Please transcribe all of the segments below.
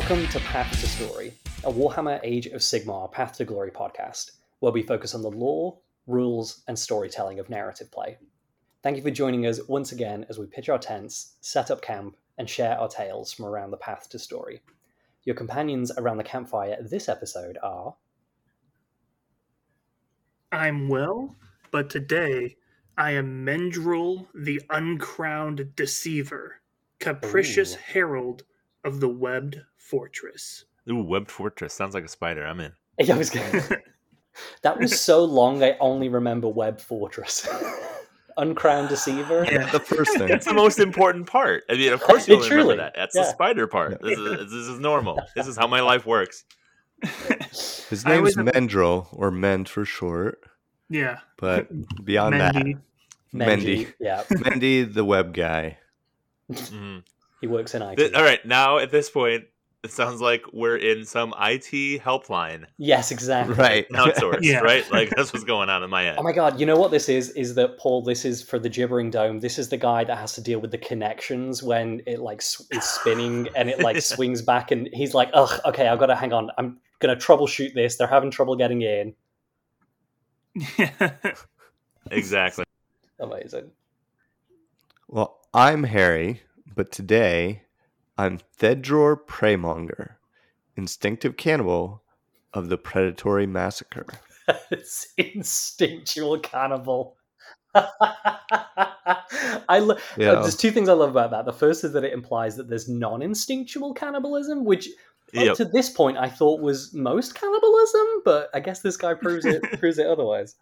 Welcome to Path to Story, a Warhammer Age of Sigmar Path to Glory podcast, where we focus on the lore, rules, and storytelling of narrative play. Thank you for joining us once again as we pitch our tents, set up camp, and share our tales from around the Path to Story. Your companions around the campfire this episode are I'm Will, but today I am Mendril, the uncrowned deceiver, capricious Ooh. herald of the webbed fortress. Ooh, webbed fortress sounds like a spider. I'm in. Yeah, I was gonna... that was so long I only remember Web Fortress. Uncrowned Deceiver. Yeah. the first thing. That's the most important part. I mean, of course you'll Truly, remember that. That's yeah. the spider part. This is this is normal. This is how my life works. His I name's was Mendril, or Mend for short. Yeah. But beyond Mendy. that, Mendy. Yeah, Mendy, the web guy. Mhm. he works in IT. Th- All right, now at this point, it sounds like we're in some IT helpline, Yes, exactly. Right. outsourced, Yeah. right? Like that's what's going on in my head. Oh my god, you know what this is? Is that Paul? This is for the gibbering dome. This is the guy that has to deal with the connections when it like sw- is spinning and it like swings back, and he's like, "Ugh, okay, I've got to hang on. I'm gonna troubleshoot this. They're having trouble getting in." Exactly. Amazing. Well, I'm Harry, but today I'm Thedror Preymonger, instinctive cannibal of the predatory massacre. it's instinctual cannibal. I lo- Yeah. uh, there's two things I love about that. The first is that it implies that there's non-instinctual cannibalism, which up to this point I thought was most cannibalism, but I guess this guy proves it proves it otherwise.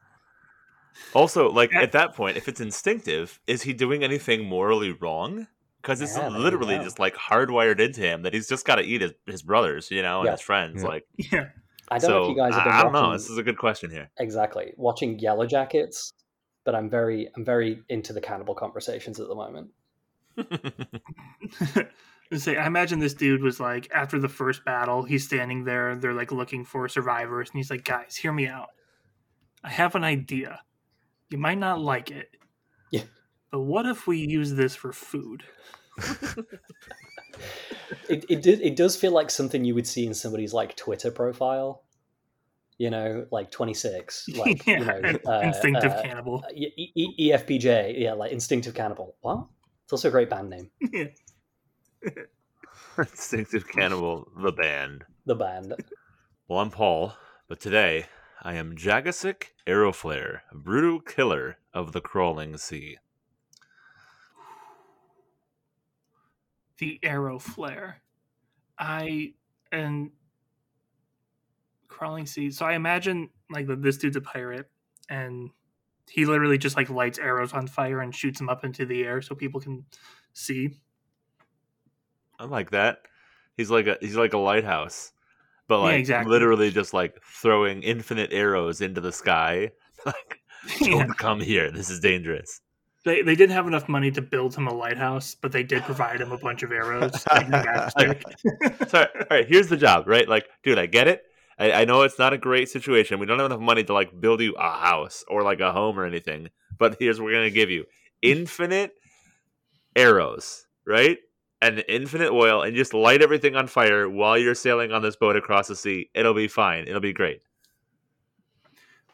Also, like Yeah. at that point, if it's instinctive, is he doing anything morally wrong? Because it's Yeah, literally go. just like hardwired into him that he's just got to eat his, his brothers, you know, and Yeah. his friends. Yeah. Like, yeah. I don't so know if you guys have been I, I don't watching know. This is a good question here. exactly watching Yellow Jackets, but I'm very I'm very into the cannibal conversations at the moment. Let's say, I imagine this dude was like, after the first battle, he's standing there. They're like looking for survivors. And he's like, guys, hear me out. I have an idea. You might not like it. Yeah. But what if we use this for food? It it did it does feel like something you would see in somebody's like Twitter profile. You know, like 26, like yeah. you know, uh, instinctive uh, cannibal. E- E- E- EFBJ, yeah, like Instinctive Cannibal. What? It's also a great band name. yeah. Instinctive Cannibal, the band. The band. Well, I'm Paul, but today I am Jagasik Aeroflare, brutal killer of the crawling sea. The arrow flare. I and crawling sea. So I imagine like that this dude's a pirate, and he literally just like lights arrows on fire and shoots them up into the air so people can see. I like that. He's like a he's like a lighthouse, but Yeah, like exactly. literally just like throwing infinite arrows into the sky. Like, don't Yeah. come here. This is dangerous. They they didn't have enough money to build him a lighthouse, but they did provide him a bunch of arrows. So, all right, here's the job, right? Like, dude, I get it. I, I know it's not a great situation. We don't have enough money to like build you a house or like a home or anything. But here's what we're gonna give you: infinite arrows, right? And infinite oil, and just light everything on fire while you're sailing on this boat across the sea. It'll be fine. It'll be great.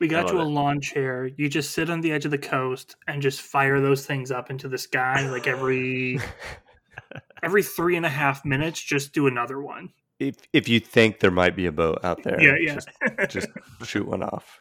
We got I you a it. lawn chair. You just sit on the edge of the coast and just fire those things up into the sky like every every three and a half minutes. Just do another one. if if you think there might be a boat out there, Yeah, yeah. just, just shoot one off.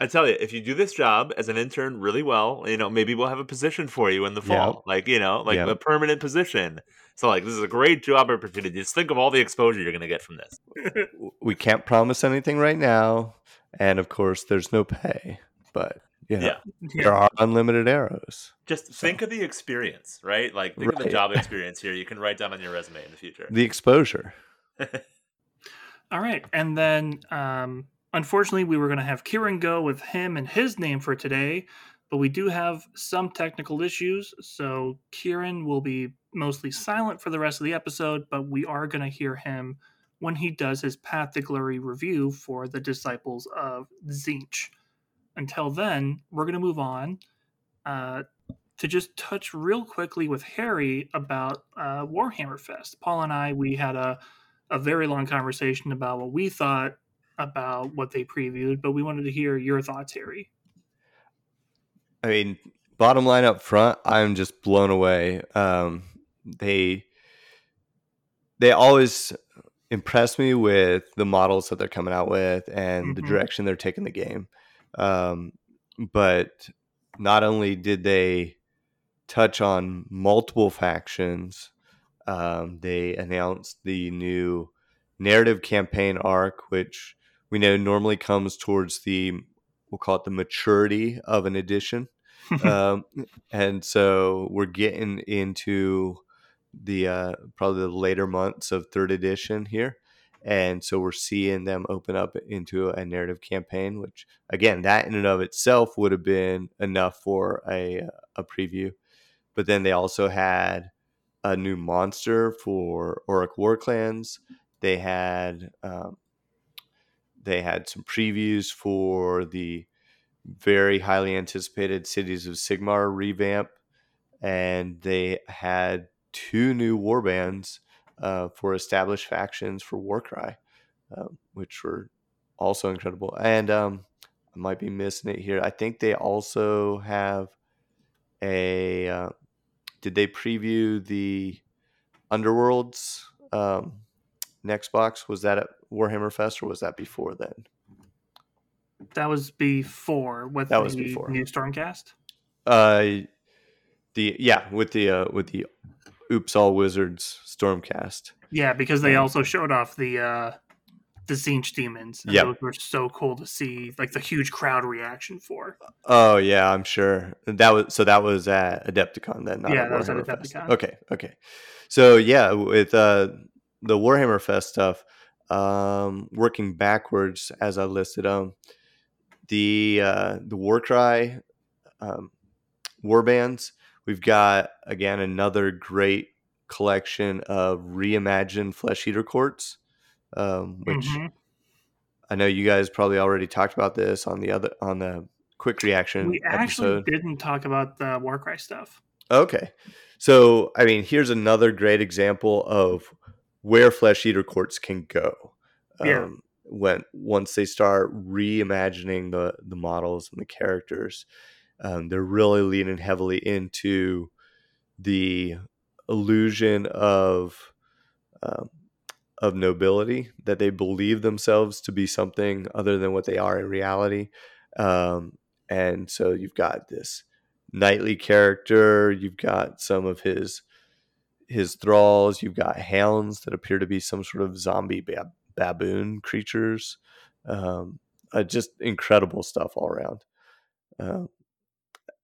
I tell you, if you do this job as an intern really well, you know, maybe we'll have a position for you in the fall. Yep. Like, you know, like Yep. a permanent position. So like this is a great job opportunity. Just think of all the exposure you're gonna get from this. We can't promise anything right now, and of course, there's no pay. But you know, Yeah. Yeah. there are unlimited arrows. Just think of the experience, right? Like think of the job experience here. You can write down on your resume in the future. The exposure. All right, and then um, unfortunately, we were going to have Kieran go with him and his name for today, but we do have some technical issues, so Kieran will be mostly silent for the rest of the episode. But we are going to hear him when he does his Path to Glory review for the Disciples of Tzeentch. Until then, we're going to move on uh, to just touch real quickly with Harry about uh, Warhammer Fest. Paul and I, we had a a very long conversation about what we thought about what they previewed, but we wanted to hear your thoughts, Harry. I mean, bottom line up front, I'm just blown away. Um, they they always impress me with the models that they're coming out with and the Mhm. direction they're taking the game. Um, but not only did they touch on multiple factions, um, they announced the new narrative campaign arc, which we know normally comes towards the we'll call it the maturity of an edition. um, and so we're getting into the uh, probably the later months of third edition here. And so we're seeing them open up into a narrative campaign, which again, that in and of itself would have been enough for a, a preview. But then they also had a new monster for Orruk Warclans. They had um, they had some previews for the very highly anticipated Cities of Sigmar revamp, and they had two new war bands uh, for established factions for Warcry, um, which were also incredible. And um, I might be missing it here. I think they also have a. Uh, did they preview the Underworlds um, next box? Was that at Warhammer Fest or was that before then? That was before with That the was before. new Stormcast. Uh, the yeah with the uh, with the Oops All Wizards Stormcast. Yeah, because they also showed off the uh the Tzeentch demons. Yeah, those were so cool to see, like the huge crowd reaction for. Oh yeah, I'm sure that was so. That was at Adepticon then. Not Yeah, at that was at Fest. Adepticon. Okay, okay. So yeah, with uh, the Warhammer Fest stuff, um, working backwards as I listed them, the uh, the Warcry um, war bands. We've got again another great collection of reimagined flesh eater courts, um, which Mhm. I know you guys probably already talked about this on the other on the quick reaction we actually episode. didn't talk about the Warcry stuff. Okay. So, I mean, here's another great example of where flesh eater courts can go. Yeah. Um, when once they start reimagining the the models and the characters, um, they're really leaning heavily into the illusion of um, of nobility that they believe themselves to be something other than what they are in reality. Um, and so you've got this knightly character. You've got some of his his thralls. You've got hounds that appear to be some sort of zombie bab- baboon creatures. Um, uh, just incredible stuff all around. Uh,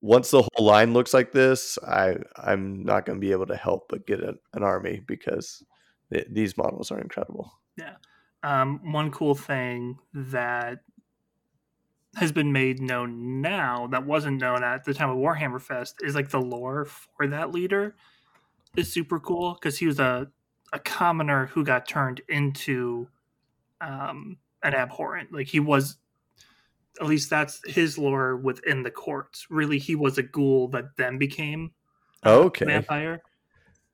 once the whole line looks like this, I I'm not going to be able to help but get a, an army because th- these models are incredible. Um, one cool thing that has been made known now that wasn't known at the time of Warhammer Fest is like the lore for that leader is super cool because he was a a commoner who got turned into um, an abhorrent. Like he was, at least that's his lore within the courts. Really, he was a ghoul that then became a Okay. vampire.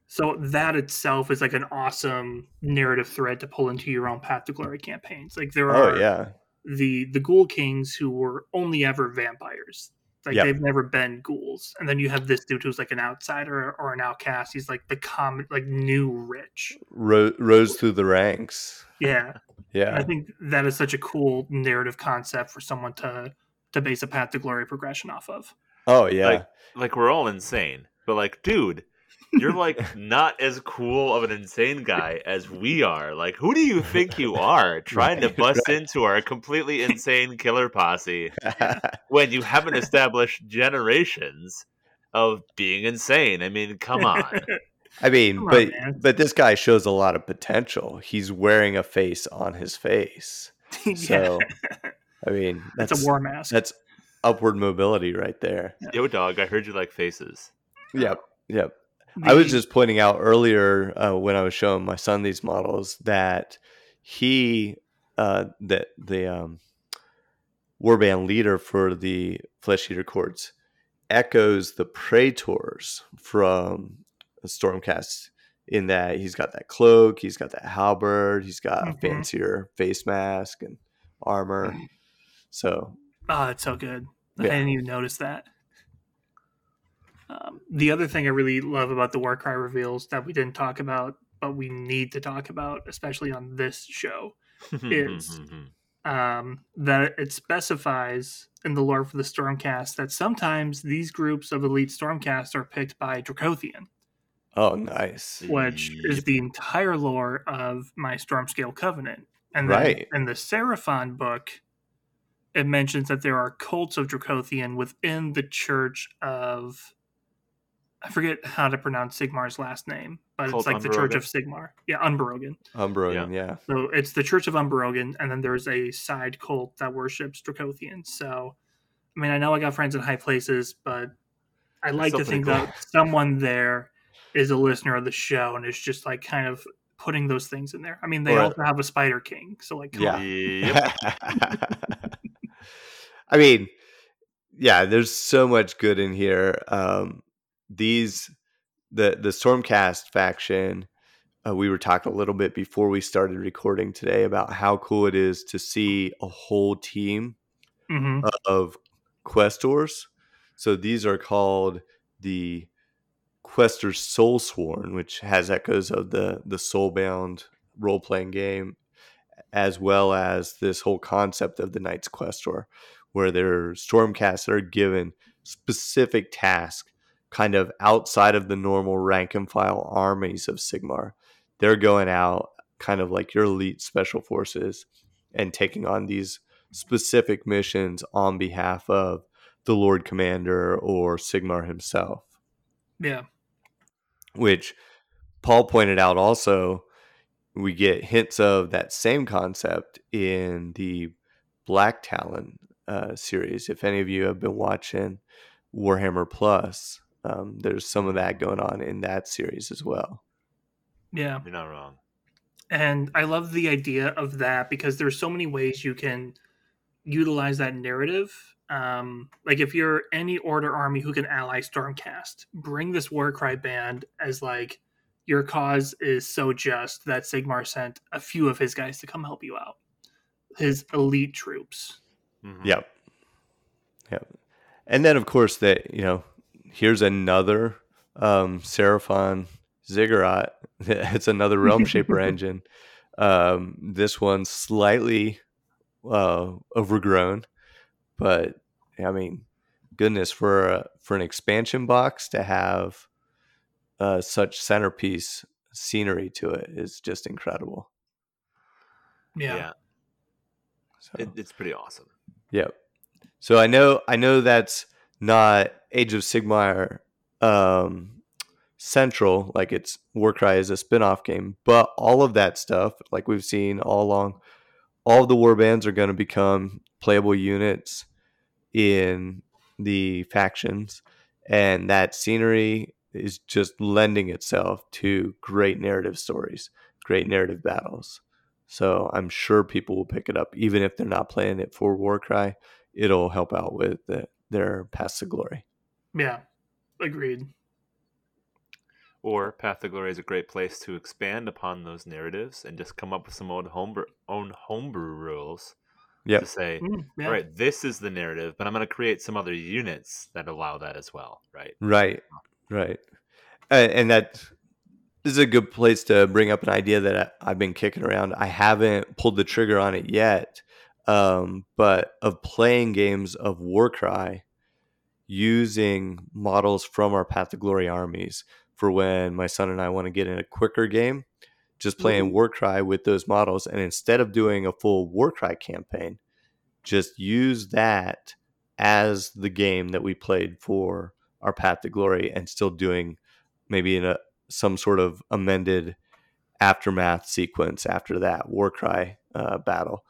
So that itself is like an awesome narrative thread to pull into your own Path to Glory campaigns. Like there oh, are Oh yeah, the the ghoul kings who were only ever vampires. Like Yep. they've never been ghouls. And then you have this dude who's like an outsider or an outcast. He's like the common like new rich. Ro- rose through the ranks. Yeah. Yeah, I think that is such a cool narrative concept for someone to to base a path to glory progression off of. oh yeah. Like- Like we're all insane, but like, dude, you're like not as cool of an insane guy as we are. Like, who do you think you are trying to Right, bust into our completely insane killer posse when you haven't established generations of being insane? I mean, come on. I mean, on, but man. but this guy shows a lot of potential. He's wearing a face on his face. yeah. So I mean, That's that's a war mask. that's upward mobility right there. Yo, dog, I heard you like faces. Yep, yep. I was just pointing out earlier uh, when I was showing my son these models that he uh, that the um, warband leader for the flesh eater courts echoes the praetors from Stormcast in that he's got that cloak, he's got that halberd, he's got a Mhm. fancier face mask and armor. So Oh, it's so good. I didn't even notice that. Um, the other thing I really love about the Warcry reveals that we didn't talk about, but we need to talk about, especially on this show, is- um, that it specifies in the lore for the Stormcast that sometimes these groups of elite Stormcast are picked by Dracothian, oh nice. which is the entire lore of my Stormscale Covenant. And then Right. in the Seraphon book, it mentions that there are cults of Dracothian within the Church of. I forget how to pronounce Sigmar's last name, but Cult it's like the Church of Sigmar. Yeah, Unberogen. Umbrogan, yeah. So it's the Church of Unberogen, and then there's a side cult that worships Dracothian. So, I mean, I know I got friends in high places, but I like to think cool. that someone there is a listener of the show and is just like kind of putting those things in there. I mean, they Or- also have a Spider King, so like, come Yeah. on. Yep. I mean, yeah, there's so much good in here. Um, these the the Stormcast faction. Uh, we were talking a little bit before we started recording today about how cool it is to see a whole team hmm of questors. So these are called the Questors Soulsworn, which has echoes of the the Soulbound role playing game, as well as this whole concept of the Knights Questor, where they're Stormcast that are given specific tasks, kind of outside of the normal rank and file armies of Sigmar. They're going out, kind of like your elite special forces, and taking on these specific missions on behalf of the Lord Commander or Sigmar himself, Yeah. which Paul pointed out also we get hints of that same concept in the Black Talon uh, series. If any of you have been watching Warhammer Plus, um, there's some of that going on in that series as well. Yeah. You're not wrong. And I love the idea of that because there's so many ways you can utilize that narrative. Um, like if you're any order army who can ally Stormcast, bring this Warcry band as like your cause is so just that Sigmar sent a few of his guys to come help you out. His elite troops. Mhm. Yep. Yep. And then, of course, that, you know, here's another um, Seraphon Ziggurat. it's another Realm Shaper engine. Um, this one's slightly uh, overgrown, but I mean, goodness, for a, for an expansion box to have uh, such centerpiece scenery to it is just incredible. Yeah. Yeah, So. it, it's pretty awesome. Yep. So I know I know that's not Age of Sigmar um, central, like it's Warcry is a spin-off game, but all of that stuff, like we've seen all along, all the warbands are going to become playable units in the factions, and that scenery is just lending itself to great narrative stories, great narrative battles. So I'm sure people will pick it up, even if they're not playing it for Warcry. It'll help out with the, their Path to Glory. Yeah. Agreed. Or Path to Glory is a great place to expand upon those narratives and just come up with some own homebrew, own homebrew rules Yep. to say, Mm, yeah. all right, this is the narrative, but I'm going to create some other units that allow that as well, right? Right, right, and, and that this is a good place to bring up an idea that I, I've been kicking around. I haven't pulled the trigger on it yet, um, but of playing games of Warcry using models from our Path to Glory armies for when my son and I want to get in a quicker game. Just playing Warcry with those models, and instead of doing a full Warcry campaign, just use that as the game that we played for our path to glory and still doing maybe in a some sort of amended aftermath sequence after that warcry uh, battle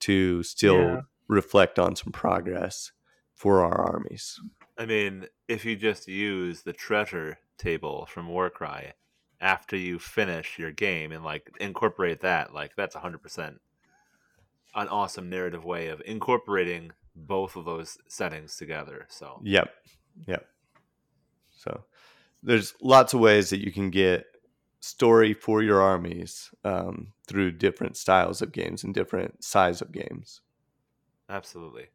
to still Yeah. reflect on some progress for our armies I mean, if you just use the treasure table from Warcry after you finish your game and like incorporate that, like that's 100% an awesome narrative way of incorporating both of those settings together. So, yep yep so there's lots of ways that you can get story for your armies um, through different styles of games and different size of games. Absolutely.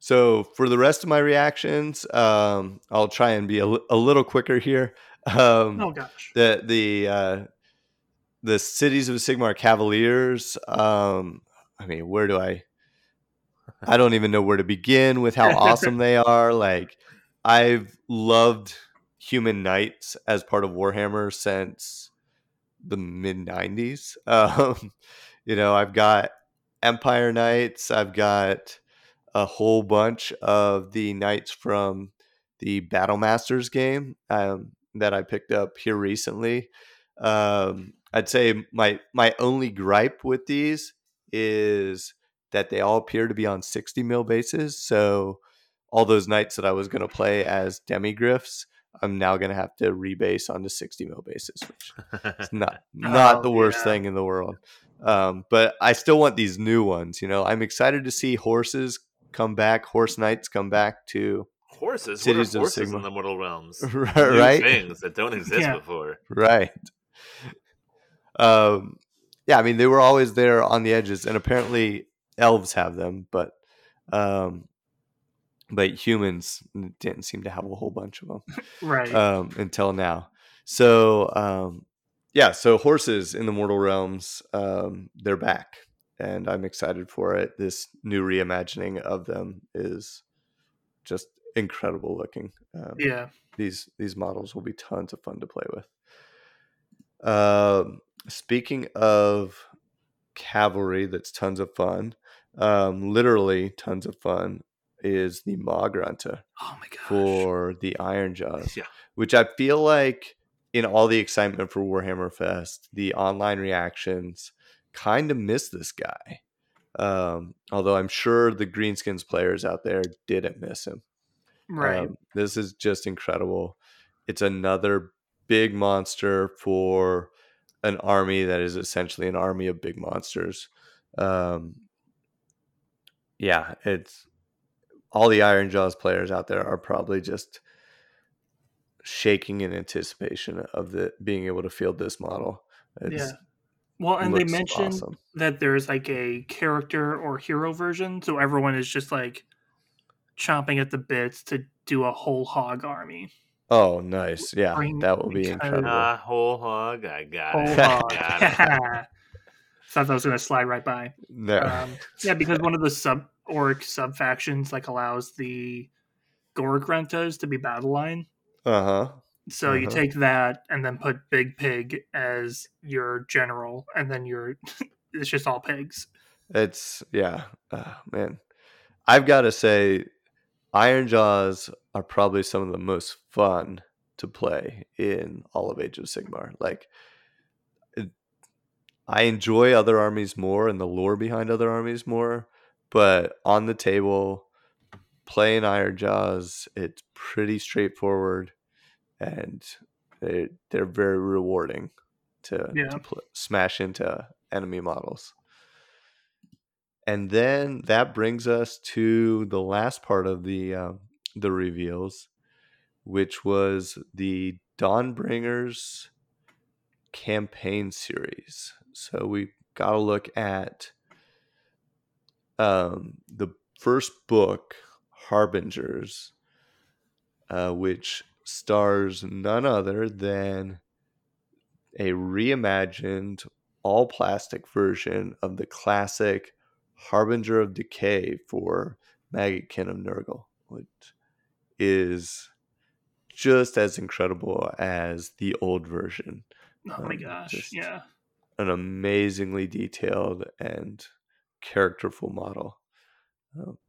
So for the rest of my reactions, um, I'll try and be a, a little quicker here. Um, Oh gosh. the the uh, the cities of Sigmar Cavaliers. Um, I mean, where do I? I don't even know where to begin with how awesome they are. Like, I've loved Human Knights as part of Warhammer since the mid '90s. Um, you know, I've got Empire Knights. I've got a whole bunch of the knights from the Battle Masters game um, that I picked up here recently. Um, I'd say my my only gripe with these is that they all appear to be on 60 mil bases. So all those knights that I was going to play as demigryphs, I'm now going to have to rebase onto 60 mil bases, which is not not Oh, the worst yeah. thing in the world. Um, but I still want these new ones. You know, I'm excited to see horses come back, horse knights come back to horses. Cities what are of horses Sigma. in the Mortal Realms? right. New right? things that don't exist Yeah. before. Right. Um, yeah, I mean they were always there on the edges, and apparently elves have them, but um, but humans didn't seem to have a whole bunch of them Right. um, until now. So um, yeah, so horses in the mortal realms, um, they're back, and I'm excited for it. This new reimagining of them is just incredible looking. Um, yeah. these these models will be tons of fun to play with. Um, speaking of cavalry, that's tons of fun. Um, literally tons of fun is the Mawgrunta Oh my gosh. for the Iron Jaws, Yeah. which I feel like in all the excitement for Warhammer Fest, the online reactions kind of miss this guy. Um, although I'm sure the Greenskins players out there didn't miss him. right. Um, this is just incredible. It's another big monster for an army that is essentially an army of big monsters. Um, yeah, it's all the Iron Jaws players out there are probably just shaking in anticipation of the being able to field this model. It's, yeah. Well, and they mentioned awesome. that there's like a character or hero version, so everyone is just like chomping at the bits to do a whole hog army. Oh, nice! Yeah, Bring- that will be incredible. Ah, whole hog. I got Whole it. hog. Got it. Thought that was gonna slide right by. no, Um, yeah, because one of the sub orc sub factions like allows the Gore-gruntas to be battle line. uh huh. So you Uh-huh. take that and then put Big Pig as your general, and then you're it's just all pigs. It's yeah, uh, man. I've got to say, Iron Jaws are probably some of the most fun to play in all of Age of Sigmar. Like, it, I enjoy other armies more and the lore behind other armies more, but on the table, playing Iron Jaws, it's pretty straightforward, and they they're very rewarding to, Yeah. to pl- smash into enemy models. And then that brings us to the last part of the um, the reveals, which was the Dawnbringers campaign series. So we got to look at um, the first book, Harbingers, uh, which stars none other than a reimagined all plastic version of the classic Harbinger of Decay for Maggotkin of Nurgle, which is just as incredible as the old version. Oh my Um, gosh! yeah, An amazingly detailed and characterful model.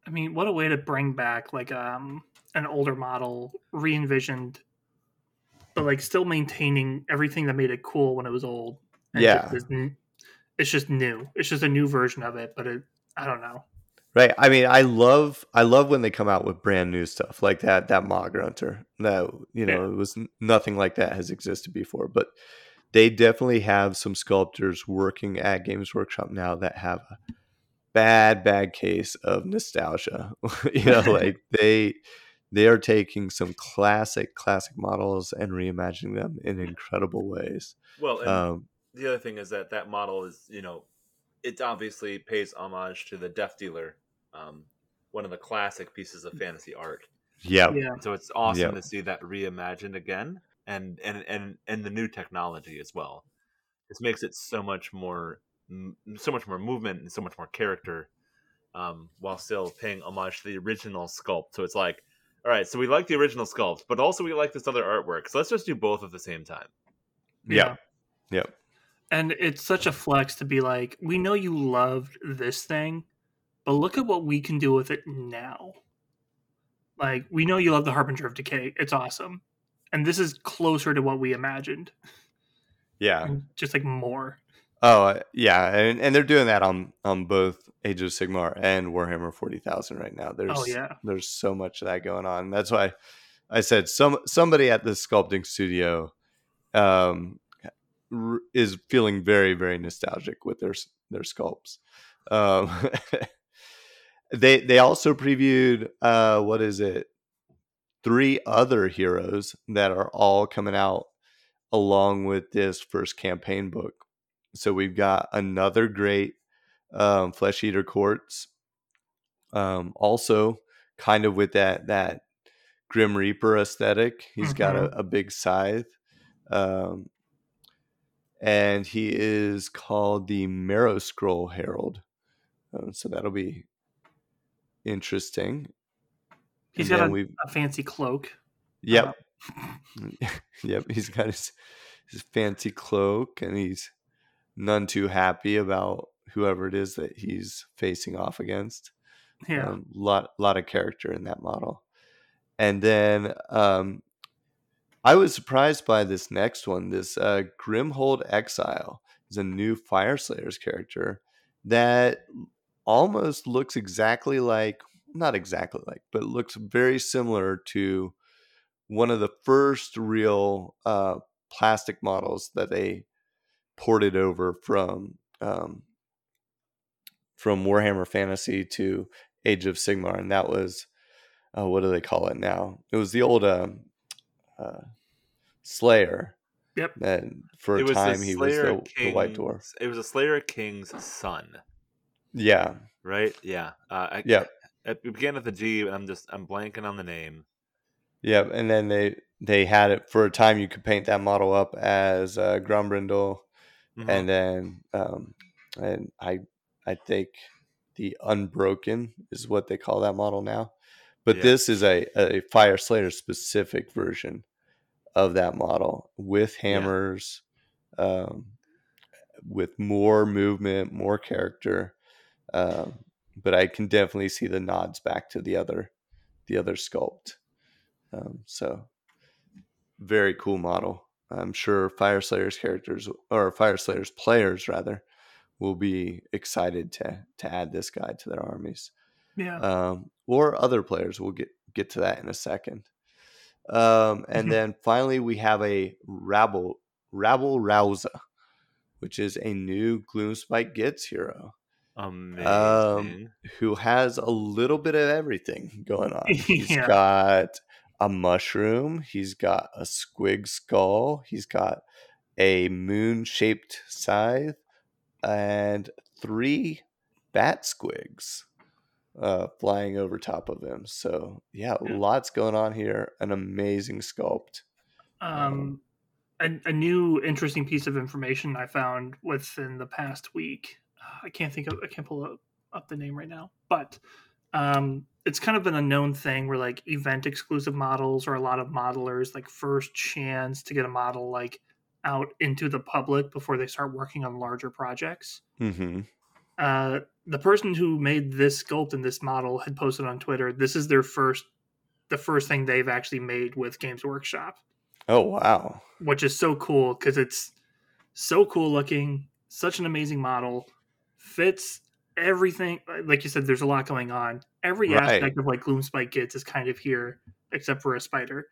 I mean, what a way to bring back like um an older model, re-envisioned, but like still maintaining everything that made it cool when it was old. Yeah. just it's just new. It's just a new version of it, but it I don't know. Right. I mean, I love I love when they come out with brand new stuff like that that Mawgrunta. That you know, it was nothing like that has existed before, but they definitely have some sculptors working at Games Workshop now that have a bad bad case of nostalgia. you know, like they they are taking some classic classic models and reimagining them in incredible ways. Well, and Um, the other thing is that that model is, you know, it obviously pays homage to the Death Dealer, um, one of the classic pieces of fantasy art. yeah, Yeah. So it's awesome Yeah. to see that reimagined again, and and and and the new technology as well. This makes it so much more, so much more movement and so much more character, um, while still paying homage to the original sculpt. So it's like, all right, so we like the original sculpt, but also we like this other artwork. So let's just do both at the same time. yeah, yeah, And it's such a flex to be like, we know you loved this thing, but look at what we can do with it now. Like, we know you love the Harbinger of Decay. It's awesome. And this is closer to what we imagined. yeah. and Just like more. Oh, uh, yeah, and, and they're doing that on on both Age of Sigmar and Warhammer Forty Thousand right now. There's Oh, yeah. there's so much of that going on. That's why I said some somebody at the sculpting studio um, r- is feeling very very nostalgic with their their sculpts. Um, they they also previewed uh, what is it? Three other heroes that are all coming out along with this first campaign book. So we've got another great um, flesh eater courts. Um, also, kind of with that that grim reaper aesthetic. He's got a, a big scythe, um, and he is called the Marrow Scroll Herald. Um, so that'll be interesting. He's And got a, a fancy cloak. Yep. yep. He's got his his fancy cloak and he's none too happy about whoever it is that he's facing off against. Yeah. Um, lot lot of character in that model. And then um I was surprised by this next one. This uh Grimhold Exile is a new Fire Slayers character that almost looks exactly like not exactly like, but looks very similar to one of the first real uh, plastic models that they ported over from um, from Warhammer Fantasy to Age of Sigmar, and that was uh, what do they call it now? It was the old um, uh, Slayer. Yep. And for a time, he was the, the White Dwarf. It was a Slayer King's son, Yeah. right? Yeah. Uh, I, Yeah. It began with a G. and I'm just I'm blanking on the name. Yeah, and then they they had it for a time. You could paint that model up as uh, Grombrindal, Mhm. and then um, and I I think the Unbroken is what they call that model now. But Yeah. this is a, a Fire Slayer specific version of that model with Yeah. hammers, um, with more movement, more character. Um, but I can definitely see the nods back to the other the other sculpt. Um, so very cool model. I'm sure Fire Slayers characters or Fire Slayers players rather will be excited to to add this guy to their armies. Yeah. Um, or other players. We'll get get to that in a second. Um, and Mhm. then finally we have a Rabble Rabble Rouser, which is a new Gloomspite Gitz hero Amazing. Um, who has a little bit of everything going on. He's Yeah. got a mushroom, he's got a squig skull, he's got a moon shaped scythe, and three bat squigs uh, flying over top of him. So, yeah, Yeah. lots going on here. An amazing sculpt. um, a, a new interesting piece of information I found within the past week. I can't think of, I can't pull up, up the name right now, but um, it's kind of an unknown thing where like event exclusive models or a lot of modelers like first chance to get a model like out into the public before they start working on larger projects. Mm-hmm. Uh, the person who made this sculpt and this model had posted on Twitter. This is their first, the first thing they've actually made with Games Workshop Oh, wow. which is so cool because it's so cool looking, such an amazing model, fits everything. Like you said, there's a lot going on. Every Right. aspect of like Gloomspite gitz is kind of here, except for a spider.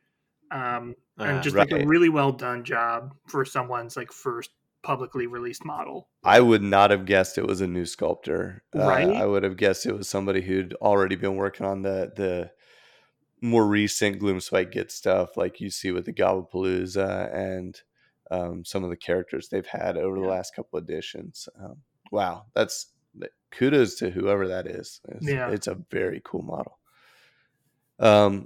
Um, and just like a really well done job for someone's like first publicly released model. I would not have guessed it was a new sculptor. Uh, Right? I would have guessed it was somebody who'd already been working on the the more recent Gloomspite git stuff, like you see with the Gobbapalooza and um, some of the characters they've had over the last couple editions. Um, wow, that's kudos to whoever that is. It's, Yeah. it's a very cool model. Um,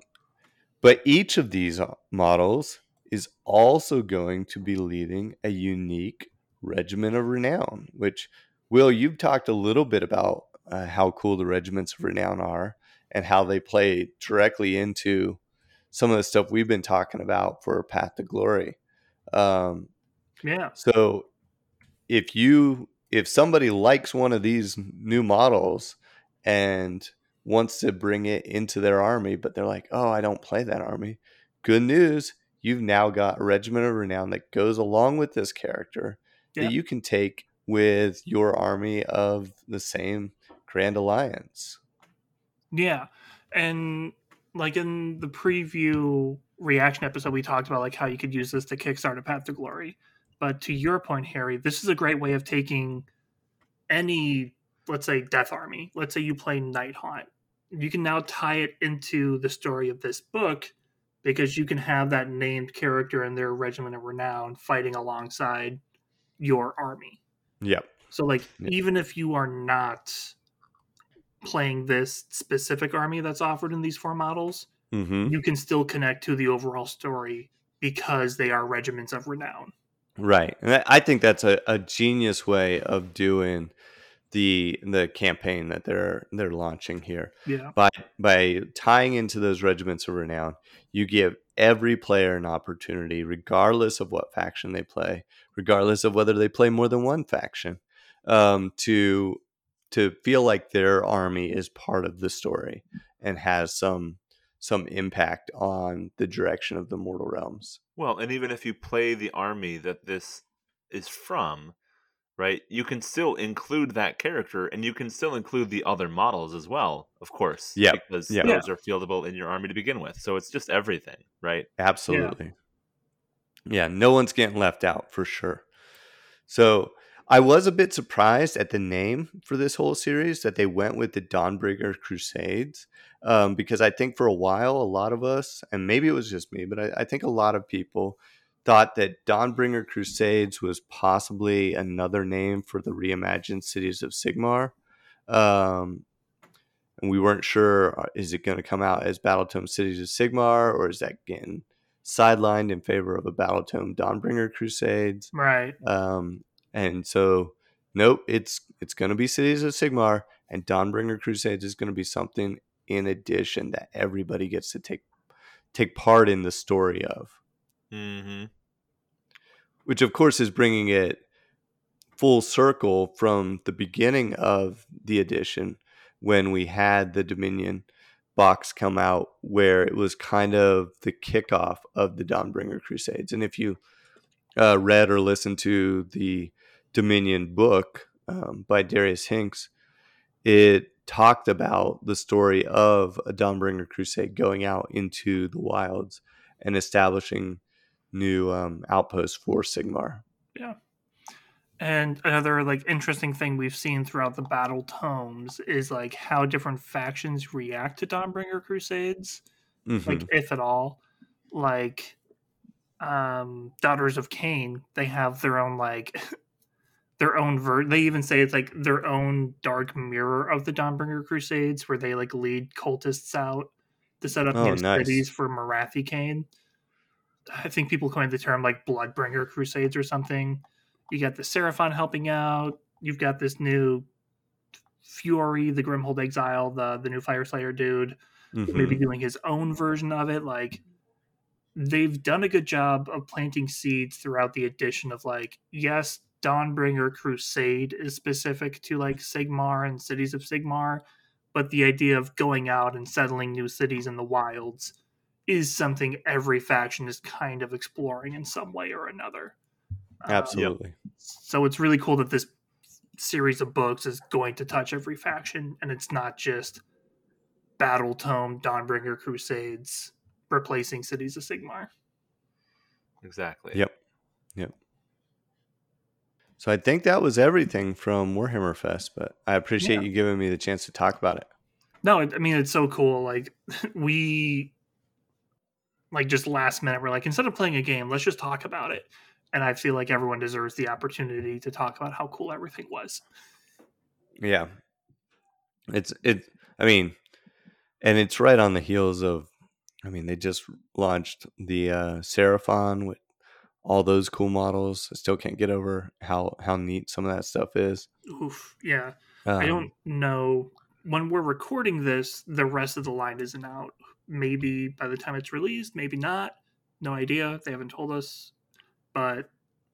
but each of these uh, models is also going to be leading a unique regiment of renown, which Will, you've talked a little bit about uh, how cool the regiments of renown are and how they play directly into some of the stuff we've been talking about for Path to Glory. Um, Yeah. so if you if somebody likes one of these new models and wants to bring it into their army, but they're like, oh, I don't play that army. Good news, you've now got a regiment of renown that goes along with this character Yeah. that you can take with your army of the same Grand Alliance. Yeah. And like in the preview reaction episode, we talked about like how you could use this to kickstart a path to glory. But to your point, Harry, this is a great way of taking any, let's say, Death Army. Let's say you play Night Haunt. You can now tie it into the story of this book because you can have that named character and their regiment of renown fighting alongside your army. Yep. So like Yeah. even if you are not playing this specific army that's offered in these four models, hmm you can still connect to the overall story because they are regiments of renown. Right. And I- I think that's a, a genius way of doing the the campaign that they're they're launching here. Yeah. By by tying into those regiments of renown, you give every player an opportunity, regardless of what faction they play, regardless of whether they play more than one faction, um, to to feel like their army is part of the story and has some some impact on the direction of the mortal realms. Well, and even if you play the army that this is from, right, you can still include that character and you can still include the other models as well, of course. Yeah. Because yep. those are fieldable in your army to begin with. So it's just everything, right? Absolutely. Yeah. no one's getting left out for sure. So I was a bit surprised at the name for this whole series that they went with the Dawnbringer Crusades. Um, because I think for a while, a lot of us, and maybe it was just me, but I, I think a lot of people thought that Dawnbringer Crusades was possibly another name for the reimagined cities of Sigmar. Um, and we weren't sure uh, is it going to come out as Battletome Cities of Sigmar or is that getting sidelined in favor of a Battletome Dawnbringer Crusades? Right. Um, and so, nope, it's it's going to be Cities of Sigmar, and Dawnbringer Crusades is going to be something in addition that everybody gets to take take part in the story of Mm-hmm. which of course is bringing it full circle from the beginning of the edition when we had the Dominion box come out where it was kind of the kickoff of the Dawnbringer Crusades. And if you uh, read or listened to the Dominion book um, by Darius Hinks, it talked about the story of a Dawnbringer Crusade going out into the wilds and establishing new um, outposts for Sigmar. Yeah. And another like interesting thing we've seen throughout the battle tomes is like how different factions react to Dawnbringer Crusades. Mhm. like if at all like um daughters of Khaine they have their own like their own ver they even say it's like their own dark mirror of the dawnbringer crusades where they like lead cultists out to set up Oh, new nice. cities for Morathi Khaine i think people coined the term like bloodbringer crusades or something you got the seraphon helping out you've got this new fury the grimhold exile the the new fire slayer dude Mhm. maybe doing his own version of it. Like they've done a good job of planting seeds throughout the edition of like, yes, Dawnbringer Crusade is specific to like Sigmar and cities of Sigmar, but the idea of going out and settling new cities in the wilds is something every faction is kind of exploring in some way or another. Um, Absolutely. so it's really cool that this series of books is going to touch every faction and it's not just battle tome dawnbringer crusades replacing cities of sigmar Exactly. Yep. Yep. So I think that was everything from Warhammer Fest, but I appreciate Yeah. you giving me the chance to talk about it. no i I mean it's so cool like we like just last minute we're like instead of playing a game let's just talk about it and i feel like everyone deserves the opportunity to talk about how cool everything was Yeah. It's it I mean and it's right on the heels of I mean they just launched the uh Seraphon with all those cool models. I still can't get over how how neat some of that stuff is. oof yeah Um, i don't know when we're recording this the rest of the line isn't out maybe by the time it's released maybe not no idea they haven't told us but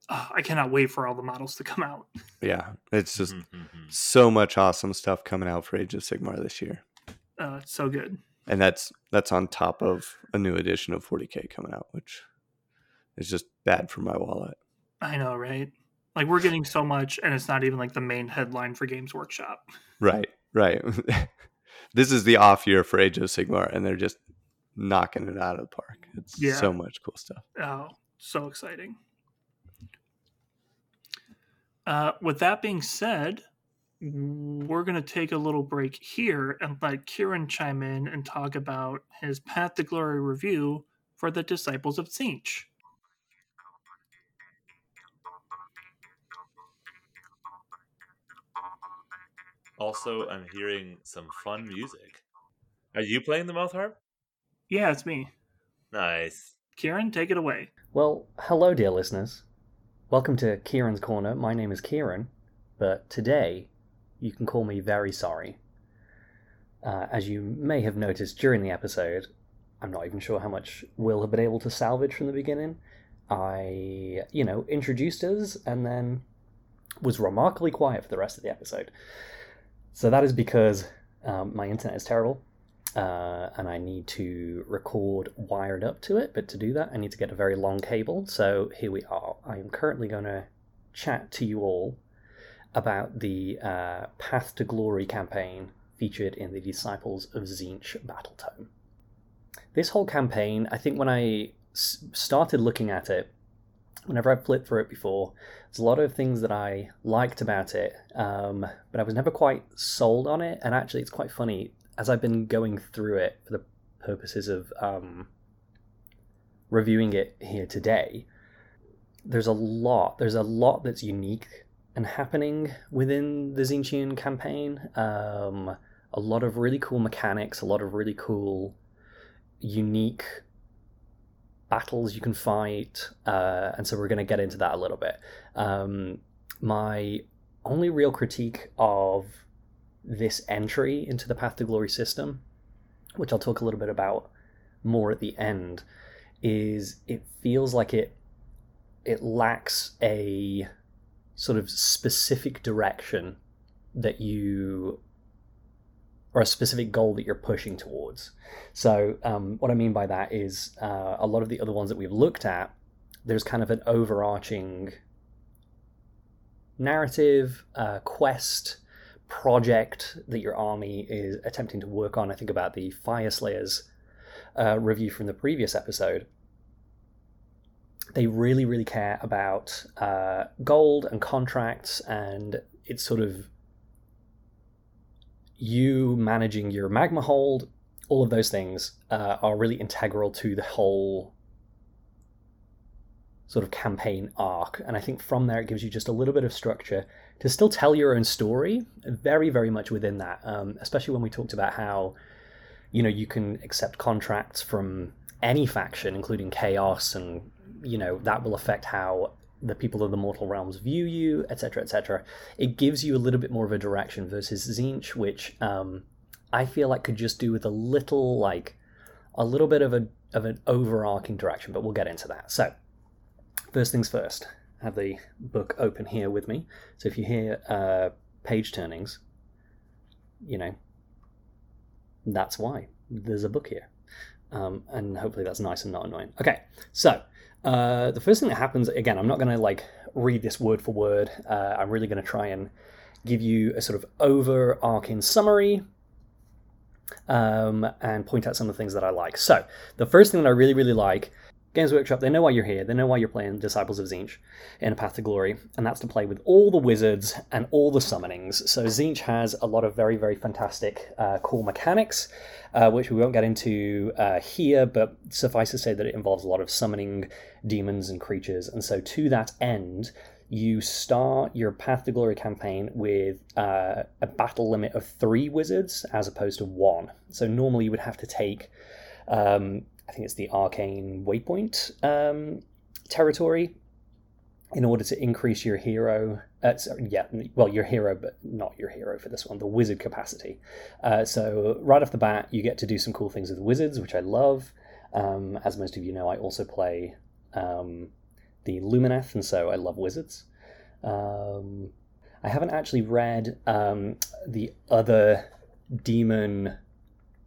uh, i cannot wait for all the models to come out Yeah, it's just Mhm. so much awesome stuff coming out for Age of Sigmar this year. uh, so good And that's that's on top of a new edition of 40K coming out, which is just bad for my wallet. i know right like we're getting so much and it's not even like the main headline for games workshop Right, right. this is the off year for Age of Sigmar, and they're just knocking it out of the park. It's Yeah. so much cool stuff. Oh, so exciting. Uh, with that being said, we're going to take a little break here and let Kieran chime in and talk about his Path to Glory review for the Disciples of Tzeentch. Also, I'm hearing some fun music. Are you playing the mouth harp? Yeah, it's me. Nice. Kieran, take it away. Well, hello, dear listeners. Welcome to Kieran's Corner. My name is Kieran, but today you can call me very sorry. Uh, as you may have noticed during the episode, I'm not even sure how much Will have been able to salvage from the beginning. I, you know, introduced us and then was remarkably quiet for the rest of the episode. So that is because um, my internet is terrible uh, and I need to record wired up to it. But to do that, I need to get a very long cable. So here we are. I am currently going to chat to you all about the uh, Path to Glory campaign featured in the Disciples of Tzeentch Battle Tome. This whole campaign, I think when I s- started looking at it, whenever I've flipped through it before, there's a lot of things that I liked about it, um, but I was never quite sold on it. And actually, it's quite funny as I've been going through it for the purposes of um, reviewing it here today. There's a lot. There's a lot that's unique and happening within the Tzeentchian campaign. Um, a lot of really cool mechanics. A lot of really cool, unique battles you can fight, uh, and so we're going to get into that a little bit. Um, my only real critique of this entry into the Path to Glory system, which I'll talk a little bit about more at the end, is it feels like it it lacks a sort of specific direction that you or a specific goal that you're pushing towards. So, um, what I mean by that is uh, a lot of the other ones that we've looked at, there's kind of an overarching narrative, uh, quest, project that your army is attempting to work on. I think about the Fyreslayers uh, review from the previous episode. They really, really care about uh, gold and contracts, and it's sort of you managing your magma hold, all of those things uh, are really integral to the whole sort of campaign arc. And I think from there, it gives you just a little bit of structure to still tell your own story, very, very much within that. Um, especially when we talked about how, you know, you can accept contracts from any faction, including Chaos, and, you know, that will affect how the people of the mortal realms view you, etc., etc. It gives you a little bit more of a direction versus Tzeentch, which um, I feel like could just do with a little, like, a little bit of a of an overarching direction. But we'll get into that. So, first things first. I have the book open here with me. So if you hear uh, page turnings, you know, that's why there's a book here. Um, and hopefully that's nice and not annoying. Okay, so uh, the first thing that happens, again, I'm not going to like read this word for word. Uh, I'm really going to try and give you a sort of overarching summary um, and point out some of the things that I like. So the first thing that I really, really like Games Workshop, they know why you're here. They know why you're playing Disciples of Tzeentch in A Path to Glory, and that's to play with all the wizards and all the summonings. So Tzeentch has a lot of very, very fantastic, uh, cool mechanics, uh, which we won't get into uh, here, but suffice to say that it involves a lot of summoning demons and creatures. And so to that end, you start your Path to Glory campaign with uh, a battle limit of three wizards as opposed to one. So normally you would have to take um, I think it's the Arcane Waypoint um, territory in order to increase your hero. Uh, sorry, yeah, well, your hero, but not your hero for this one, the wizard capacity. Uh, so, right off the bat, you get to do some cool things with wizards, which I love. Um, as most of you know, I also play um, the Lumineth, and so I love wizards. Um, I haven't actually read um, the other demon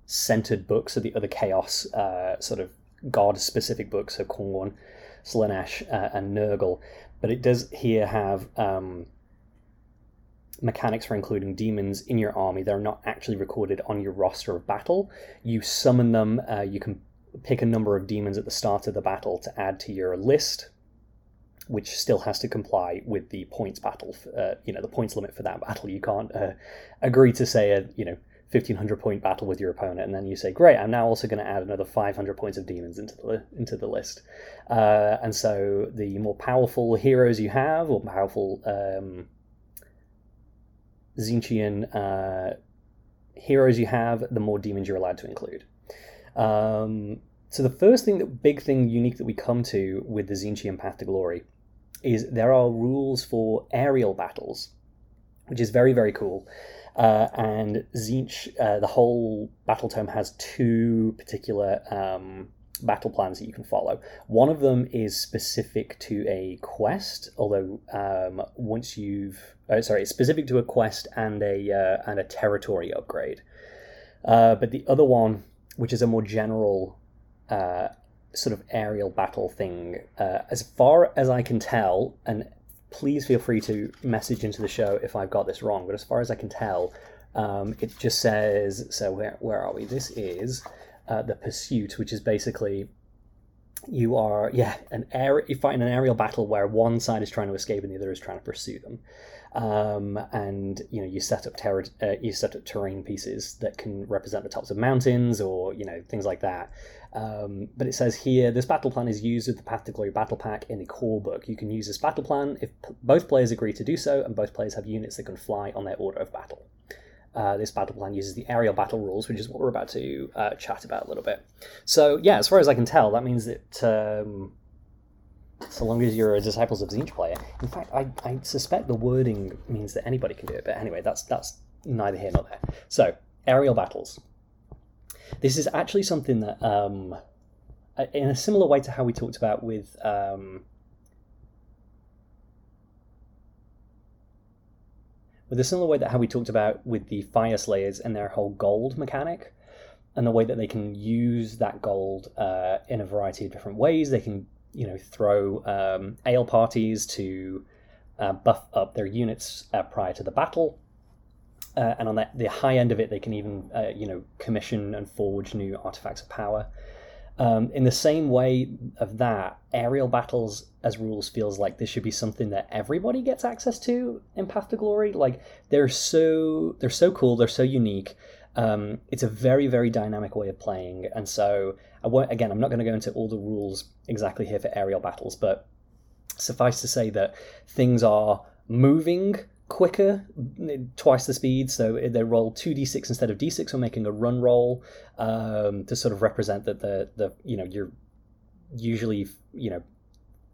centered books, so the other chaos uh, sort of god specific books, so Khorne, Slaanesh, uh, and Nurgle. But it does here have um, mechanics for including demons in your army. They're not actually recorded on your roster of battle. You summon them, uh, you can pick a number of demons at the start of the battle to add to your list. Which still has to comply with the points battle, uh, you know, the points limit for that battle. You can't uh, agree to say a, you know, 1500 point battle with your opponent and then you say great i'm now also going to add another 500 points of demons into the into the list. Uh, and so the more powerful heroes you have or powerful um, Tzeentchian uh, heroes you have the more demons you're allowed to include. Um, so the first thing that big thing unique that we come to with the Tzeentchian path to glory is there are rules for aerial battles which is very very cool uh, and Tzeentch, uh, the whole battle tome has two particular um, battle plans that you can follow. One of them is specific to a quest, although um, once you've uh, sorry, it's specific to a quest and a uh, and a territory upgrade. Uh, but the other one, which is a more general uh, sort of aerial battle thing, as far as I can tell, and please feel free to message into the show if I've got this wrong. But as far as I can tell, um, it just says so. Where where are we? This is uh, the pursuit, which is basically you are yeah an air you fight in an aerial battle where one side is trying to escape and the other is trying to pursue them. Um, and you know you set up ter- uh, you set up terrain pieces that can represent the tops of mountains or you know things like that um, but it says here this battle plan is used with the Path to Glory battle pack in the core book. You can use this battle plan if p- both players agree to do so, and both players have units that can fly on their order of battle. Uh, this battle plan uses the aerial battle rules, which is what we're about to uh, chat about a little bit. So, yeah, as far as I can tell, that means that um, so long as you're a Disciples of Tzeentch player, in fact, I, I suspect the wording means that anybody can do it. But anyway, that's that's neither here nor there. So, aerial battles. This is actually something that, um, in a similar way to how we talked about with. Um, with a similar way that how we talked about with the Fyreslayers and their whole gold mechanic, and the way that they can use that gold uh, in a variety of different ways. They can, you know, throw um, ale parties to uh, buff up their units uh, prior to the battle. Uh, and on the, the high end of it, they can even uh, you know commission and forge new artifacts of power. Um, in the same way of that, aerial battles as rules feels like this should be something that everybody gets access to in Path to Glory. Like they're so they're so cool, they're so unique. Um, it's a very very dynamic way of playing, and so I won't, again I'm not going to go into all the rules exactly here for aerial battles, but suffice to say that things are moving quicker, twice the speed. So they roll two d6 instead of d6, or making a run roll um, to sort of represent that the the you know you're usually you know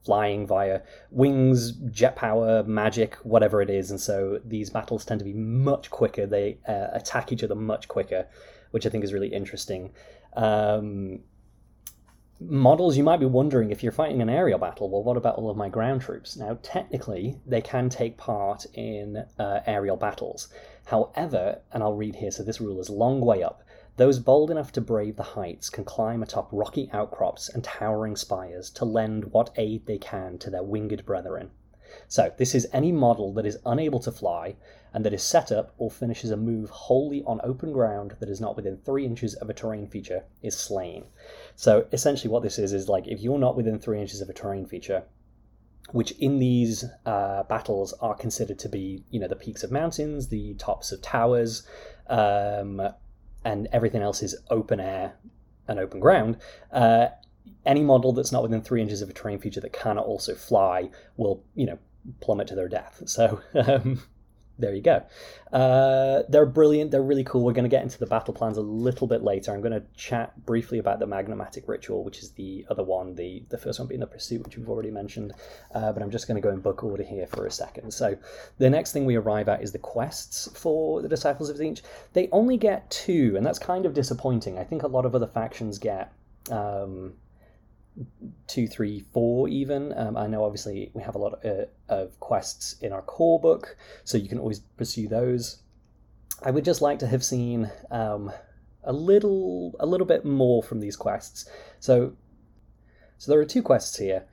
flying via wings, jet power, magic, whatever it is, and so these battles tend to be much quicker. They uh, attack each other much quicker, which I think is really interesting. Um, models, you might be wondering if you're fighting an aerial battle, well, what about all of my ground troops? Now, technically, they can take part in uh, aerial battles. However, and I'll read here, so this rule is long way up. Those bold enough to brave the heights can climb atop rocky outcrops and towering spires to lend what aid they can to their winged brethren. So, this is any model that is unable to fly and that is set up or finishes a move wholly on open ground that is not within three inches of a terrain feature is slain. So, essentially, what this is is like if you're not within three inches of a terrain feature, which in these uh, battles are considered to be, you know, the peaks of mountains, the tops of towers, um, and everything else is open air and open ground. Uh, any model that's not within three inches of a terrain feature that cannot also fly will, you know, plummet to their death. So um, there you go. Uh, they're brilliant. They're really cool. We're going to get into the battle plans a little bit later. I'm going to chat briefly about the Magnomatic Ritual, which is the other one, the, the first one being the Pursuit, which we've already mentioned. Uh, but I'm just going to go in book order here for a second. So the next thing we arrive at is the quests for the Disciples of Tzeentch. They only get two, and that's kind of disappointing. I think a lot of other factions get. Um, two, three, four, even. Um, I know obviously we have a lot of, uh, of quests in our core book, so you can always pursue those. I would just like to have seen um, a little, a little bit more from these quests. So, so there are two quests here.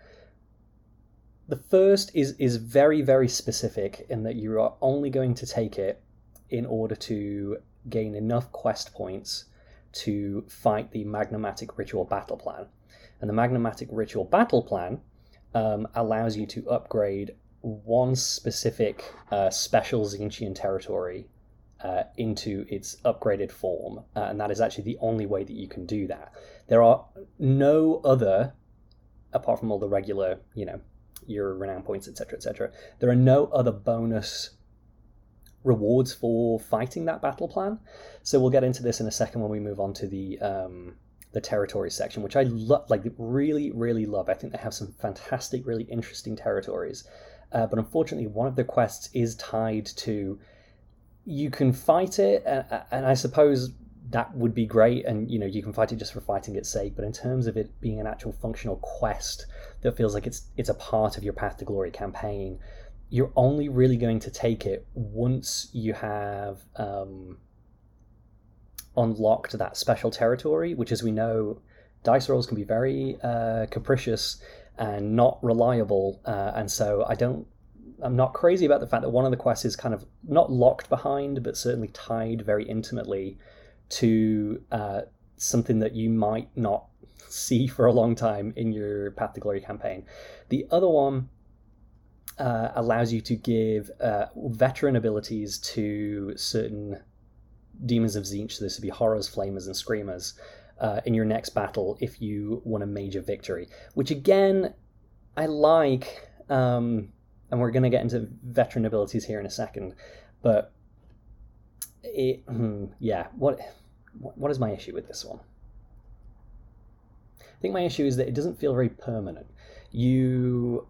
The first is is very very specific in that you are only going to take it in order to gain enough quest points to fight the Magnomatic Ritual battle plan. And the Magnomatic Ritual Battle Plan um, allows you to upgrade one specific uh, special Tzeentchian territory uh, into its upgraded form, uh, and that is actually the only way that you can do that. There are no other, apart from all the regular, you know, your renown points, etc., etc. There are no other bonus rewards for fighting that battle plan. So we'll get into this in a second when we move on to the um, the territory section, which I love, like really, really love. I think they have some fantastic, really interesting territories. Uh, but unfortunately, one of the quests is tied to you can fight it, and, I suppose that would be great, and you know you can fight it just for fighting its sake. But in terms of it being an actual functional quest that feels like it's it's a part of your Path to Glory campaign, you're only really going to take it once you have. Um, unlocked that special territory, which, as we know, dice rolls can be very uh, capricious and not reliable. Uh, and so I don't, I'm not crazy about the fact that one of the quests is kind of not locked behind, but certainly tied very intimately to uh, something that you might not see for a long time in your Path to Glory campaign. The other one uh, allows you to give uh, veteran abilities to certain demons of Tzeentch, so this would be horrors, flamers, and screamers, uh, in your next battle if you won a major victory. Which again, I like, um, and we're going to get into veteran abilities here in a second, but it, hmm, yeah, what what is my issue with this one? I think my issue is that it doesn't feel very permanent. You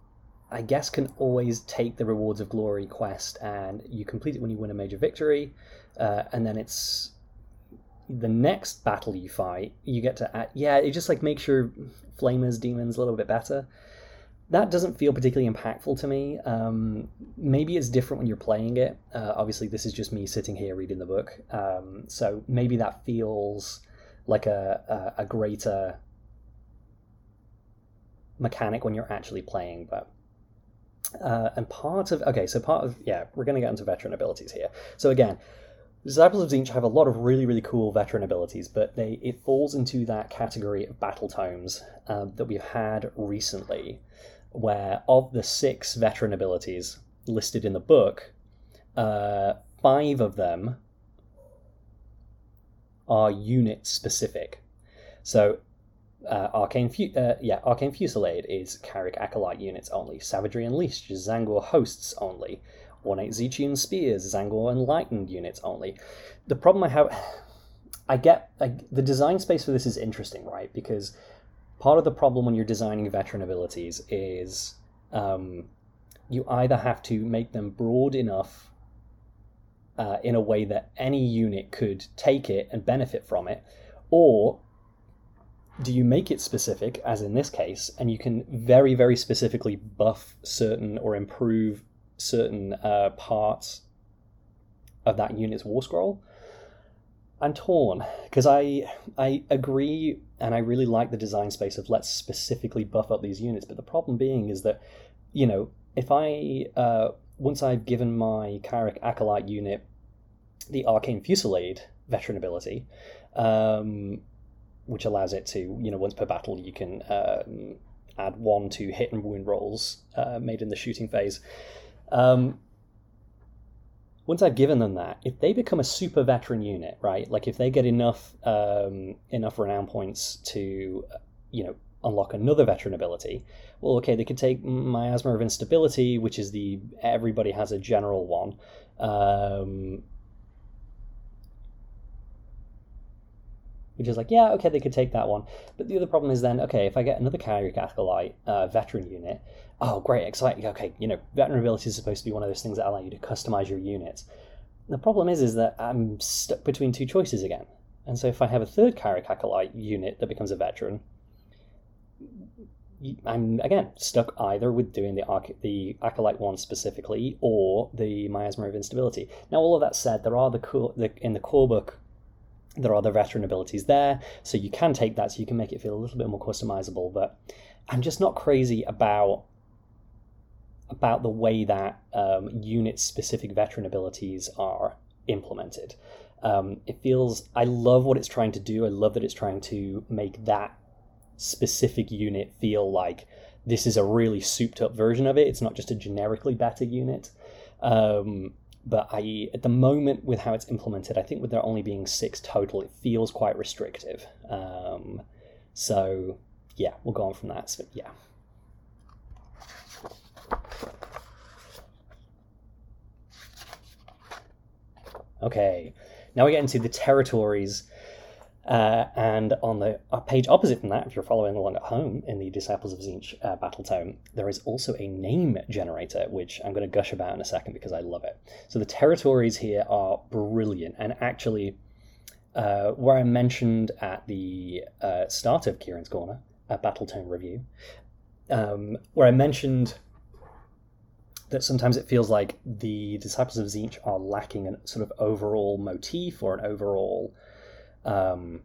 I guess, can always take the Rewards of Glory quest and you complete it when you win a major victory, uh, and then it's the next battle you fight, you get to add, yeah, it just like makes your flamers, demons a little bit better. That doesn't feel particularly impactful to me. Um, maybe it's different when you're playing it. Uh, obviously, this is just me sitting here reading the book, um, so maybe that feels like a, a, a greater mechanic when you're actually playing, but uh, and part of okay, so part of yeah, we're going to get into veteran abilities here. So again, Disciples of Tzeentch have a lot of really really cool veteran abilities, but they it falls into that category of battle tomes uh, that we've had recently, where of the six veteran abilities listed in the book, uh, five of them are unit specific. So uh, Arcane, Fu- uh, yeah, Arcane Fusillade is Kairic Acolyte units only. Savagery Unleashed is Tzaangor hosts only. Ornate Tzeentchian Spears, Tzaangor Enlightened units only. The problem I have, I get I, the design space for this is interesting, right? Because part of the problem when you're designing veteran abilities is um, you either have to make them broad enough uh, in a way that any unit could take it and benefit from it, or do you make it specific, as in this case, and you can very, very specifically buff certain or improve certain uh, parts of that unit's war scroll? I'm torn because I I agree and I really like the design space of let's specifically buff up these units, but the problem being is that you know if I uh, once I've given my Kairic Acolyte unit the Arcane Fusillade veteran ability, um, which allows it to, you know, once per battle, you can um, add one to hit and wound rolls uh, made in the shooting phase. Um, once I've given them that, if they become a super veteran unit, right? Like if they get enough um, enough renown points to, you know, unlock another veteran ability, well, okay, they could take Miasma of Instability, which is the everybody has a general one. Um, which is like, yeah, okay, they could take that one. But the other problem is then, okay, if I get another Kairic Acolyte uh, veteran unit, oh, great, exciting. Okay, you know, veteran ability is supposed to be one of those things that allow you to customize your units. The problem is, is that I'm stuck between two choices again. And so if I have a third Kairic Acolyte unit that becomes a veteran, I'm again stuck either with doing the the acolyte one specifically or the miasma of instability. Now, all of that said, there are the, core, the in the core book there are the veteran abilities there, so you can take that, so you can make it feel a little bit more customizable. But I'm just not crazy about about the way that um, unit specific veteran abilities are implemented. Um, it feels I love what it's trying to do. I love that it's trying to make that specific unit feel like this is a really souped up version of it. It's not just a generically better unit. Um, but I, at the moment, with how it's implemented, I think with there only being six total, it feels quite restrictive. Um, so, yeah, we'll go on from that. So, yeah. Okay, now we get into the territories uh, and on the uh, page opposite from that, if you're following along at home in the Disciples of Tzeentch uh, battle tome, there is also a name generator, which I'm going to gush about in a second because I love it. So the territories here are brilliant, and actually, uh, where I mentioned at the uh, start of Kieran's Corner, a battle tome review, um, where I mentioned that sometimes it feels like the Disciples of Tzeentch are lacking a sort of overall motif or an overall um,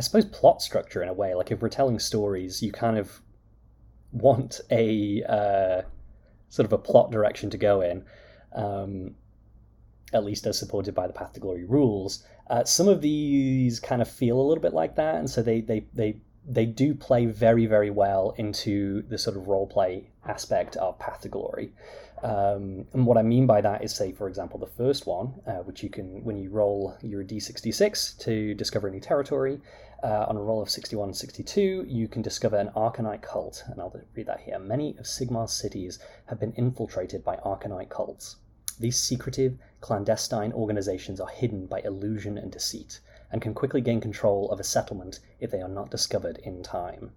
I suppose plot structure in a way. Like if we're telling stories, you kind of want a uh, sort of a plot direction to go in, um, at least as supported by the Path to Glory rules. Uh, some of these kind of feel a little bit like that, and so they they they they do play very very well into the sort of role play aspect of Path to Glory. Um, and what I mean by that is, say, for example, the first one, uh, which you can, when you roll your d66 to discover a new territory, uh, on a roll of 61 62, you can discover an Arcanite cult. And I'll read that here. Many of Sigmar's cities have been infiltrated by Arcanite cults. These secretive, clandestine organizations are hidden by illusion and deceit, and can quickly gain control of a settlement if they are not discovered in time.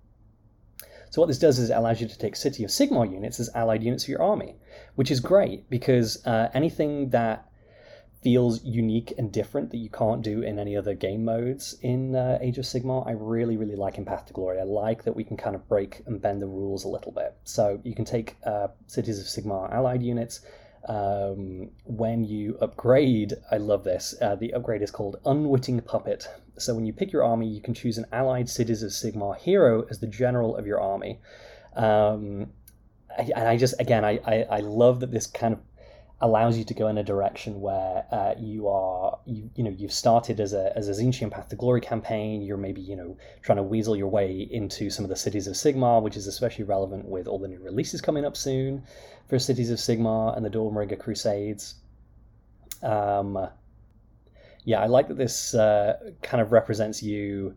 So what this does is it allows you to take City of Sigmar units as allied units for your army, which is great because uh, anything that feels unique and different that you can't do in any other game modes in uh, Age of Sigmar, I really, really like in Path to Glory. I like that we can kind of break and bend the rules a little bit. So you can take uh, Cities of Sigmar allied units. Um, when you upgrade, I love this. Uh, the upgrade is called Unwitting Puppet. So when you pick your army, you can choose an allied Cities of Sigmar hero as the general of your army. Um, and I just, again, I, I, I love that this kind of allows you to go in a direction where uh, you are you you know you've started as a as a Tzeentchian Path to Glory campaign. You're maybe you know trying to weasel your way into some of the cities of Sigmar, which is especially relevant with all the new releases coming up soon for Cities of Sigmar and the Dawnbringer Crusades. Um, yeah, I like that this uh, kind of represents you.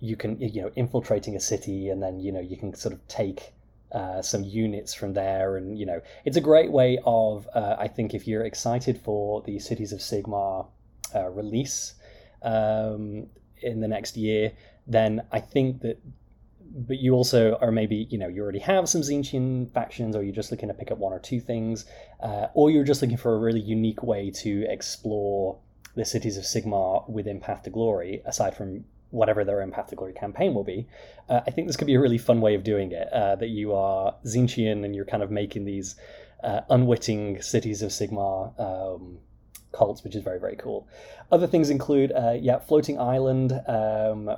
You can you know infiltrating a city, and then you know you can sort of take uh, some units from there, and you know it's a great way of uh, I think if you're excited for the Cities of Sigmar uh, release um, in the next year, then I think that. But you also are maybe you know you already have some Tzeentchian factions, or you're just looking to pick up one or two things, uh, or you're just looking for a really unique way to explore the cities of Sigmar within Path to Glory, aside from whatever their own Glory campaign will be. Uh, I think this could be a really fun way of doing it. Uh, that you are Tzeentchian and you're kind of making these uh, unwitting cities of Sigmar um, cults, which is very very cool. Other things include uh, yeah, floating island. Um,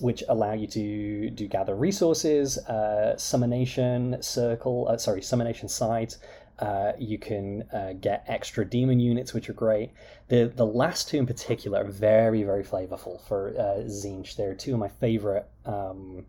which allow you to do gather resources, uh, summonation circle, uh, sorry, summonation site. Uh, you can uh, get extra demon units, which are great. The the last two in particular are very very flavorful for uh, Tzeentch. They're two of my favorite. Um,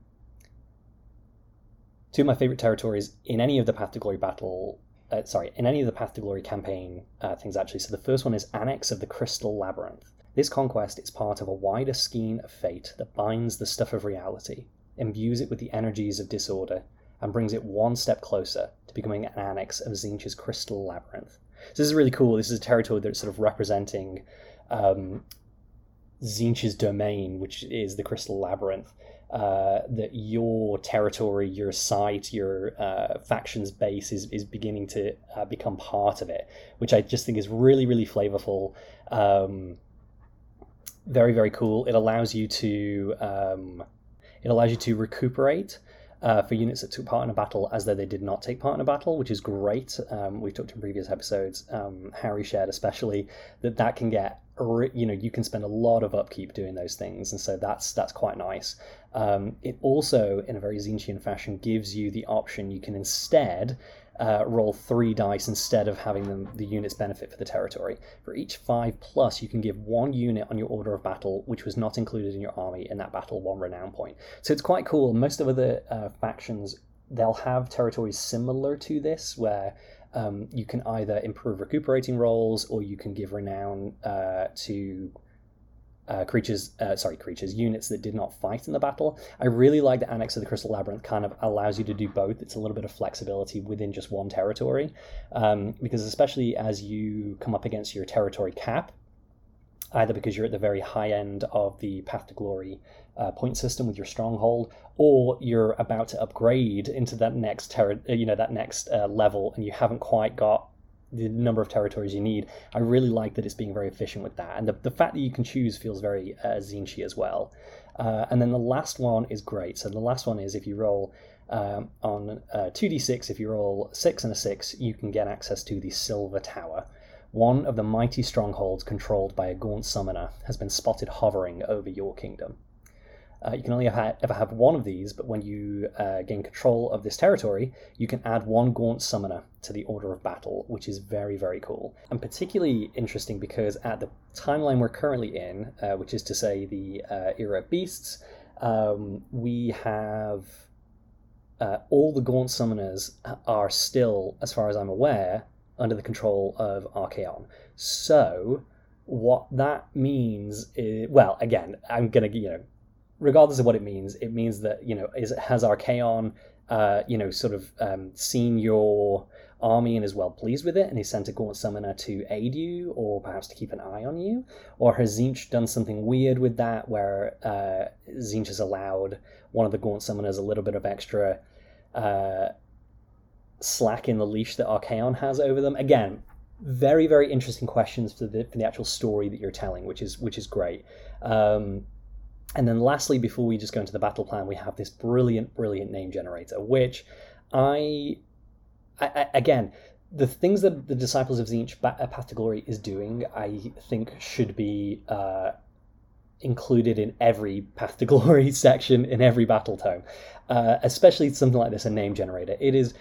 two of my favorite territories in any of the Path to Glory battle. Uh, sorry, in any of the Path to Glory campaign uh, things actually. So the first one is Annex of the Crystal Labyrinth. This conquest is part of a wider skein of fate that binds the stuff of reality, imbues it with the energies of disorder, and brings it one step closer to becoming an annex of Tzeentch's Crystal Labyrinth. So this is really cool. This is a territory that's sort of representing um, Tzeentch's domain, which is the Crystal Labyrinth. Uh, that your territory, your site, your uh, faction's base is, is beginning to uh, become part of it, which I just think is really, really flavorful. Um, very very cool. It allows you to um, it allows you to recuperate uh, for units that took part in a battle as though they did not take part in a battle, which is great. Um, we've talked in previous episodes. Um, Harry shared especially that that can get you know you can spend a lot of upkeep doing those things, and so that's that's quite nice. Um, it also, in a very Tzeentchian fashion, gives you the option you can instead uh, roll three dice instead of having them the units benefit for the territory. For each five plus, you can give one unit on your order of battle, which was not included in your army in that battle, one renown point. So it's quite cool. Most of other uh, factions they'll have territories similar to this where um, you can either improve recuperating rolls or you can give renown uh, to uh, creatures, uh, sorry, creatures, units that did not fight in the battle. I really like the Annex of the Crystal Labyrinth kind of allows you to do both. It's a little bit of flexibility within just one territory, um, because especially as you come up against your territory cap, either because you're at the very high end of the Path to Glory uh, point system with your stronghold, or you're about to upgrade into that next terri- uh, you know that next uh, level, and you haven't quite got the number of territories you need. I really like that it's being very efficient with that, and the, the fact that you can choose feels very uh, Tzeentchy as well. Uh, and then the last one is great. So the last one is if you roll um, on uh, 2d6, if you roll 6 and a 6, you can get access to the Silver Tower. One of the mighty strongholds controlled by a gaunt summoner has been spotted hovering over your kingdom. Uh, you can only ever have one of these, but when you uh, gain control of this territory, you can add one Gaunt Summoner to the order of battle, which is very, very cool. And particularly interesting because at the timeline we're currently in, uh, which is to say the uh, era of beasts, um, we have uh, all the Gaunt Summoners are still, as far as I'm aware, under the control of Archaon. So, what that means is, well, again, I'm gonna, you know, regardless of what it means, it means that you know is has Archaon uh, you know sort of um, seen your army and is well pleased with it, and he sent a Gaunt Summoner to aid you, or perhaps to keep an eye on you, or has Tzeentch done something weird with that, where uh, Tzeentch has allowed one of the Gaunt Summoners a little bit of extra uh, slack in the leash that Archaon has over them. Again, very very interesting questions for the for the actual story that you're telling, which is which is great. Um, and then lastly, before we just go into the battle plan, we have this brilliant, brilliant name generator, which I, I, I again, the things that the Disciples of Tzeentch Path to Glory is doing, I think should be uh, included in every Path to Glory section in every battle tome, uh, especially something like this, a name generator. It is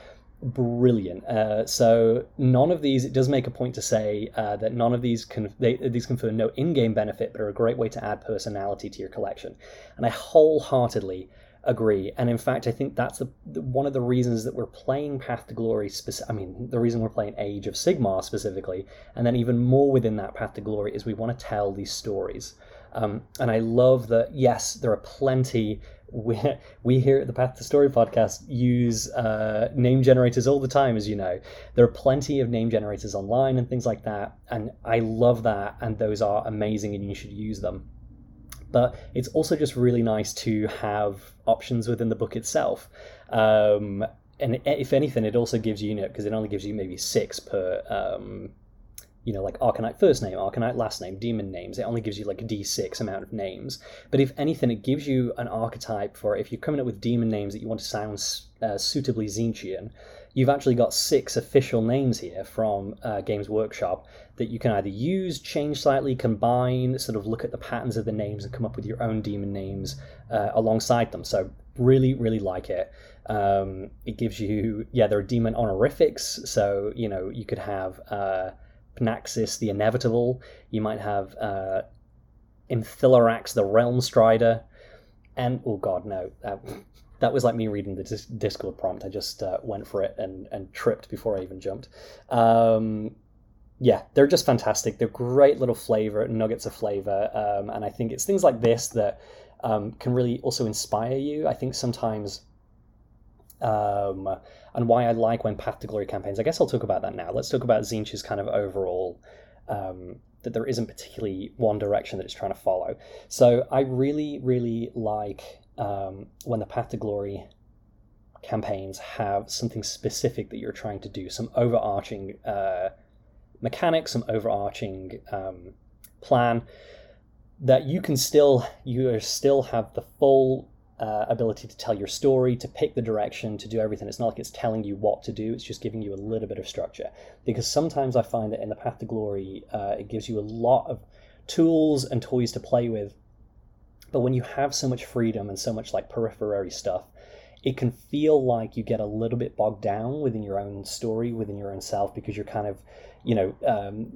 brilliant. Uh, so none of these. It does make a point to say uh, that none of these can they, these confer no in-game benefit, but are a great way to add personality to your collection. And I wholeheartedly agree. And in fact, I think that's the, one of the reasons that we're playing Path to Glory. Speci- I mean, the reason we're playing Age of Sigmar specifically, and then even more within that Path to Glory is we want to tell these stories. Um, and I love that. Yes, there are plenty we, we here at the Path to Story podcast use uh, name generators all the time, as you know. There are plenty of name generators online and things like that, and I love that, and those are amazing, and you should use them. But it's also just really nice to have options within the book itself. Um, and if anything, it also gives you, you know, because it only gives you maybe six per um, you know, like Arcanite first name, Arcanite last name, demon names. It only gives you like a d6 amount of names. But if anything, it gives you an archetype for if you're coming up with demon names that you want to sound uh, suitably Tzeentchian, you've actually got six official names here from uh, Games Workshop that you can either use, change slightly, combine, sort of look at the patterns of the names and come up with your own demon names uh, alongside them. So really, really like it. Um, it gives you, yeah, there are demon honorifics. So, you know, you could have uh, Pnaxis the Inevitable. You might have uh, Imthilorax the Realm Strider. And, oh god, no. Uh, that was like me reading the Discord prompt. I just uh, went for it and, and tripped before I even jumped. Um, yeah, they're just fantastic. They're great little flavor, nuggets of flavor. Um, and I think it's things like this that um, can really also inspire you. I think sometimes, um, and why I like when Path to Glory campaigns, I guess I'll talk about that now. Let's talk about Tzeentch's kind of overall um, that there isn't particularly one direction that it's trying to follow. So I really, really like um, when the Path to Glory campaigns have something specific that you're trying to do, some overarching uh, mechanics, some overarching um, plan that you can still you still have the full uh, ability to tell your story, to pick the direction, to do everything. It's not like it's telling you what to do, it's just giving you a little bit of structure. Because sometimes I find that in the Path to Glory, uh, it gives you a lot of tools and toys to play with but when you have so much freedom and so much like periphery stuff, it can feel like you get a little bit bogged down within your own story, within your own self, because you're kind of, you know, um,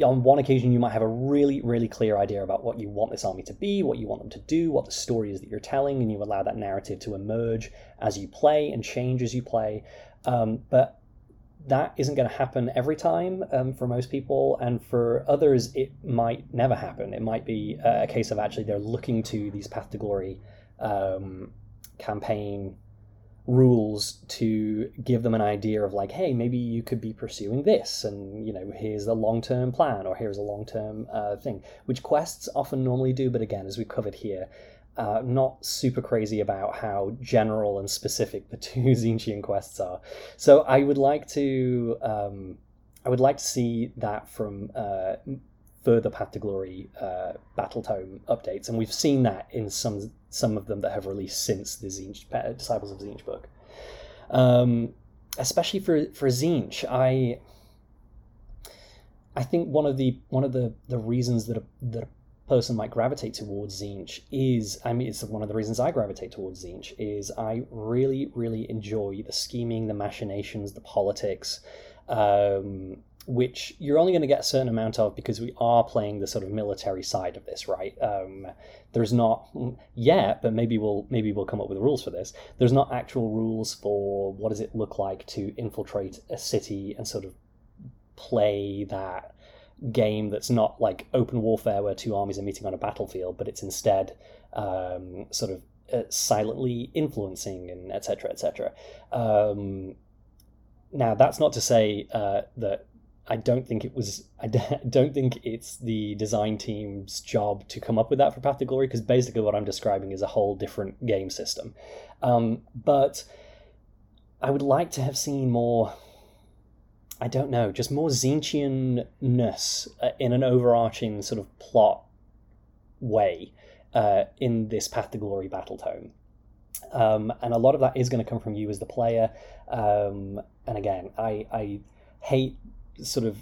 on one occasion you might have a really, really clear idea about what you want this army to be, what you want them to do, what the story is that you're telling, and you allow that narrative to emerge as you play and change as you play. Um, but that isn't going to happen every time um, for most people, and for others, it might never happen. It might be a case of actually they're looking to these Path to Glory um, campaign rules to give them an idea of like, hey, maybe you could be pursuing this, and you know, here's a long term plan, or here's a long term uh, thing, which quests often normally do. But again, as we covered here, uh, not super crazy about how general and specific the two Tzeentchian quests are. So I would like to um, I would like to see that from uh, further Path to Glory uh, Battle Tome updates, and we've seen that in some some of them that have released since the Tzeentch, Disciples of Tzeentch book. Um, especially for for Tzeentch, I I think one of the one of the, the reasons that a, that a person might gravitate towards Tzeentch is, I mean, it's one of the reasons I gravitate towards Tzeentch, is I really, really enjoy the scheming, the machinations, the politics, um, which you're only going to get a certain amount of because we are playing the sort of military side of this, right? Um, there's not yet, but maybe we'll maybe we'll come up with rules for this. There's not actual rules for what does it look like to infiltrate a city and sort of play that game that's not like open warfare where two armies are meeting on a battlefield, but it's instead um, sort of uh, silently influencing and etc. etc. Um, now, that's not to say uh, that I don't think it was. I don't think it's the design team's job to come up with that for Path to Glory, because basically what I'm describing is a whole different game system. Um, but I would like to have seen more I don't know, just more Tzeentchian-ness uh, in an overarching sort of plot way uh, in this Path to Glory battle tome. Um, and a lot of that is going to come from you as the player. Um, and again, I, I hate sort of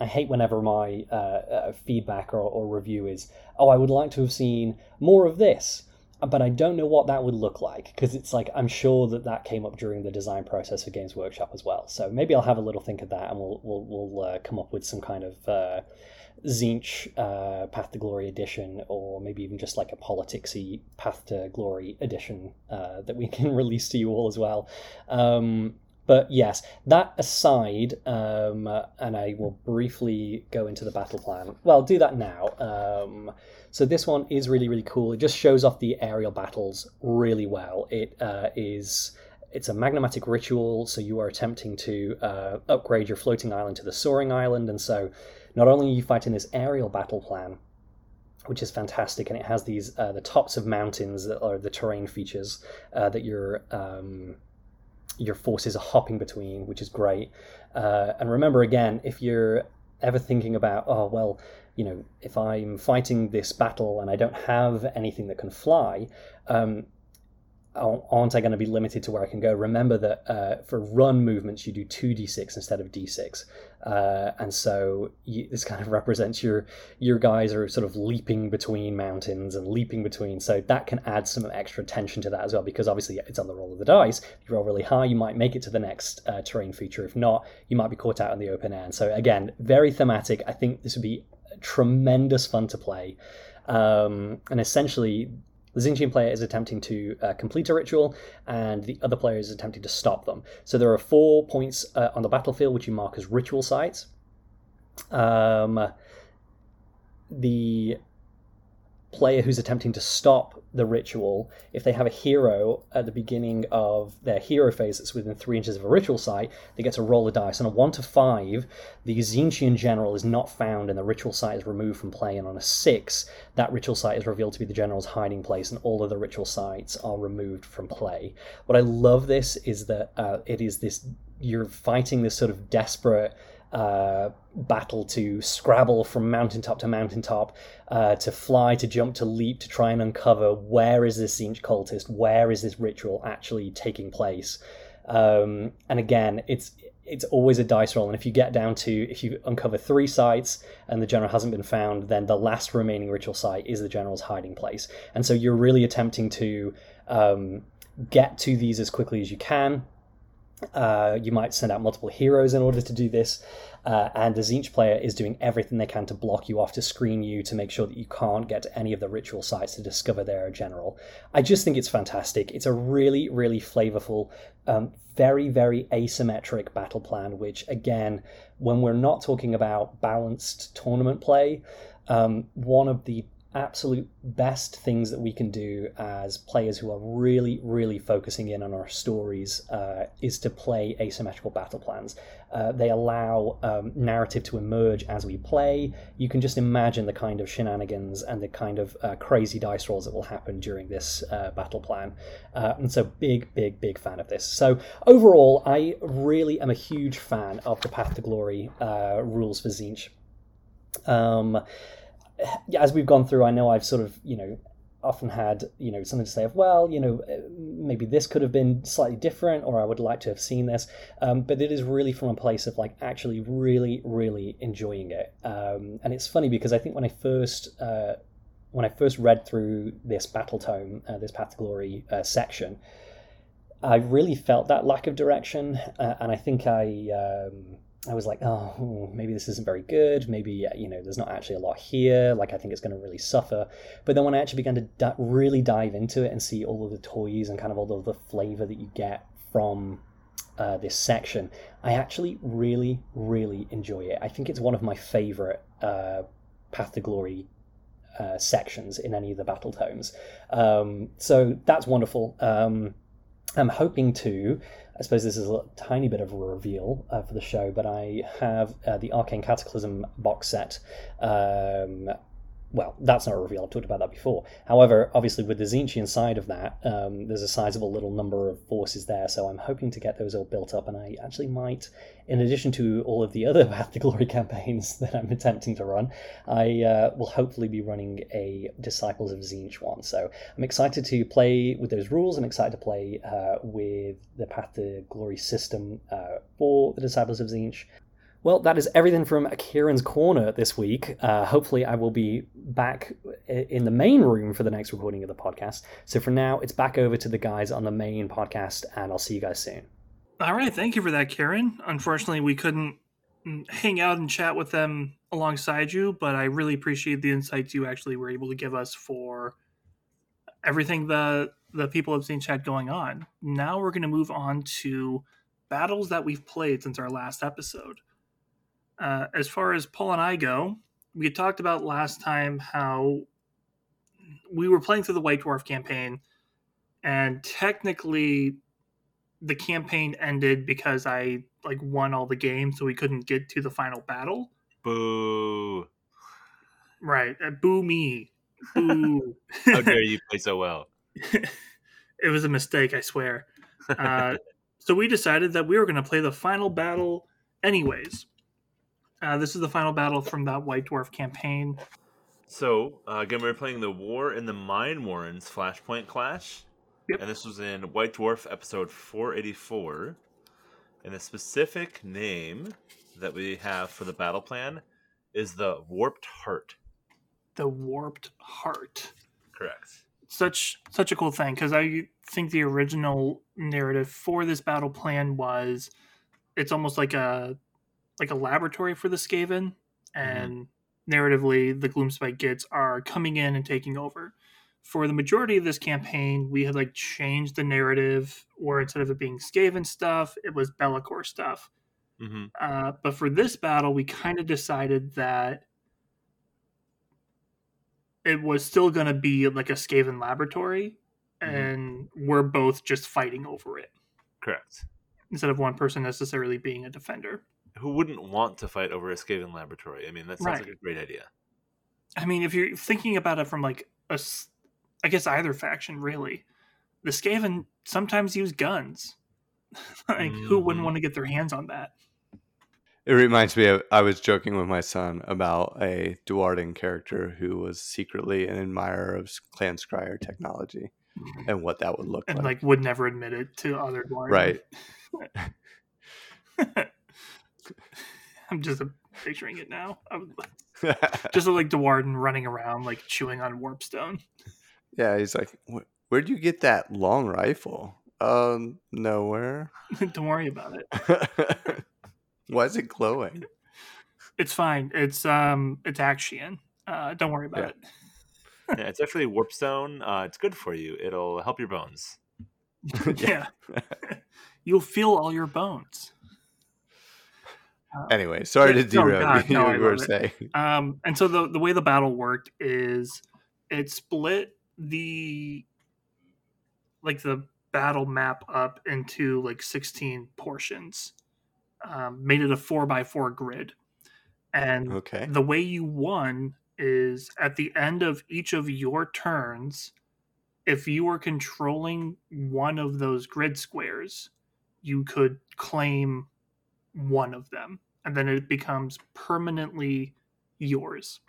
I hate whenever my uh, uh, feedback or, or, review is, oh, I would like to have seen more of this but I don't know what that would look like because it's like I'm sure that that came up during the design process for Games Workshop as well. So maybe I'll have a little think of that and we'll we'll, we'll uh, come up with some kind of uh, Tzeentch uh, Path to Glory edition, or maybe even just like a politicsy Path to Glory edition uh, that we can release to you all as well. Um, but yes, that aside, um, and I will briefly go into the battle plan. Well, do that now. Um, so this one is really really cool. It just shows off the aerial battles really well. It uh, is it's a magmatic ritual, so you are attempting to uh, upgrade your floating island to the soaring island, and so not only are you fighting this aerial battle plan, which is fantastic, and it has these uh, the tops of mountains that are the terrain features uh, that you're um, your forces are hopping between, which is great. Uh, and remember, again, if you're ever thinking about, oh, well, you know, if I'm fighting this battle and I don't have anything that can fly, um, aren't I going to be limited to where I can go? Remember that uh, for run movements, you do 2d6 instead of d6. Uh, and so you, this kind of represents your your guys are sort of leaping between mountains and leaping between. So that can add some extra tension to that as well, because obviously it's on the roll of the dice. If you roll really high, you might make it to the next uh, terrain feature. If not, you might be caught out in the open air. And so again, very thematic. I think this would be tremendous fun to play. Um, and essentially, the Tzeentchian player is attempting to uh, complete a ritual, and the other player is attempting to stop them. So there are four points uh, on the battlefield which you mark as ritual sites. Um, the player who's attempting to stop the ritual, if they have a hero at the beginning of their hero phase that's within three inches of a ritual site, they get to roll a dice. On a one to five, the Tzeentchian general is not found and the ritual site is removed from play. And on a six, that ritual site is revealed to be the general's hiding place, and all of the ritual sites are removed from play. What I love this is that uh, it is this you're fighting this sort of desperate uh, battle to scrabble from mountaintop to mountaintop, uh, to fly, to jump, to leap, to try and uncover where is this Tzeentch cultist, where is this ritual actually taking place. Um, and again, it's it's always a dice roll, and if you get down to if you uncover three sites and the general hasn't been found, then the last remaining ritual site is the general's hiding place, and so you're really attempting to um, get to these as quickly as you can uh, you might send out multiple heroes in order to do this, uh, and as each player is doing everything they can to block you off, to screen you, to make sure that you can't get to any of the ritual sites to discover their general. I just think it's fantastic. It's a really, really flavorful, um, very, very asymmetric battle plan, which, again, when we're not talking about balanced tournament play, um, one of the absolute best things that we can do as players who are really, really focusing in on our stories uh, is to play asymmetrical battle plans. Uh, they allow um, narrative to emerge as we play. You can just imagine the kind of shenanigans and the kind of uh, crazy dice rolls that will happen during this uh, battle plan. Uh, and so, big, big, big fan of this. So, overall, I really am a huge fan of the Path to Glory uh, rules for Tzeentch. Um, as we've gone through, I know I've sort of, you know, often had, you know, something to say of, well, you know, uh, maybe this could have been slightly different, or I would like to have seen this. Um, but it is really from a place of like actually really, really enjoying it. Um, and it's funny because I think when I first uh, when I first read through this battle tome, uh, this Path to Glory uh, section, I really felt that lack of direction, uh, and I think I. Um, I was like, oh, maybe this isn't very good. Maybe, you know, there's not actually a lot here. Like, I think it's going to really suffer. But then when I actually began to really dive into it and see all of the toys and kind of all of the flavor that you get from uh, this section, I actually really, really enjoy it. I think it's one of my favorite uh, Path to Glory uh, sections in any of the battle tomes. Um, so that's wonderful. Um, I'm hoping to I suppose this is a tiny bit of a reveal uh, for the show, but I have uh, the Arcane Cataclysm box set um, well, that's not a reveal. I've talked about that before. However, obviously with the Tzeentchian side of that, um, there's a sizable little number of forces there, so I'm hoping to get those all built up, and I actually might, in addition to all of the other Path to Glory campaigns that I'm attempting to run, I uh, will hopefully be running a Disciples of Tzeentch one. So I'm excited to play with those rules. I'm excited to play uh, with the Path to Glory system uh, for the Disciples of Tzeentch. Well, that is everything from Kieran's Corner this week. Uh, hopefully, I will be back in the main room for the next recording of the podcast. So for now, it's back over to the guys on the main podcast, and I'll see you guys soon. All right. Thank you for that, Kieran. Unfortunately, we couldn't hang out and chat with them alongside you, but I really appreciate the insights you actually were able to give us for everything the the people have seen chat going on. Now we're going to move on to battles that we've played since our last episode. Uh, as far as Paul and I go, we talked about last time how we were playing through the White Dwarf campaign, and technically, the campaign ended because I like won all the games, so we couldn't get to the final battle. Boo! Right, uh, boo me, boo! How dare you play so well? it was a mistake, I swear. Uh, So we decided that we were going to play the final battle anyways. Uh, this is the final battle from that White Dwarf campaign. So uh, again, we're playing the War in the Mind Warrens Flashpoint Clash, Yep. and this was in White Dwarf episode 484. And the specific name that we have for the battle plan is the Warped Heart. The Warped Heart. Correct. Such such a cool thing because I think the original narrative for this battle plan was it's almost like a like a laboratory for the Skaven, and narratively the Gloomspite Gits are coming in and taking over. For the majority of this campaign, we had like changed the narrative, where instead of it being Skaven stuff, it was Be'lakor stuff. hmm Uh, but for this battle, we kind of decided that it was still going to be like a Skaven laboratory, Mhm. and we're both just fighting over it Correct. instead of one person necessarily being a defender. Who wouldn't want to fight over a Skaven laboratory? I mean, that sounds Right. like a great idea. I mean, if you're thinking about it from like a, I guess either faction really, the Skaven sometimes use guns. like, who wouldn't Mhm. want to get their hands on that? It reminds me of I was joking with my son about a Duardin character who was secretly an admirer of Clan Skryre technology and what that would look And like. And like would never admit it to other dwarves. Right. I'm just picturing it now. I would, just like Duardin running around like chewing on warpstone. yeah, he's like, "Where'd you get that long rifle?" Um, nowhere. Don't worry about it. Why is it glowing? It's fine. It's um it's Axion. Uh don't worry about Yeah. yeah, it's actually Warpstone. Uh, it's good for you. It'll help your bones. yeah. You'll feel all your bones. Anyway, sorry to derail God, you. no, you were saying. Um, and so the the way the battle worked is it split the like the battle map up into like 16 portions. Um, made it a four by four grid. And Okay. the way you won is at the end of each of your turns, if you were controlling one of those grid squares, you could claim one of them, and then it becomes permanently yours.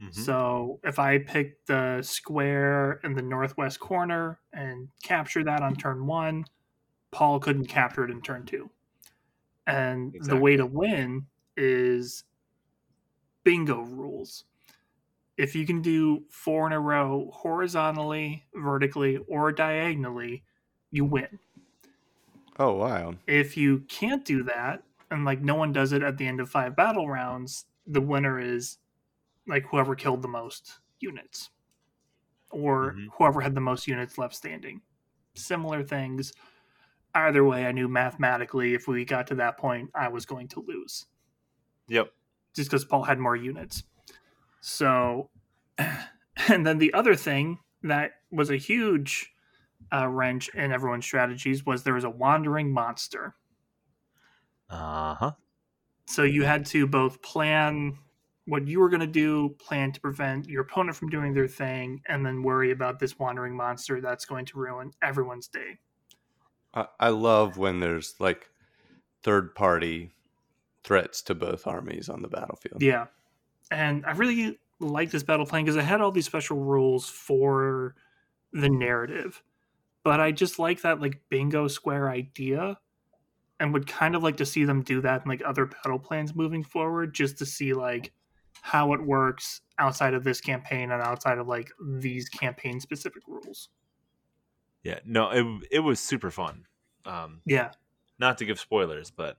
Mhm. So if I pick the square in the northwest corner and capture that on turn one, Paul couldn't capture it in turn two. And the way to win is bingo rules. If you can do four in a row horizontally, vertically, or diagonally, you win. Oh wow. If you can't do that, and like no one does it at the end of five battle rounds, the winner is like whoever killed the most units or Mhm. whoever had the most units left standing. Similar things. Either way, I knew mathematically if we got to that point, I was going to lose Yep. just because Paul had more units. So, and then the other thing that was a huge uh, wrench in everyone's strategies was there was a wandering monster. Uh huh. So you had to both plan what you were going to do, plan to prevent your opponent from doing their thing, and then worry about this wandering monster that's going to ruin everyone's day. I, I love when there's like third party threats to both armies on the battlefield. Yeah. And I really like this battle plan because it had all these special rules for the narrative. But I just like that like bingo square idea and would kind of like to see them do that in like other battle plans moving forward just to see like how it works outside of this campaign and outside of like these campaign specific rules. Yeah. No, it it was super fun. Um, Yeah. not to give spoilers, but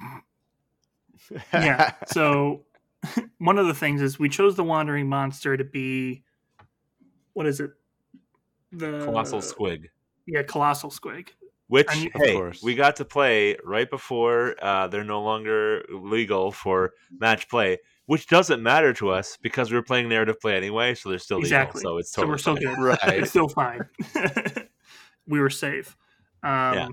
yeah. So one of the things is we chose the wandering monster to be what is it? The colossal squig. Yeah, colossal squig. Which And you- Of hey, course. we got to play right before uh, they're no longer legal for match play, which doesn't matter to us because we were playing narrative play anyway, so they're still Exactly. legal. So it's So we're still fine. good. Right. It's still fine. we were safe. Um, Yeah.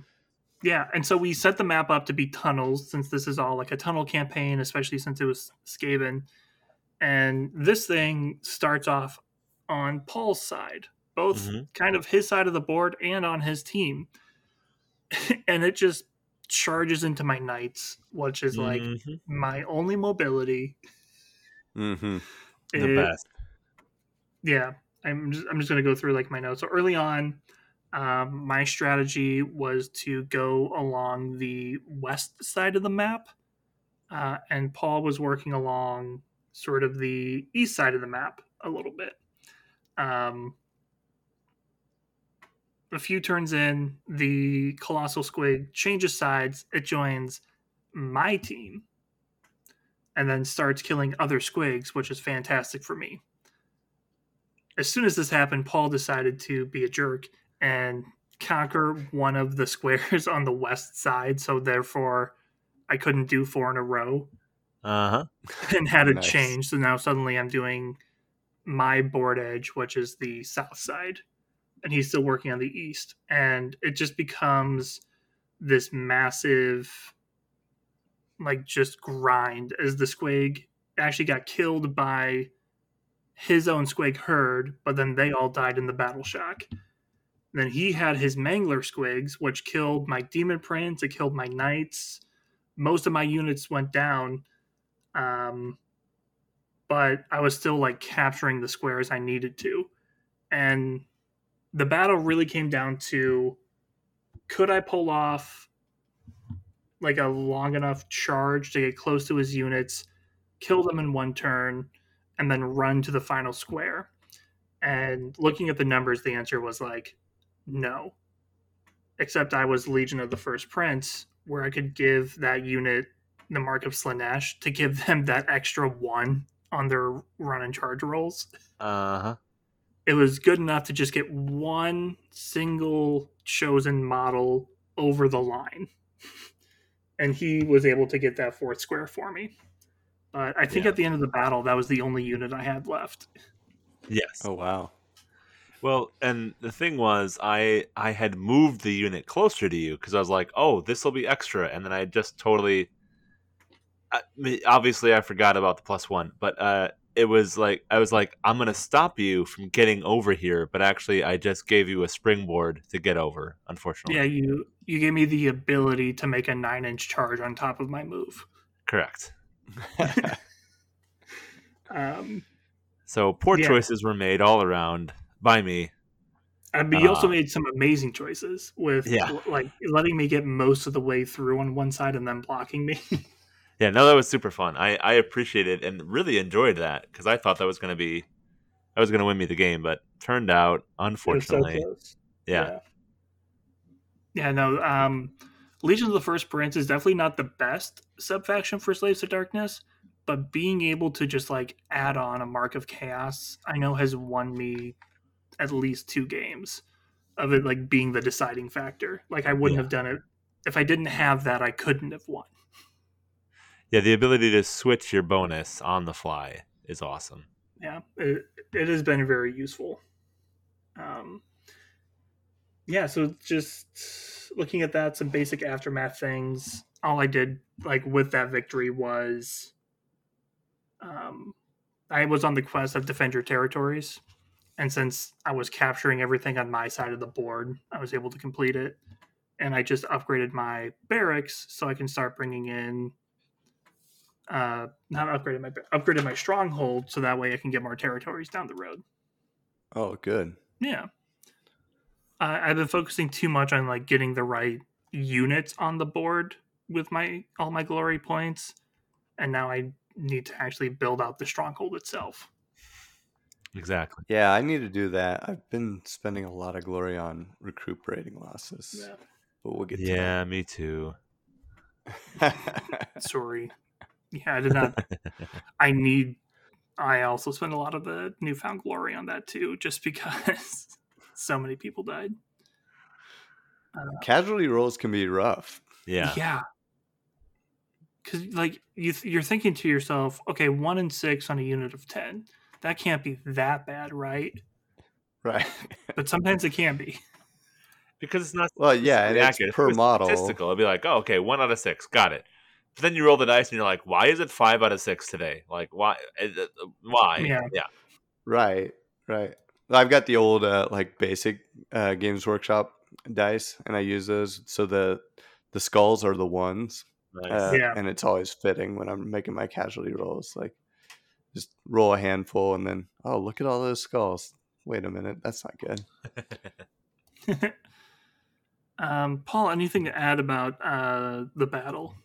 yeah. and so we set the map up to be tunnels since this is all like a tunnel campaign, especially since it was Skaven. And this thing starts off on Paul's side, both Mhm. kind of his side of the board and on his team. and it just charges into my knights, which is like Mhm. my only mobility. Mm-hmm. the It- best. yeah i'm just, I'm just going to go through like my notes so early on um, my strategy was to go along the west side of the map uh, and paul was working along sort of the east side of the map a little bit um, a few turns in the colossal squig changes sides it joins my team and then starts killing other squigs which is fantastic for me as soon as this happened, Paul decided to be a jerk and conquer one of the squares on the west side. So therefore, I couldn't do four in a row Uh huh. and had to Nice. change. So now suddenly I'm doing my board edge, which is the south side, and he's still working on the east. And it just becomes this massive, like, just grind as the squig actually got killed by his own squig herd, but then they all died in the battle shock. Then he had his mangler squigs, which killed my demon prince, it killed my knights. Most of my units went down. Um, but I was still like capturing the squares I needed to. And the battle really came down to could I pull off like a long enough charge to get close to his units, kill them in one turn, and then run to the final square? And looking at the numbers, the answer was like, no. Except I was Legion of the First Prince, where I could give that unit the Mark of Slaanesh to give them that extra one on their run and charge rolls. Uh huh. It was good enough to just get one single chosen model over the line. And he was able to get that fourth square for me. But I think Yeah. at the end of the battle, that was the only unit I had left. Yes. Oh wow. Well, and the thing was, I I had moved the unit closer to you because I was like, oh, this will be extra, and then I just totally. I mean, obviously, I forgot about the plus one, but uh, it was like I was like, I'm gonna stop you from getting over here, but actually, I just gave you a springboard to get over. Unfortunately, Yeah, you you gave me the ability to make a nine inch charge on top of my move. correct. Um, So poor Yeah. choices were made all around by me. Uh, but you also Uh, made some amazing choices with Yeah. like letting me get most of the way through on one side and then blocking me. Yeah, no, that was super fun. I I appreciated and really enjoyed that because I thought that was gonna be, I was gonna win me the game, but turned out was so unfortunately, yeah. yeah. Yeah, no. Um, Legion of the First Prince is definitely not the best sub faction for Slaves to Darkness, but being able to just like add on a Mark of Chaos, I know has won me at least two games of it like being the deciding factor. Like I wouldn't Yeah. have done it if I didn't have that. I couldn't have won. Yeah, the ability to switch your bonus on the fly is awesome. yeah it, it has been very useful um yeah so just looking at that some basic aftermath things all i did like with that victory was um i was on the quest of defend your territories and since i was capturing everything on my side of the board i was able to complete it and i just upgraded my barracks so i can start bringing in uh not upgraded my upgraded my stronghold so that way I can get more territories down the road. oh, good. Yeah. I I've been focusing too much on like getting the right units on the board with my all my glory points, and now I need to actually build out the stronghold itself. Exactly. Yeah, I need to do that. I've been spending a lot of glory on recuperating losses, Yeah. but we'll get to Yeah, me too. Sorry. Yeah, I did not. I need. I also spend a lot of the newfound glory on that too, just because so many people died. Uh, Casualty rolls can be rough. Yeah. Yeah. Because like you, th- you're thinking to yourself, okay, one in six on a unit of ten, that can't be that bad, right? Right. But sometimes it can be. Because it's not Well, yeah, and it's accurate. Per was model. Statistical. It'd be like, oh, okay, one out of six, got it. But then you roll the dice and you're like, why is it five out of six today? Like, why? Is Why? Yeah. Yeah. Right, right. I've got the old uh, like basic uh, Games Workshop dice, and I use those. So the the skulls are the ones, Nice. uh, Yeah. and it's always fitting when I'm making my casualty rolls. Like just roll a handful, and then oh, look at all those skulls. Wait a minute, that's not good. um, Paul, anything to add about uh, the battle?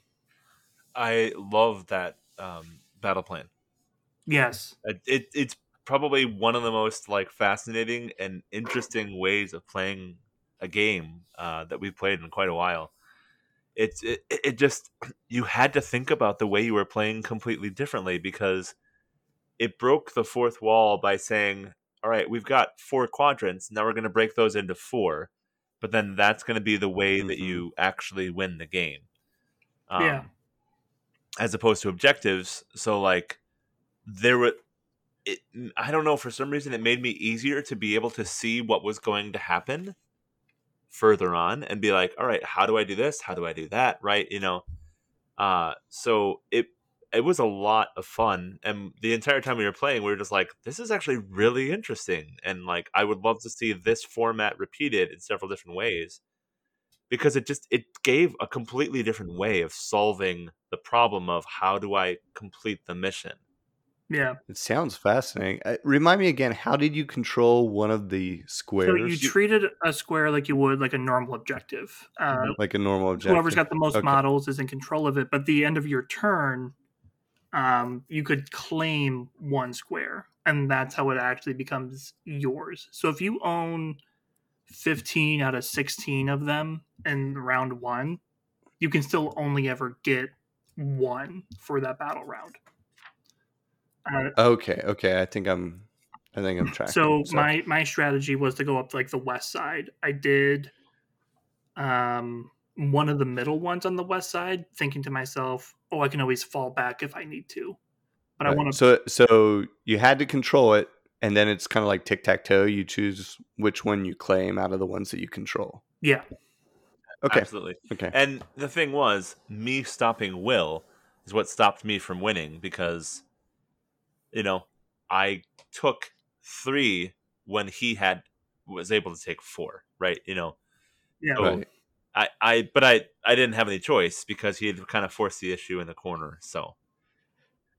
I love that um, battle plan. Yes. It, it it's probably one of the most like fascinating and interesting ways of playing a game uh, that we've played in quite a while. It's it, it just you had to think about the way you were playing completely differently because it broke the fourth wall by saying, "All right, we've got four quadrants. Now we're going to break those into four, but then that's going to be the way that Mhm. you actually win the game." Um, Yeah. As opposed to objectives. So like there were it I don't know for some reason it made me easier to be able to see what was going to happen further on and be like, all right, how do I do this? How do I do that? Right? You know. Uh so it it was a lot of fun and the entire time we were playing we were just like this is actually really interesting and like I would love to see this format repeated in several different ways because it just it gave a completely different way of solving the problem of how do I complete the mission. Yeah. It sounds fascinating. Uh, remind me again, how did you control one of the squares? So you treated a square like you would like a normal objective. Uh, like a normal objective? whoever's got the most Okay. models is in control of it. But the end of your turn, um, you could claim one square, and that's how it actually becomes yours. So if you own fifteen out of sixteen of them in round one, you can still only ever get one for that battle round. Uh, Okay, okay. I think I'm. I think I'm tracking. so my my strategy was to go up like the west side. I did um one of the middle ones on the west side, thinking to myself, "Oh, I can always fall back if I need to." But I want to So so you had to control it, and then it's kind of like tic tac toe. You choose which one you claim out of the ones that you control. yeah, Okay. Absolutely. Okay. And the thing was, me stopping Will is what stopped me from winning because you know, I took 3 when he had was able to take 4, right? You know, yeah. So- Right. I, I but I I didn't have any choice because he had kind of forced the issue in the corner. So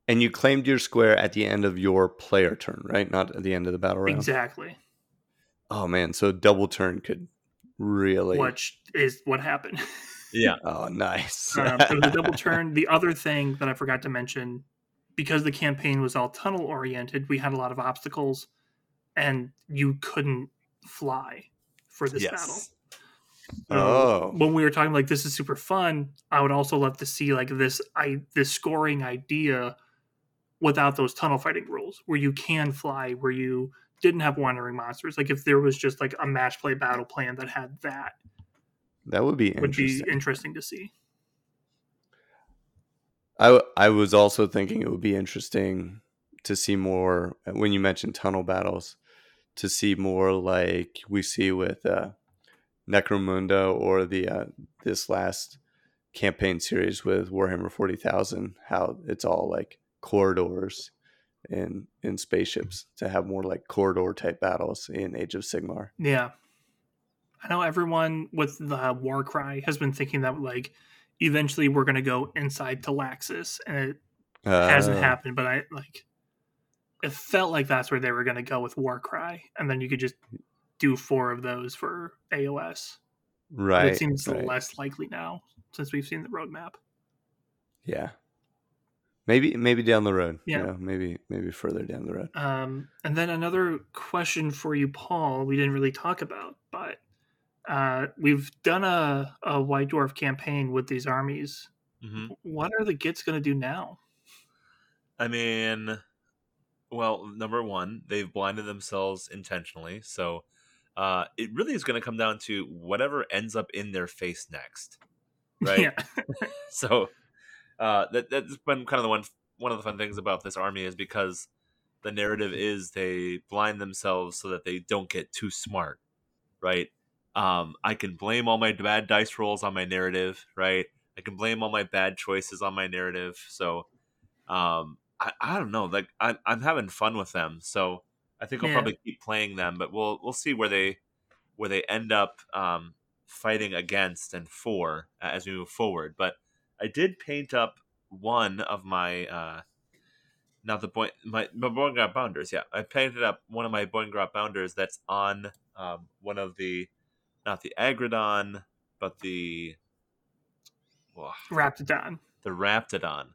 And you claimed your square at the end of your player turn, right? Not at the end of the battle round. Exactly. Oh man, so double turn could really. Which is what happened. yeah, Oh, nice. um, so the double turn. The other thing that I forgot to mention, because the campaign was all tunnel oriented, we had a lot of obstacles, and you couldn't fly for this battle. yes, So Oh. when we were talking like this is super fun, I would also love to see like this I this scoring idea without those tunnel fighting rules, where you can fly, where you didn't have wandering monsters. Like if there was just like a match play battle plan that had that, that would be would be interesting. to see. I w- I was also thinking it would be interesting to see more when you mentioned tunnel battles, to see more like we see with uh, Necromunda or the uh, this last campaign series with Warhammer Forty Thousand. How it's all like corridors in in spaceships to have more like corridor type battles in Age of Sigmar. Yeah. I know everyone with the Warcry has been thinking that like eventually we're gonna go inside Talaxis and it hasn't Uh, happened, but I like it felt like that's where they were gonna go with Warcry, and then you could just do four of those for AOS. Right. it seems right. less likely now since we've seen the roadmap. Yeah. Maybe maybe down the road. Yeah. You know, maybe maybe further down the road. Um, and then another question for you, Paul. We didn't really talk about, but uh, we've done a, a White Dwarf campaign with these armies. hmm What are the Gits going to do now? I mean, well, number one, they've blinded themselves intentionally, so uh, it really is going to come down to whatever ends up in their face next, right? Yeah. so uh, that that's been kind of the one one of the fun things about this army is because the narrative is they blind themselves so that they don't get too smart, right? Um, I can blame all my bad dice rolls on my narrative, right? I can blame all my bad choices on my narrative. So, um, I, I don't know, like I'm I'm having fun with them. So I think I'll Yeah. probably keep playing them, but we'll we'll see where they where they end up. Um, fighting against and for uh, as we move forward. But I did paint up one of my uh, now the point my my Boingrot Bounderz. Yeah, I painted up one of my Boingrot Bounderz that's on um, one of the not the Aggradon, but the well, Raptadon. the Raptadon.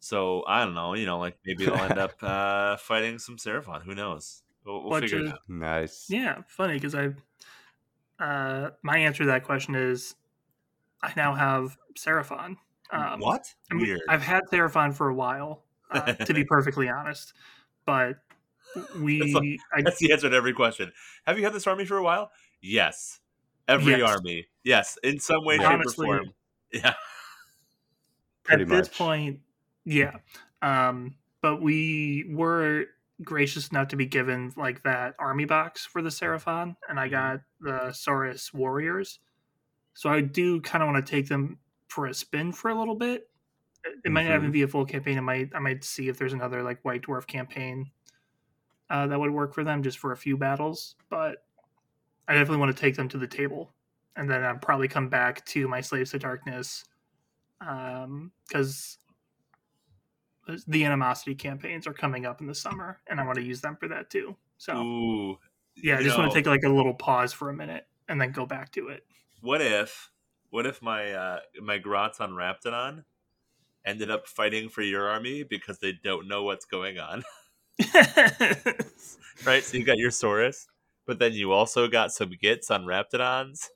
So I don't know, you know, like maybe they'll end up uh, fighting some Seraphon. Who knows? We'll, we'll Bunch figure it out. Nice. Yeah, funny because I, uh, my answer to that question is, I now have Seraphon. Um, what? I mean, Weird. I've had Seraphon for a while, uh, to be perfectly honest, but we, I, That's the answer to every question. Have you had this army for a while? Yes. Every Yes. army. Yes. In some way, shape, or form. Yeah. Pretty at this point, yeah. Um, but we were gracious enough to be given like that army box for the Seraphon, and I got the Saurus Warriors. So I do kind of want to take them for a spin for a little bit. It- It might not even Mhm. be a full campaign. I might I might see if there's another like White Dwarf campaign uh, that would work for them just for a few battles. But I definitely want to take them to the table, and then I'll probably come back to my Slaves to Darkness because the animosity campaigns are coming up in the summer, and I want to use them for that too. So Ooh. yeah, I just want to take like a little pause for a minute and then go back to it. What if, what if my uh, my Grots on Raptadon ended up fighting for your army because they don't know what's going on? right. So you got your Saurus, but then you also got some Gits on Raptadons.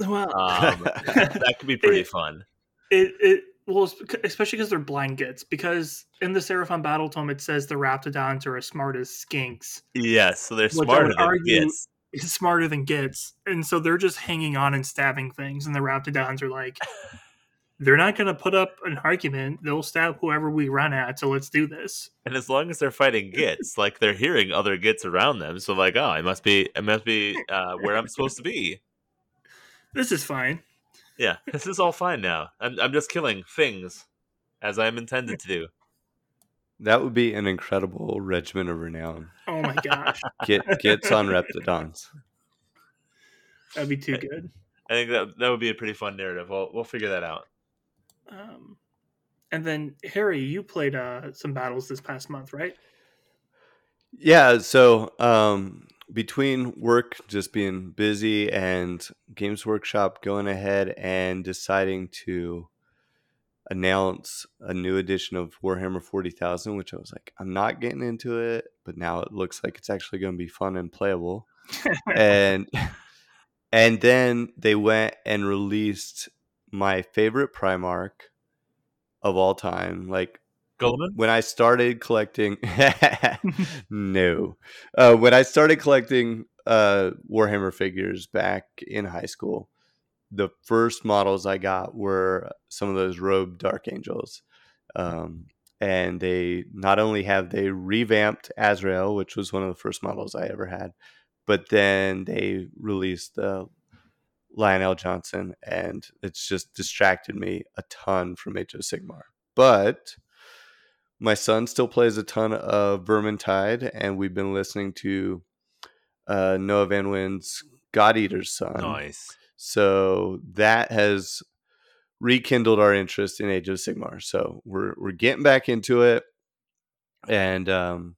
well, Um, that could be pretty fun. it it well, especially because they're blind gets. Because in the Seraphon Battle Tome, it says the Raptadons are as smart as skinks. Yes. So they're smarter than argue- Gits. It's smarter than gets, and so they're just hanging on and stabbing things. And the Raptadons are like, they're not going to put up an argument. They'll stab whoever we run at. So let's do this. And as long as they're fighting Gits, like they're hearing other Gits around them, so like, oh, it must be, it must be uh, where I'm supposed to be. This is fine. Yeah, this is all fine now. I'm, I'm just killing things as I'm intended to do. That would be an incredible regiment of renown. Oh my gosh, Get gets on Raptadons. that'd be too good. I think that that would be a pretty fun narrative. We'll we'll figure that out. Um, and then Harry, you played uh, some battles this past month, right? Yeah, so um, between work just being busy and Games Workshop going ahead and deciding to announce a new edition of Warhammer 40,000, which I was like, I'm not getting into it, but now it looks like it's actually going to be fun and playable. and and then they went and released my favorite Primarch of all time, like Guilliman? when I started collecting, no, uh, when I started collecting uh, Warhammer figures back in high school, the first models I got were some of those robed Dark Angels, um, and they not only have they revamped Azrael, which was one of the first models I ever had, but then they released the Lion El'Jonson, and it's just distracted me a ton from Age of Sigmar. But my son still plays a ton of Vermintide, and we've been listening to uh, Noah Van Nguyen's God Eater's Son. Nice. So that has rekindled our interest in Age of Sigmar. So we're we're getting back into it, and um,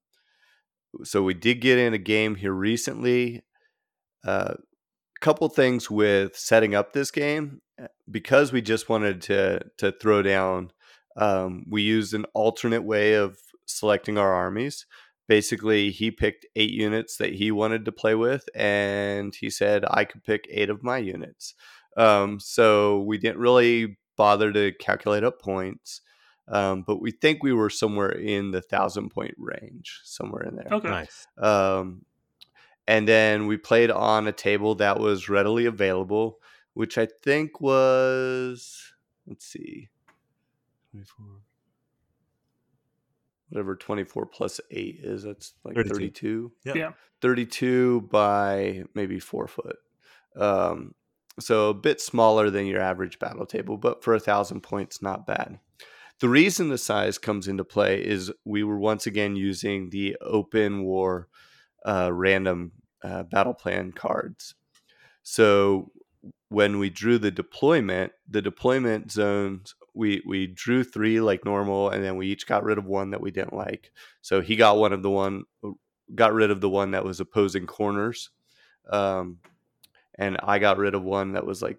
so we did get in a game here recently. A uh, couple things with setting up this game uh, because we just wanted to to throw down. Um, we used an alternate way of selecting our armies. Basically, he picked eight units that he wanted to play with, and he said I could pick eight of my units. Um, so we didn't really bother to calculate up points, um, but we think we were somewhere in the thousand point range, somewhere in there. Okay. Nice. Um, and then we played on a table that was readily available, which I think was let's see, twenty four. Whatever 24 plus 8 is, that's like 32. 32. Yep. Yeah. 32 by maybe 4 foot. Um, so a bit smaller than your average battle table, but for a thousand points, not bad. The reason the size comes into play is we were once again using the open war uh, random uh, battle plan cards. So when we drew the deployment, the deployment zones, we we drew three like normal, and then we each got rid of one that we didn't like. So he got one of the one, got rid of the one that was opposing corners, um, and I got rid of one that was like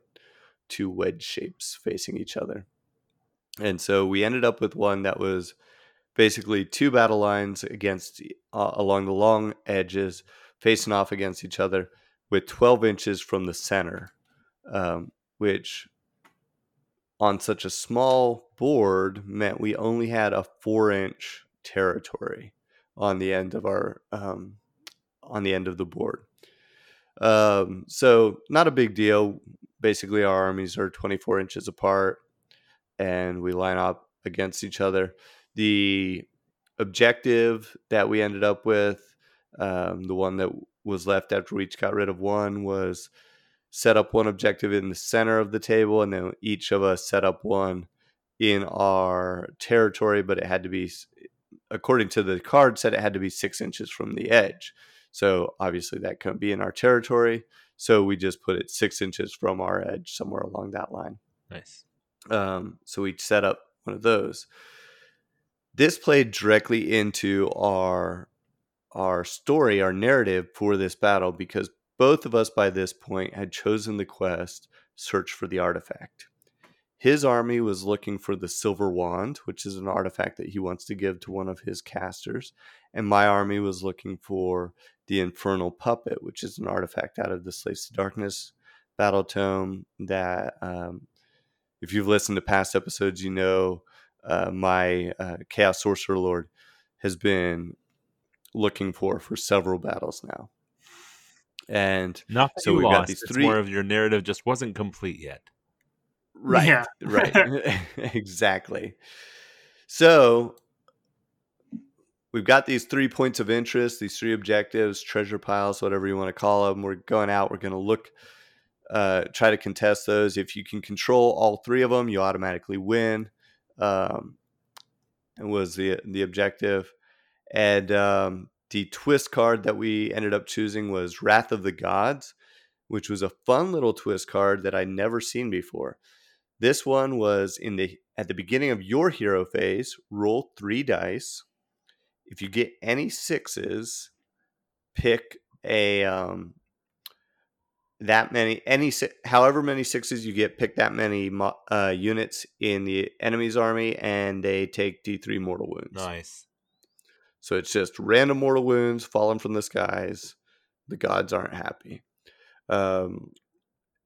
two wedge shapes facing each other. And so we ended up with one that was basically two battle lines against uh, along the long edges facing off against each other with 12 inches from the center um, which on such a small board meant we only had a four inch territory on the end of our um, on the end of the board. Um, so not a big deal. Basically our armies are 24 inches apart and we line up against each other. The objective that we ended up with, um, the one that was left after we each got rid of one, was set up one objective in the center of the table, and then each of us set up one in our territory, but it had to be, according to the card, said it had to be six inches from the edge. So obviously that couldn't be in our territory. So we just put it six inches from our edge, somewhere along that line. Nice. Um, so we set up one of those this played directly into our our story, our narrative for this battle because both of us by this point had chosen the quest search for the artifact. His army was looking for the silver wand, which is an artifact that he wants to give to one of his casters, and my army was looking for the infernal puppet, which is an artifact out of the Slaves to Darkness battle tome that um, if you've listened to past episodes, you know uh, my uh, Chaos Sorcerer Lord has been looking for for several battles now. And Not so we got these three. More of your narrative just wasn't complete yet. Right. Yeah. right. exactly. So we've got these three points of interest, these three objectives, treasure piles, whatever you want to call them. We're going out. We're going to look, uh, try to contest those. If you can control all three of them, you automatically win um, was the the objective, and um, the twist card that we ended up choosing was Wrath of the Gods, which was a fun little twist card that I'd never seen before. This one was in the at the beginning of your hero phase. Roll three dice. If you get any sixes, pick a um, that many any however many sixes you get pick that many uh, units in the enemy's army and they take d3 mortal wounds nice so it's just random mortal wounds falling from the skies the gods aren't happy um,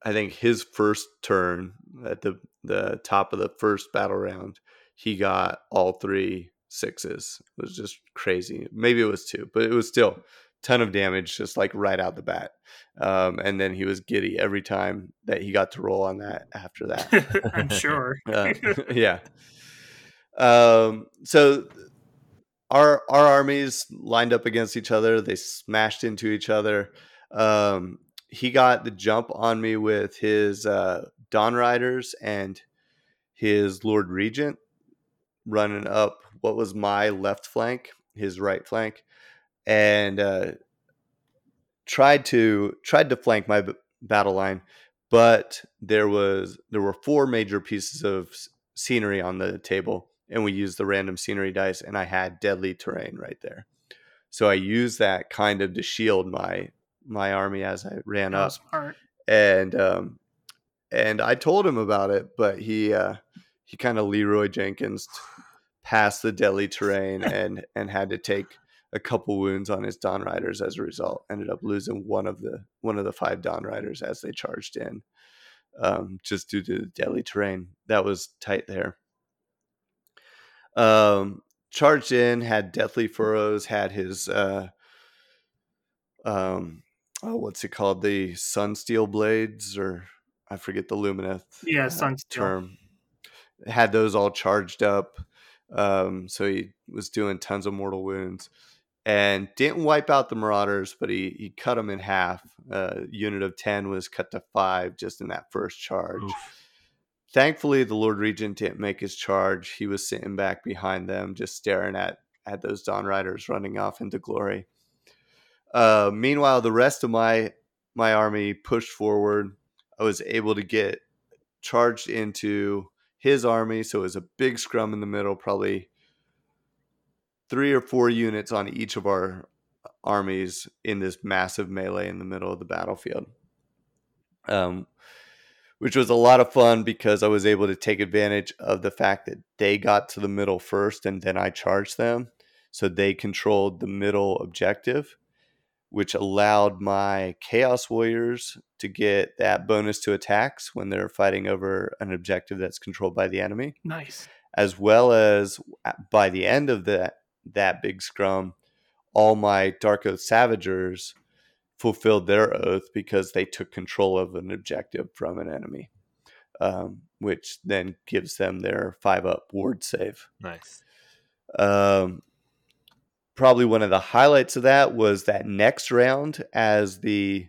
i think his first turn at the the top of the first battle round he got all three sixes it was just crazy maybe it was two but it was still ton of damage just like right out the bat. Um, and then he was giddy every time that he got to roll on that after that. I'm sure. uh, yeah. Um, so our our armies lined up against each other. They smashed into each other. Um, he got the jump on me with his uh, Dawn Riders and his Lord Regent running up what was my left flank, his right flank and uh, tried to tried to flank my b- battle line, but there was there were four major pieces of scenery on the table, and we used the random scenery dice, and I had deadly terrain right there, so I used that kind of to shield my my army as I ran up. Smart. And um, and I told him about it, but he uh, he kind of Leroy Jenkins past the deadly terrain and and had to take a couple wounds on his Dawn Riders as a result. Ended up losing one of the one of the five Dawn Riders as they charged in, um, just due to the deadly terrain. That was tight there. Um, charged in, had deathly furrows, had his uh, um, oh, what's it called? The Sunsteel blades, or I forget the Lumineth yeah, uh, Sunsteel term. Had those all charged up. Um, so he was doing tons of mortal wounds and didn't wipe out the Marauders, but he, he cut them in half. Uh, unit of 10 was cut to five just in that first charge. Oof. Thankfully, the Lord Regent didn't make his charge. He was sitting back behind them, just staring at, at those Dawn Riders running off into glory. Uh, meanwhile, the rest of my my army pushed forward. I was able to get charged into his army. So it was a big scrum in the middle, probably three or four units on each of our armies in this massive melee in the middle of the battlefield. Um, which was a lot of fun because I was able to take advantage of the fact that they got to the middle first and then I charged them. So they controlled the middle objective, which allowed my Chaos Warriors to get that bonus to attacks when they're fighting over an objective that's controlled by the enemy. Nice. As well as uh, by the end of that that big scrum, all my Dark Oath Savagers fulfilled their oath because they took control of an objective from an enemy, um, which then gives them their five up ward save. Nice. Um, probably one of the highlights of that was that next round as the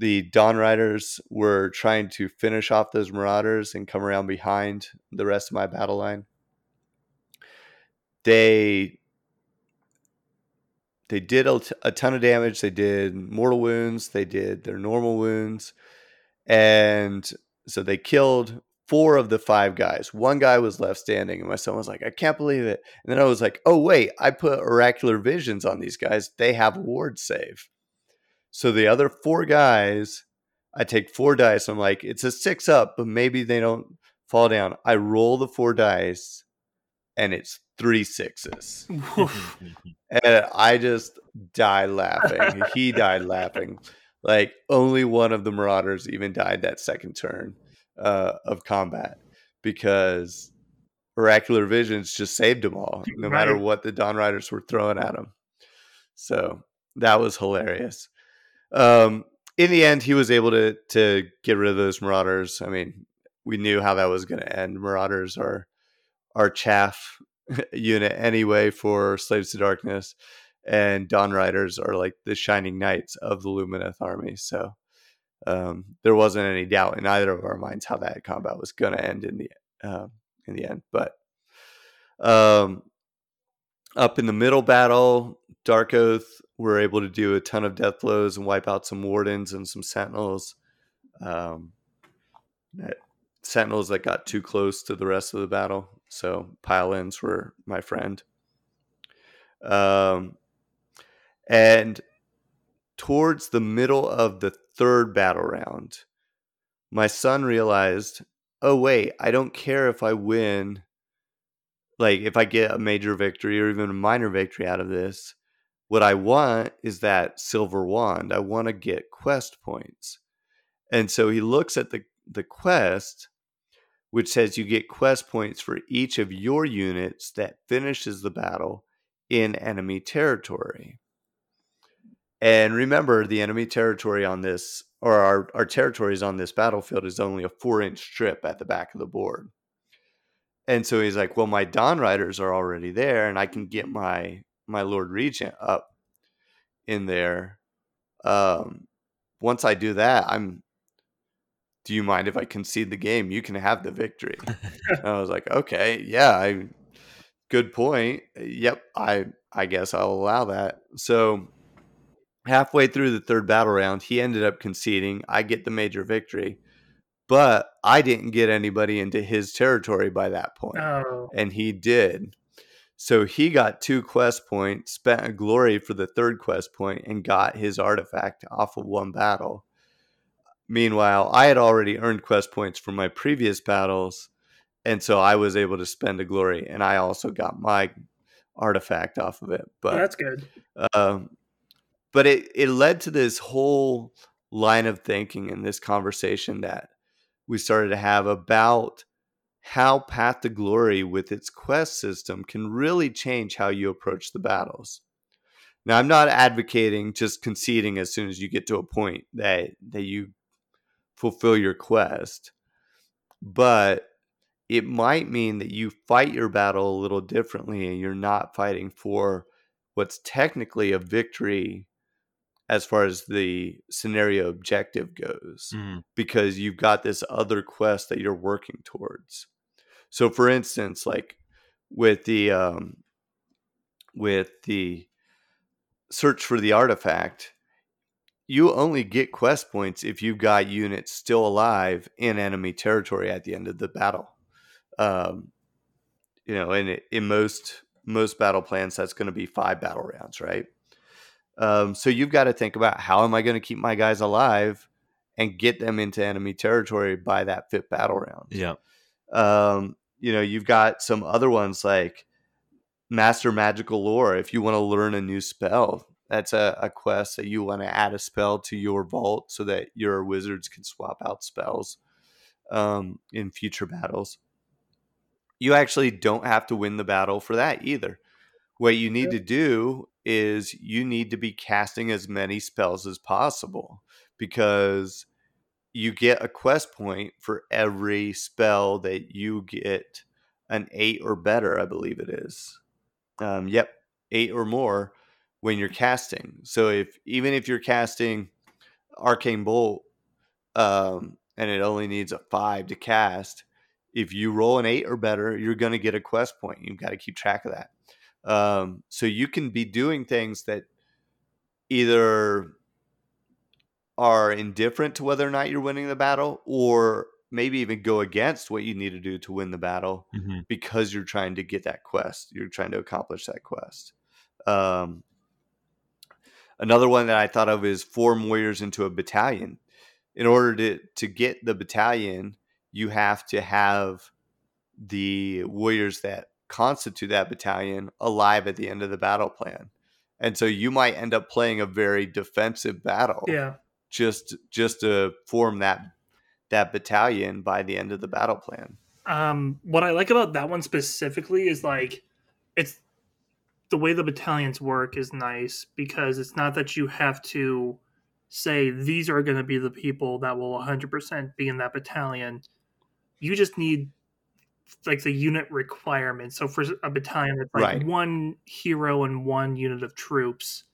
the Dawn Riders were trying to finish off those Marauders and come around behind the rest of my battle line. They they did a, t- a ton of damage. They did mortal wounds. They did their normal wounds, and so they killed four of the five guys. One guy was left standing, and my son was like, "I can't believe it." And then I was like, "Oh wait, I put oracular visions on these guys. They have ward save." So the other four guys, I take four dice. I'm like, it's a six up, but maybe they don't fall down. I roll the four dice, and it's three sixes. and I just died laughing. he died laughing. Like only one of the Marauders even died that second turn uh, of combat because Oracular Visions just saved them all, no matter what the Dawn Riders were throwing at him. So that was hilarious. Um, in the end, he was able to to get rid of those Marauders. I mean, we knew how that was going to end. Marauders are are chaff unit anyway for Slaves to Darkness, and Dawn Riders are like the shining knights of the Lumineth army. So um, there wasn't any doubt in either of our minds how that combat was going to end in the um in the end. But um, up in the middle battle, Darkoath were able to do a ton of death blows and wipe out some wardens and some sentinels. Um, that sentinels that got too close to the rest of the battle. So pile-ins were my friend. Um, and towards the middle of the third battle round, my son realized, oh wait, I don't care if I win. Like if I get a major victory or even a minor victory out of this, what I want is that silver wand. I want to get quest points. And so he looks at the the quest which says you get quest points for each of your units that finishes the battle in enemy territory. And remember, the enemy territory on this, or our, our territories on this battlefield, is only a four inch strip at the back of the board. And so he's like, well, my Dawn Riders are already there, and I can get my my Lord Regent up in there. Um, once I do that, I'm do you mind if I concede the game? You can have the victory. and I was like, okay, yeah, I, good point. Yep, I I guess I'll allow that. So halfway through the third battle round, he ended up conceding. I get the major victory, but I didn't get anybody into his territory by that point, Oh, and he did. So he got two quest points, spent a glory for the third quest point, and got his artifact off of one battle. Meanwhile, I had already earned quest points from my previous battles, and so I was able to spend a glory, and I also got my artifact off of it. But that's good. um, but it it led to this whole line of thinking and this conversation that we started to have about how Path to Glory with its quest system can really change how you approach the battles. Now, I'm not advocating just conceding as soon as you get to a point that that you fulfill your quest, but it might mean that you fight your battle a little differently and you're not fighting for what's technically a victory as far as the scenario objective goes Mhm. because you've got this other quest that you're working towards. So for instance, like with the um with the search for the artifact, you only get quest points if you've got units still alive in enemy territory at the end of the battle. Um, you know, and in most most battle plans, that's going to be five battle rounds, right? Um, so you've got to think about how am I going to keep my guys alive and get them into enemy territory by that fifth battle round. Yeah. Um, you know, you've got some other ones like Master Magical Lore. If you want to learn a new spell, that's a, a quest that you want to add a spell to your vault so that your wizards can swap out spells um, in future battles. You actually don't have to win the battle for that either. What you need to do is you need to be casting as many spells as possible because you get a quest point for every spell that you get an eight or better, I believe it is. Um, yep, eight or more when you're casting. So if even if you're casting Arcane Bolt um, and it only needs a five to cast, if you roll an eight or better, you're going to get a quest point. You've got to keep track of that. Um, so you can be doing things that either are indifferent to whether or not you're winning the battle or maybe even go against what you need to do to win the battle Mm-hmm. because you're trying to get that quest. You're trying to accomplish that quest. Um, another one that I thought of is form warriors into a battalion. In order to, to get the battalion, you have to have the warriors that constitute that battalion alive at the end of the battle plan. And so you might end up playing a very defensive battle Yeah. just just to form that that battalion by the end of the battle plan. Um, what I like about that one specifically is like it's the way the battalions work is nice because it's not that you have to say these are going to be the people that will 100% be in that battalion. You just need like the unit requirement. So for a battalion, it's like Right. one hero and one unit of troops.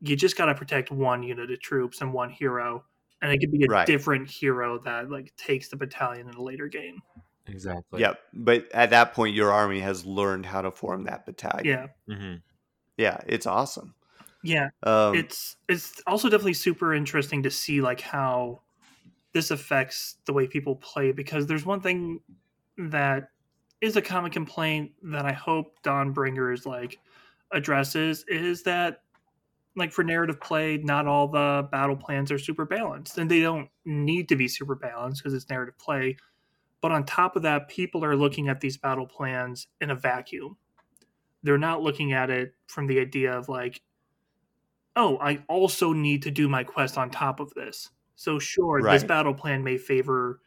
You just got to protect one unit of troops and one hero, and it could be a Right. different hero that like takes the battalion in a later game. Exactly. Yep. But at that point your army has learned how to form that battalion. Yeah, Mm-hmm. Yeah, it's awesome. yeah. Um it's it's also definitely super interesting to see like how this affects the way people play because there's one thing that is a common complaint that I hope Dawnbringers like addresses is that like for narrative play, not all the battle plans are super balanced, and they don't need to be super balanced because it's narrative play. But on top of that, people are looking at these battle plans in a vacuum. They're not looking at it from the idea of like, oh, I also need to do my quest on top of this. So sure, this battle plan may favor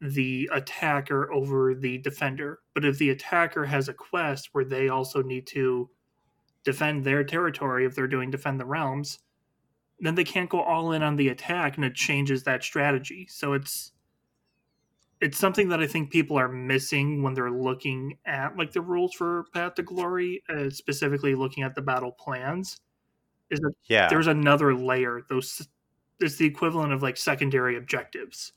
the attacker over the defender. But if the attacker has a quest where they also need to defend their territory if they're doing defend the realms, then they can't go all in on the attack and it changes that strategy. So it's it's something that I think people are missing when they're looking at like the rules for Path to Glory, uh, specifically looking at the battle plans. Is that yeah. there's another layer. Those it's the equivalent of like secondary objectives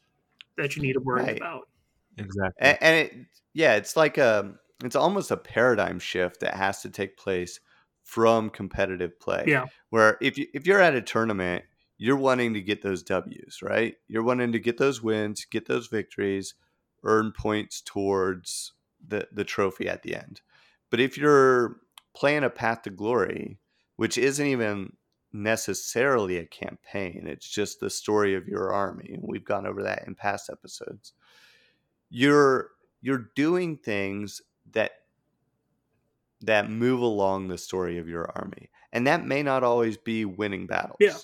that you need to worry Right. about. Exactly. and, and it yeah, it's like a it's almost a paradigm shift that has to take place from competitive play. Yeah. Where if you if you're at a tournament, you're wanting to get those W's, right? You're wanting to get those wins, get those victories, earn points towards the the trophy at the end. But if you're playing a path to glory, which isn't even necessarily a campaign, it's just the story of your army. We've gone over that in past episodes. You're you're doing things that that move along the story of your army. And that may not always be winning battles. Yeah.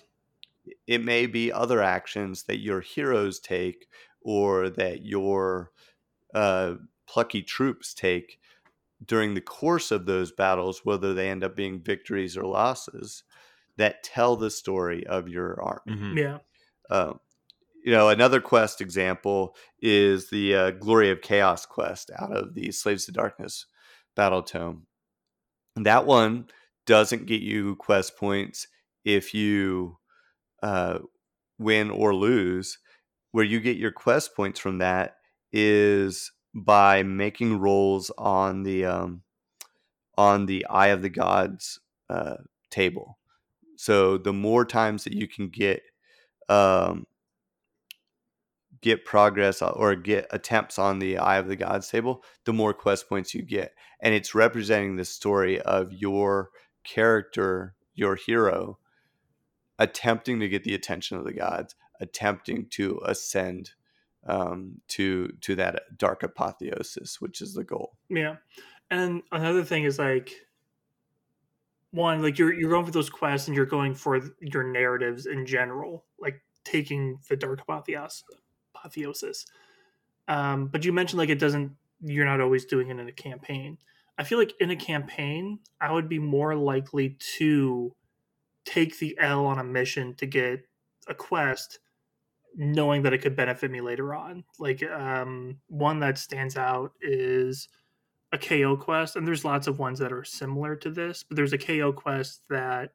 It may be other actions that your heroes take or that your uh, plucky troops take during the course of those battles, whether they end up being victories or losses, that tell the story of your army. Mhm. Yeah. Um, you know, another quest example is the uh, Glory of Chaos quest out of the Slaves to Darkness battle tome. And that one doesn't get you quest points if you uh, win or lose. Where you get your quest points from that is by making rolls on the um, on the Eye of the Gods uh, table. So the more times that you can get um, get progress or get attempts on the Eye of the Gods table, the more quest points you get. And it's representing the story of your character, your hero, attempting to get the attention of the gods, attempting to ascend um, to to that dark apotheosis, which is the goal. Yeah, and another thing is like one like you're you're going for those quests and you're going for your narratives in general, like taking the dark apotheosis. apotheosis. Um, but you mentioned like it doesn't. You're not always doing it in a campaign. I feel like in a campaign, I would be more likely to take the L on a mission to get a quest knowing that it could benefit me later on. Like um, one that stands out is a KO quest, and there's lots of ones that are similar to this, but there's a KO quest that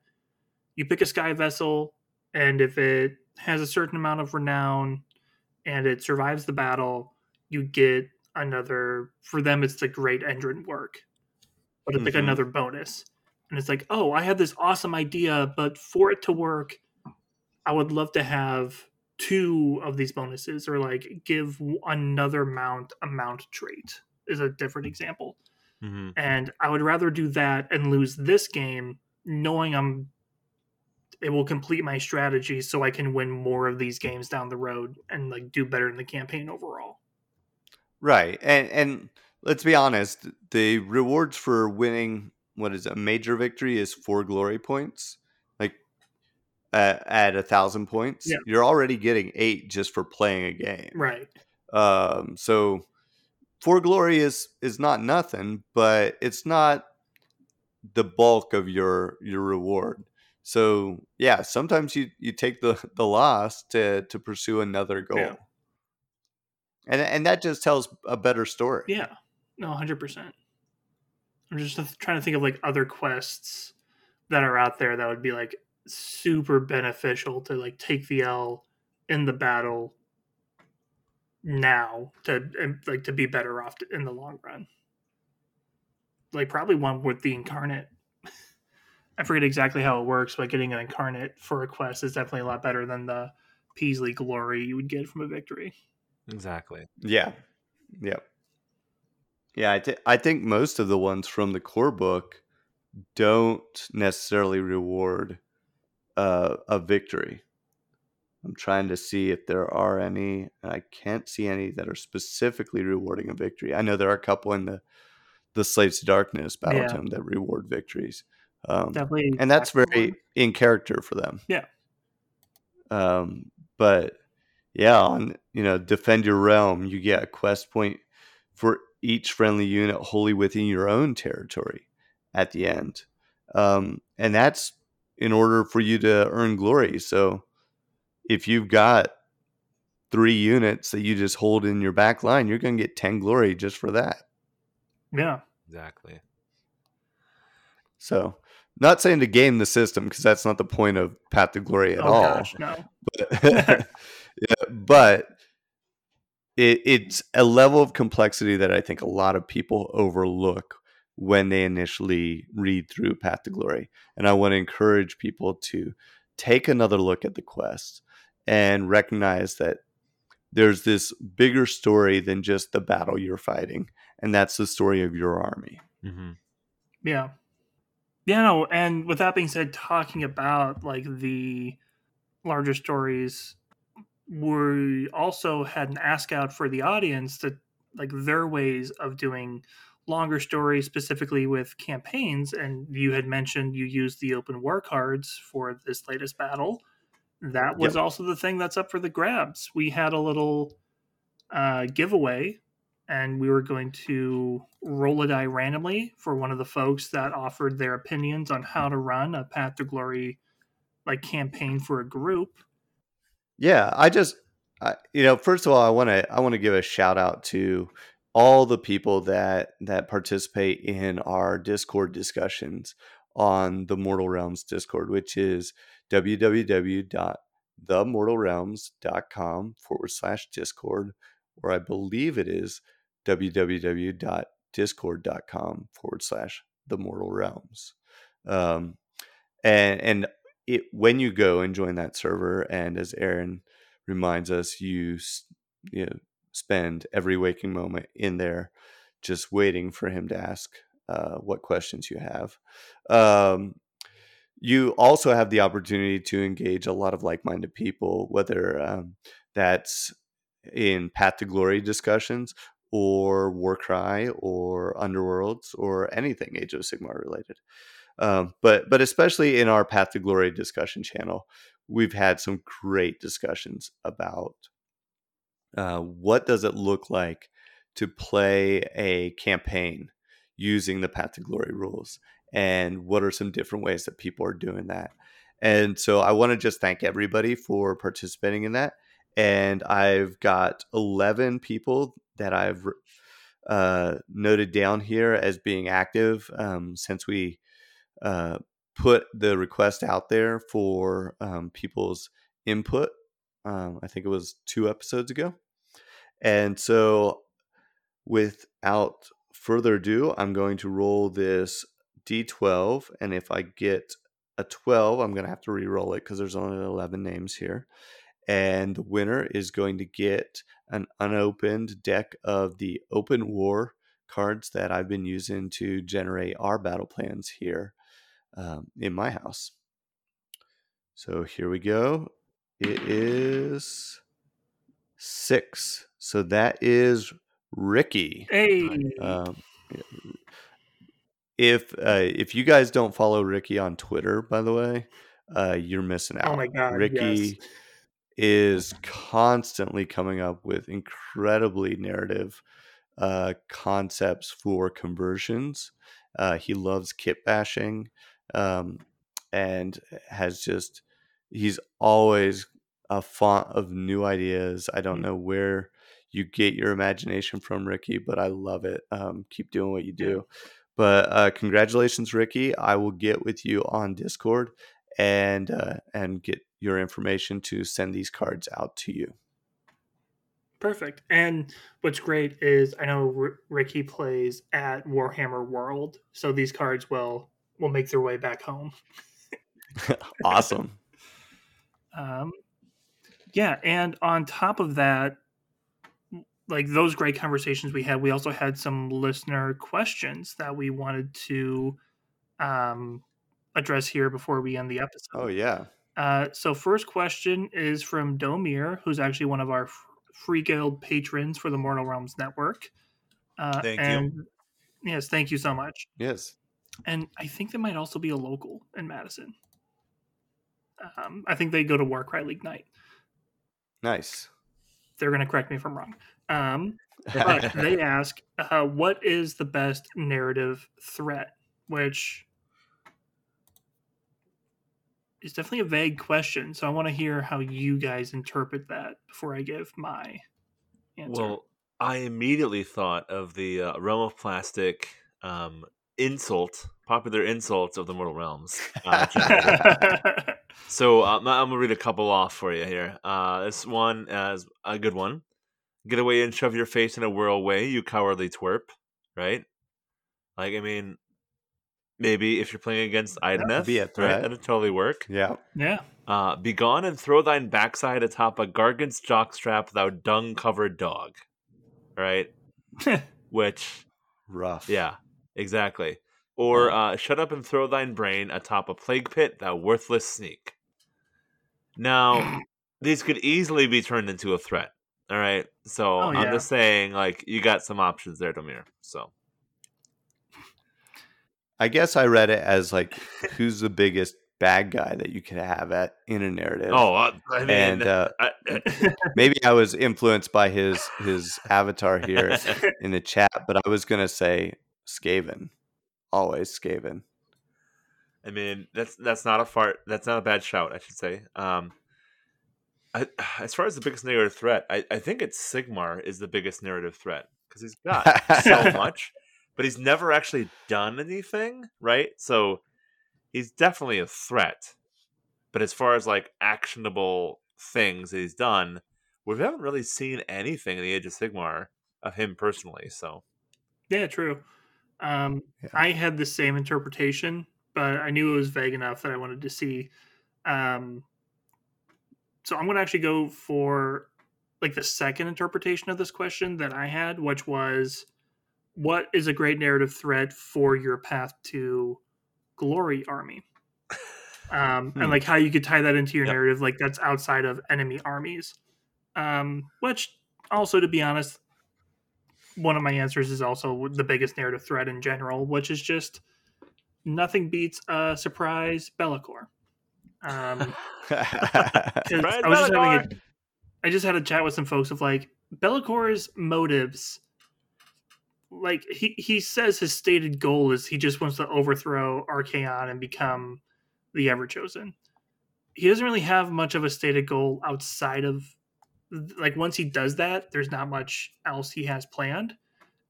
you pick a sky vessel, and if it has a certain amount of renown and it survives the battle, you get another. For them, it's the Great Endrinwork, but it's mm-hmm. like another bonus. And it's like, oh, I have this awesome idea, but for it to work, I would love to have two of these bonuses or like give another mount a mount trait is a different example mm-hmm. and i would rather do that and lose this game knowing i'm it will complete my strategy so i can win more of these games down the road and like do better in the campaign overall right and and let's be honest the rewards for winning what is it, a major victory is four glory points at, at a thousand points, yeah. you're already getting eight just for playing a game. Right. Um, so for glory is is not nothing, but it's not the bulk of your your reward. So yeah, sometimes you you take the the loss to to pursue another goal. Yeah. And and that just tells a better story. Yeah. No, 100%. I'm just trying to think of like other quests that are out there that would be like super beneficial to like take the L in the battle now to like to be better off in the long run. Like probably one with the incarnate. I forget exactly how it works, but getting an incarnate for a quest is definitely a lot better than the Peaslee glory you would get from a victory. Exactly. Yeah. Yep. Yeah, I, th- I think most of the ones from the core book don't necessarily reward uh, a victory. I'm trying to see if there are any. And I can't see any that are specifically rewarding a victory. I know there are a couple in the the Slaves to Darkness battle yeah. tome that reward victories. Um, Definitely, and that's very in character for them. Yeah. Um, but yeah, on you know, defend your realm, you get a quest point for each friendly unit wholly within your own territory at the end, um, and that's in order for you to earn glory. So if you've got three units that you just hold in your back line, you're going to get 10 glory just for that. Yeah. Exactly. So, not saying to game the system because that's not the point of Path to Glory at oh, all. Gosh, no. But, yeah, but it, it's a level of complexity that I think a lot of people overlook when they initially read through Path to Glory. And I want to encourage people to take another look at the quest and recognize that there's this bigger story than just the battle you're fighting. And that's the story of your army. Mm-hmm. Yeah. Yeah, no, and with that being said, talking about like the larger stories, we also had an ask out for the audience to like their ways of doing longer stories specifically with campaigns and you had mentioned you used the open war cards for this latest battle. That was yep. also the thing that's up for the grabs. We had a little uh, giveaway and we were going to roll a die randomly for one of the folks that offered their opinions on how to run a path to glory like campaign for a group yeah i just I, you know first of all i want to i want to give a shout out to all the people that that participate in our Discord discussions on the Mortal Realms Discord, which is www.themortalrealms.com forward slash Discord, or I believe it is www.discord.com forward slash the Mortal Realms. Um, and and it when you go and join that server, and as Aaron reminds us, you you know, spend every waking moment in there, just waiting for him to ask uh, what questions you have. Um, you also have the opportunity to engage a lot of like-minded people, whether um, that's in Path to Glory discussions or Warcry or Underworlds or anything Age of Sigmar related. Um, but but especially in our Path to Glory discussion channel, we've had some great discussions about uh, what does it look like to play a campaign using the Path to Glory rules, and what are some different ways that people are doing that. And so I want to just thank everybody for participating in that. And I've got 11 people that I've uh, noted down here as being active um, since we uh, put the request out there for um, people's input. Um, I think it was two episodes ago. And so, without further ado, I'm going to roll this d12. And if I get a 12, I'm going to have to re roll it because there's only 11 names here. And the winner is going to get an unopened deck of the Open War cards that I've been using to generate our battle plans here um, in my house. So here we go. It is six. So that is Ricky. Hey. Um, if uh, if you guys don't follow Ricky on Twitter, by the way, uh, you're missing out. Oh my god, Ricky yes. is constantly coming up with incredibly narrative uh, concepts for conversions. Uh, he loves kit bashing um, and has just he's always a font of new ideas. I don't Mm. know where you get your imagination from, Ricky, but I love it. Um, keep doing what you do. But uh, congratulations, Ricky. I will get with you on Discord and uh, and get your information to send these cards out to you. Perfect. And what's great is I know R- Ricky plays at Warhammer World, so these cards will will make their way back home. awesome. Um, yeah, and on top of that, like those great conversations we had, we also had some listener questions that we wanted to um, address here before we end the episode. Oh yeah. Uh, so first question is from Domir, who's actually one of our Free Guild patrons for the Mortal Realms Network. Uh, Thank you. and, Yes, thank you so much. Yes. And I think they might also be a local in Madison. Um, I think they go to Warcry League night. Nice. They're going to correct me if I'm wrong. Um, but they ask, uh, what is the best narrative threat? Which is definitely a vague question. So I want to hear how you guys interpret that before I give my answer. Well, I immediately thought of the uh, realm of plastic um, insult, popular insults of the Mortal Realms. Uh, so um, I'm gonna read a couple off for you here. Uh, this one is a good one. Get away and shove your face in a whirlway, you cowardly twerp. Right? Like, I mean, maybe if you're playing against Idoneth, be a right, threat. that'd totally work. yeah. yeah. Uh, be gone and throw thine backside atop a gargant's jockstrap, thou dung covered dog. Right? Which, Rough. yeah, exactly. Or uh, shut up and throw thine brain atop a plague pit, thou worthless sneak. Now, these could easily be turned into a threat. All right. So Oh, I'm just saying, like, you got some options there, Domir. So I guess I read it as like who's the biggest bad guy that you could have at in a narrative. Oh, uh, I mean, and uh, I, maybe I was influenced by his his avatar here in the chat, but I was gonna say Skaven, always Skaven. I mean, that's that's not a fart. That's not a bad shout, I should say. Um, I, as far as the biggest narrative threat, I, I think it's Sigmar is the biggest narrative threat because he's got so much, but he's never actually done anything, right? So he's definitely a threat. But as far as like actionable things that he's done, we haven't really seen anything in the Age of Sigmar of him personally. So Yeah, true. Um, Yeah. I had the same interpretation, but I knew it was vague enough that I wanted to see Um, so I'm going to actually go for like the second interpretation of this question that I had, which was, what is a great narrative thread for your path to glory army? Um, Hmm. and like how you could tie that into your Yep. narrative, like that's outside of enemy armies. Um, which also, to be honest, one of my answers is also the biggest narrative thread in general, which is just nothing beats a surprise Be'lakor. Um, 'cause Surprise I was just having Be'lakor! a, I just had a chat with some folks of like Be'lakor's motives. Like he he says his stated goal is he just wants to overthrow Archaon and become the Ever Chosen. He doesn't really have much of a stated goal outside of like once he does that, there's not much else he has planned,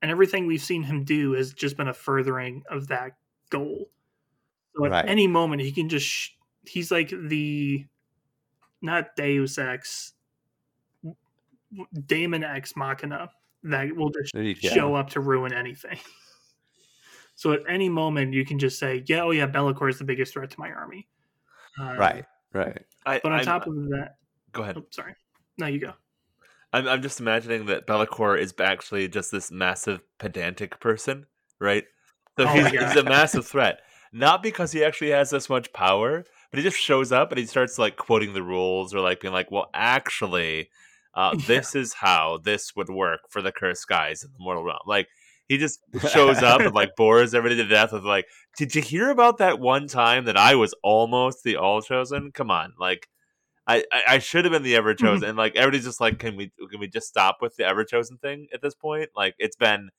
and everything we've seen him do has just been a furthering of that goal. So at Right. any moment, he can just sh- he's like the not Deus Ex, Damon Ex Machina that will just There go. show up to ruin anything. So at any moment, you can just say, "Yeah, oh yeah, Be'lakor is the biggest threat to my army." Um, Right, right. But on I'm- top of that, go ahead. oh, sorry, no, you go. I'm, I'm just imagining that Be'lakor is actually just this massive pedantic person, right? So Oh he's, he's a massive threat, not because he actually has this much power, but he just shows up and he starts like quoting the rules or like being like, "Well, actually, uh, Yeah. this is how this would work for the cursed guys in the mortal realm." Like he just shows up and like bores everybody to death with like, "Did you hear about that one time that I was almost the all chosen? Come on, like." I, I, I should have been the ever chosen. And like everybody's just like, can we can we just stop with the ever chosen thing at this point? Like it's been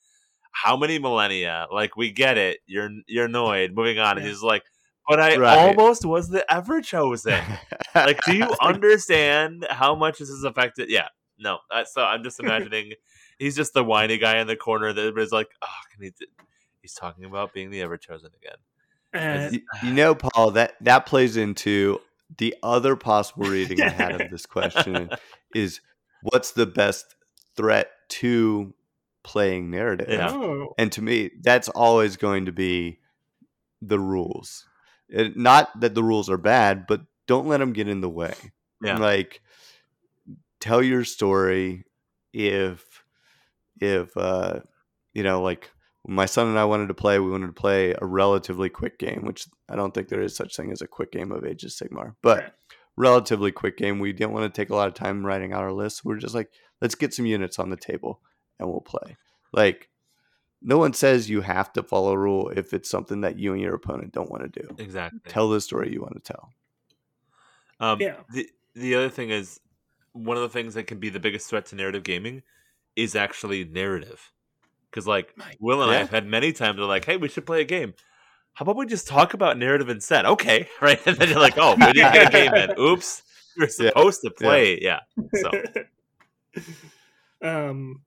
how many millennia? Like we get it. You're you're annoyed. Moving on. And he's like, but I Right. almost was the ever chosen. like, do you understand how much this has affected? Yeah. No. Uh, so I'm just imagining he's just the whiny guy in the corner that everybody's like, oh, can he? d-" He's talking about being the ever chosen again. And you, you know, Paul, that that plays into the other possible reading I had of this question is what's the best threat to playing narrative? Yeah. oh, And to me, that's always going to be the rules. It, not that the rules are bad, but don't let them get in the way. Yeah. Like tell your story if if uh you know like when my son and I wanted to play, we wanted to play a relatively quick game, which I don't think there is such thing as a quick game of Age of Sigmar, but Right. relatively quick game. We didn't want to take a lot of time writing out our list. We're just like, let's get some units on the table and we'll play. Like, no one says you have to follow a rule if it's something that you and your opponent don't want to do. Exactly. Tell the story you want to tell. Um, Yeah. The the other thing is one of the things that can be the biggest threat to narrative gaming is actually narrative. Because like Right. Will and I have had many times they're like, "Hey, we should play a game." How about we just talk about narrative instead? Okay, right? And then you're like, "Oh, we didn't get a game in. Oops, you're Yeah. supposed to play." Yeah. So um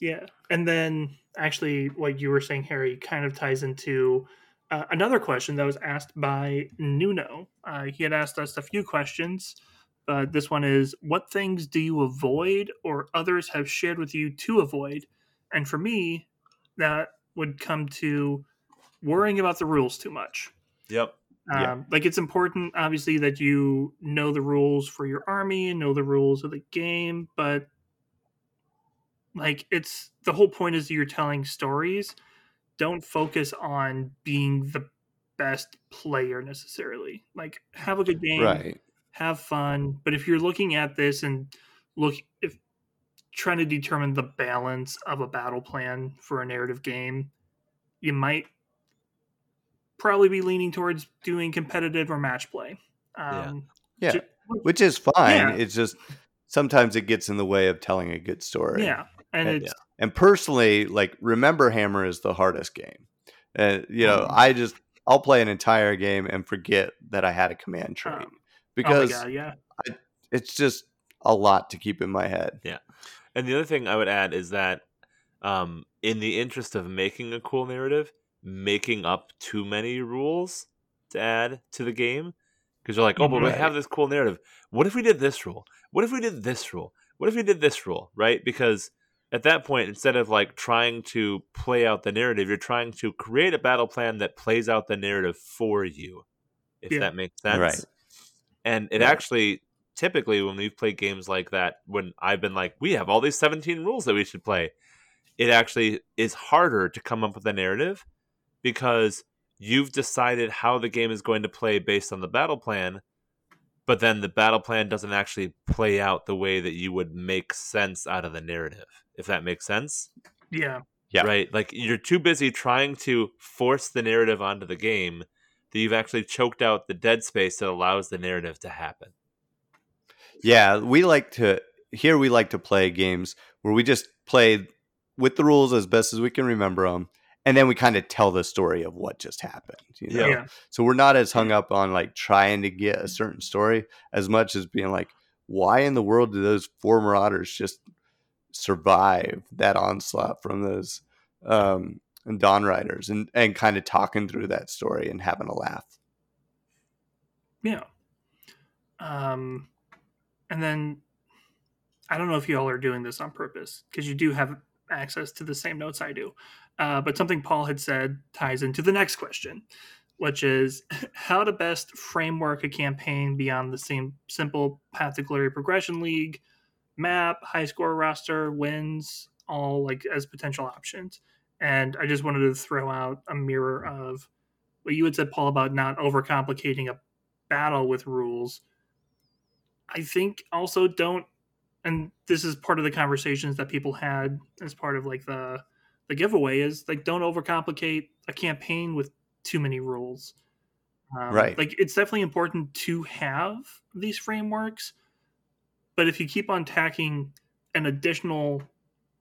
yeah and then actually what you were saying harry kind of ties into uh, another question that was asked by nuno uh, he had asked us a few questions but this one is what things do you avoid or others have shared with you to avoid and for me that would come to worrying about the rules too much yep. um, Yeah. like it's important obviously that you know the rules for your army and know the rules of the game but like it's the whole point is you're telling stories don't focus on being the best player necessarily like have a good game Right. have fun but if you're looking at this and look if trying to determine the balance of a battle plan for a narrative game you might probably be leaning towards doing competitive or match play um Yeah. ju- Which is fine. Yeah. It's just sometimes it gets in the way of telling a good story. yeah and And- it's And personally, like Remember Hammer is the hardest game. And you know, Mhm. I just I'll play an entire game and forget that I had a command trait Um, because oh god yeah it's just a lot to keep in my head. And the other thing I would add is that, um, in the interest of making a cool narrative, making up too many rules to add to the game, because you're like, oh, but we have this cool narrative. What if we did this rule? What if we did this rule? What if we did this rule? Right? Because at that point, instead of like trying to play out the narrative, you're trying to create a battle plan that plays out the narrative for you. If Yeah. that makes sense. Right. And it Right. actually typically when we've played games like that, when I've been like, we have all these 17 rules that we should play, it actually is harder to come up with a narrative because you've decided how the game is going to play based on the battle plan, but then the battle plan doesn't actually play out the way that you would make sense out of the narrative, if that makes sense. Yeah. Yeah. Right? Like you're too busy trying to force the narrative onto the game that you've actually choked out the dead space that allows the narrative to happen. Yeah, we like to here we like to play games where we just play with the rules as best as we can remember them, and then we kind of tell the story of what just happened. You know? Yeah. So we're not as hung up on like trying to get a certain story as much as being like, why in the world do those four marauders just survive that onslaught from those um, Dawn Riders and and kind of talking through that story and having a laugh. Yeah. Um, and then I don't know if you all are doing this on purpose because you do have access to the same notes I do. Uh, but something Paul had said ties into the next question, which is how to best framework a campaign beyond the same simple Path to Glory progression league, map, high score roster, wins, all like as potential options. And I just wanted to throw out a mirror of what you had said, Paul, about not overcomplicating a battle with rules. I think also don't, and this is part of the conversations that people had as part of like the the giveaway is like don't overcomplicate a campaign with too many rules. Um, Right. Like it's definitely important to have these frameworks, but if you keep on tacking an additional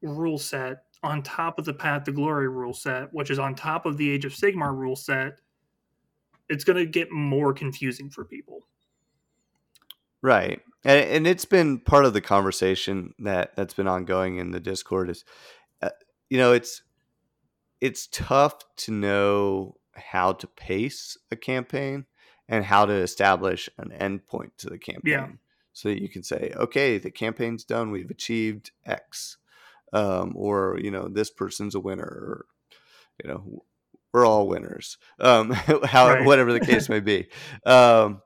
rule set on top of the Path to Glory rule set, which is on top of the Age of Sigmar rule set, it's going to get more confusing for people. Right. And, and it's been part of the conversation that that's been ongoing in the Discord is, uh, you know, it's it's tough to know how to pace a campaign and how to establish an endpoint to the campaign. Yeah. So that you can say, okay, the campaign's done. We've achieved X, um, or you know, this person's a winner, or you know, we're all winners. Um, how Right. whatever the case may be. Um,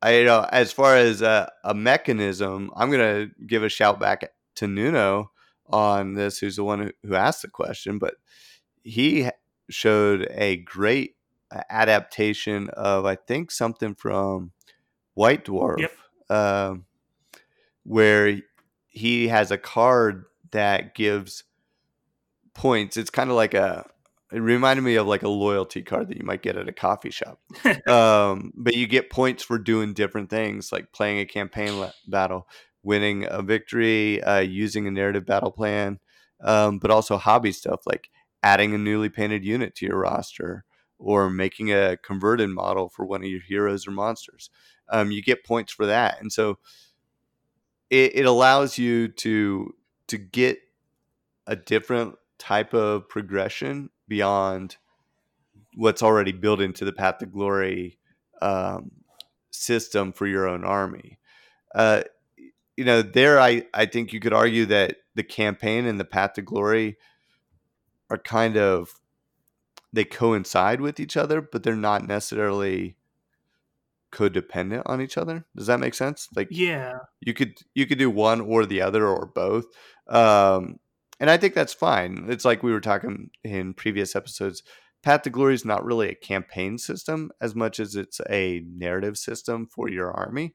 I you know as far as a, a mechanism, I'm gonna give a shout back to Nuno on this, who's the one who, who asked the question, but he showed a great uh, adaptation of I think something from White Dwarf, Yep. um, where he has a card that gives points. It's kind of like a. It reminded me of like a loyalty card that you might get at a coffee shop. Um, but you get points for doing different things like playing a campaign la- battle winning a victory uh, using a narrative battle plan um, but also hobby stuff like adding a newly painted unit to your roster or making a converted model for one of your heroes or monsters. Um, you get points for that and so it, it allows you to to get a different type of progression beyond what's already built into the path to glory um, system for your own army. Uh, you know, there I, I think you could argue that the campaign and the path to glory are kind of they coincide with each other, but they're not necessarily codependent on each other. Does that make sense? Like yeah. you could you could do one or the other or both um and i think that's fine it's like we were talking in previous episodes path to glory is not really a campaign system as much as it's a narrative system for your army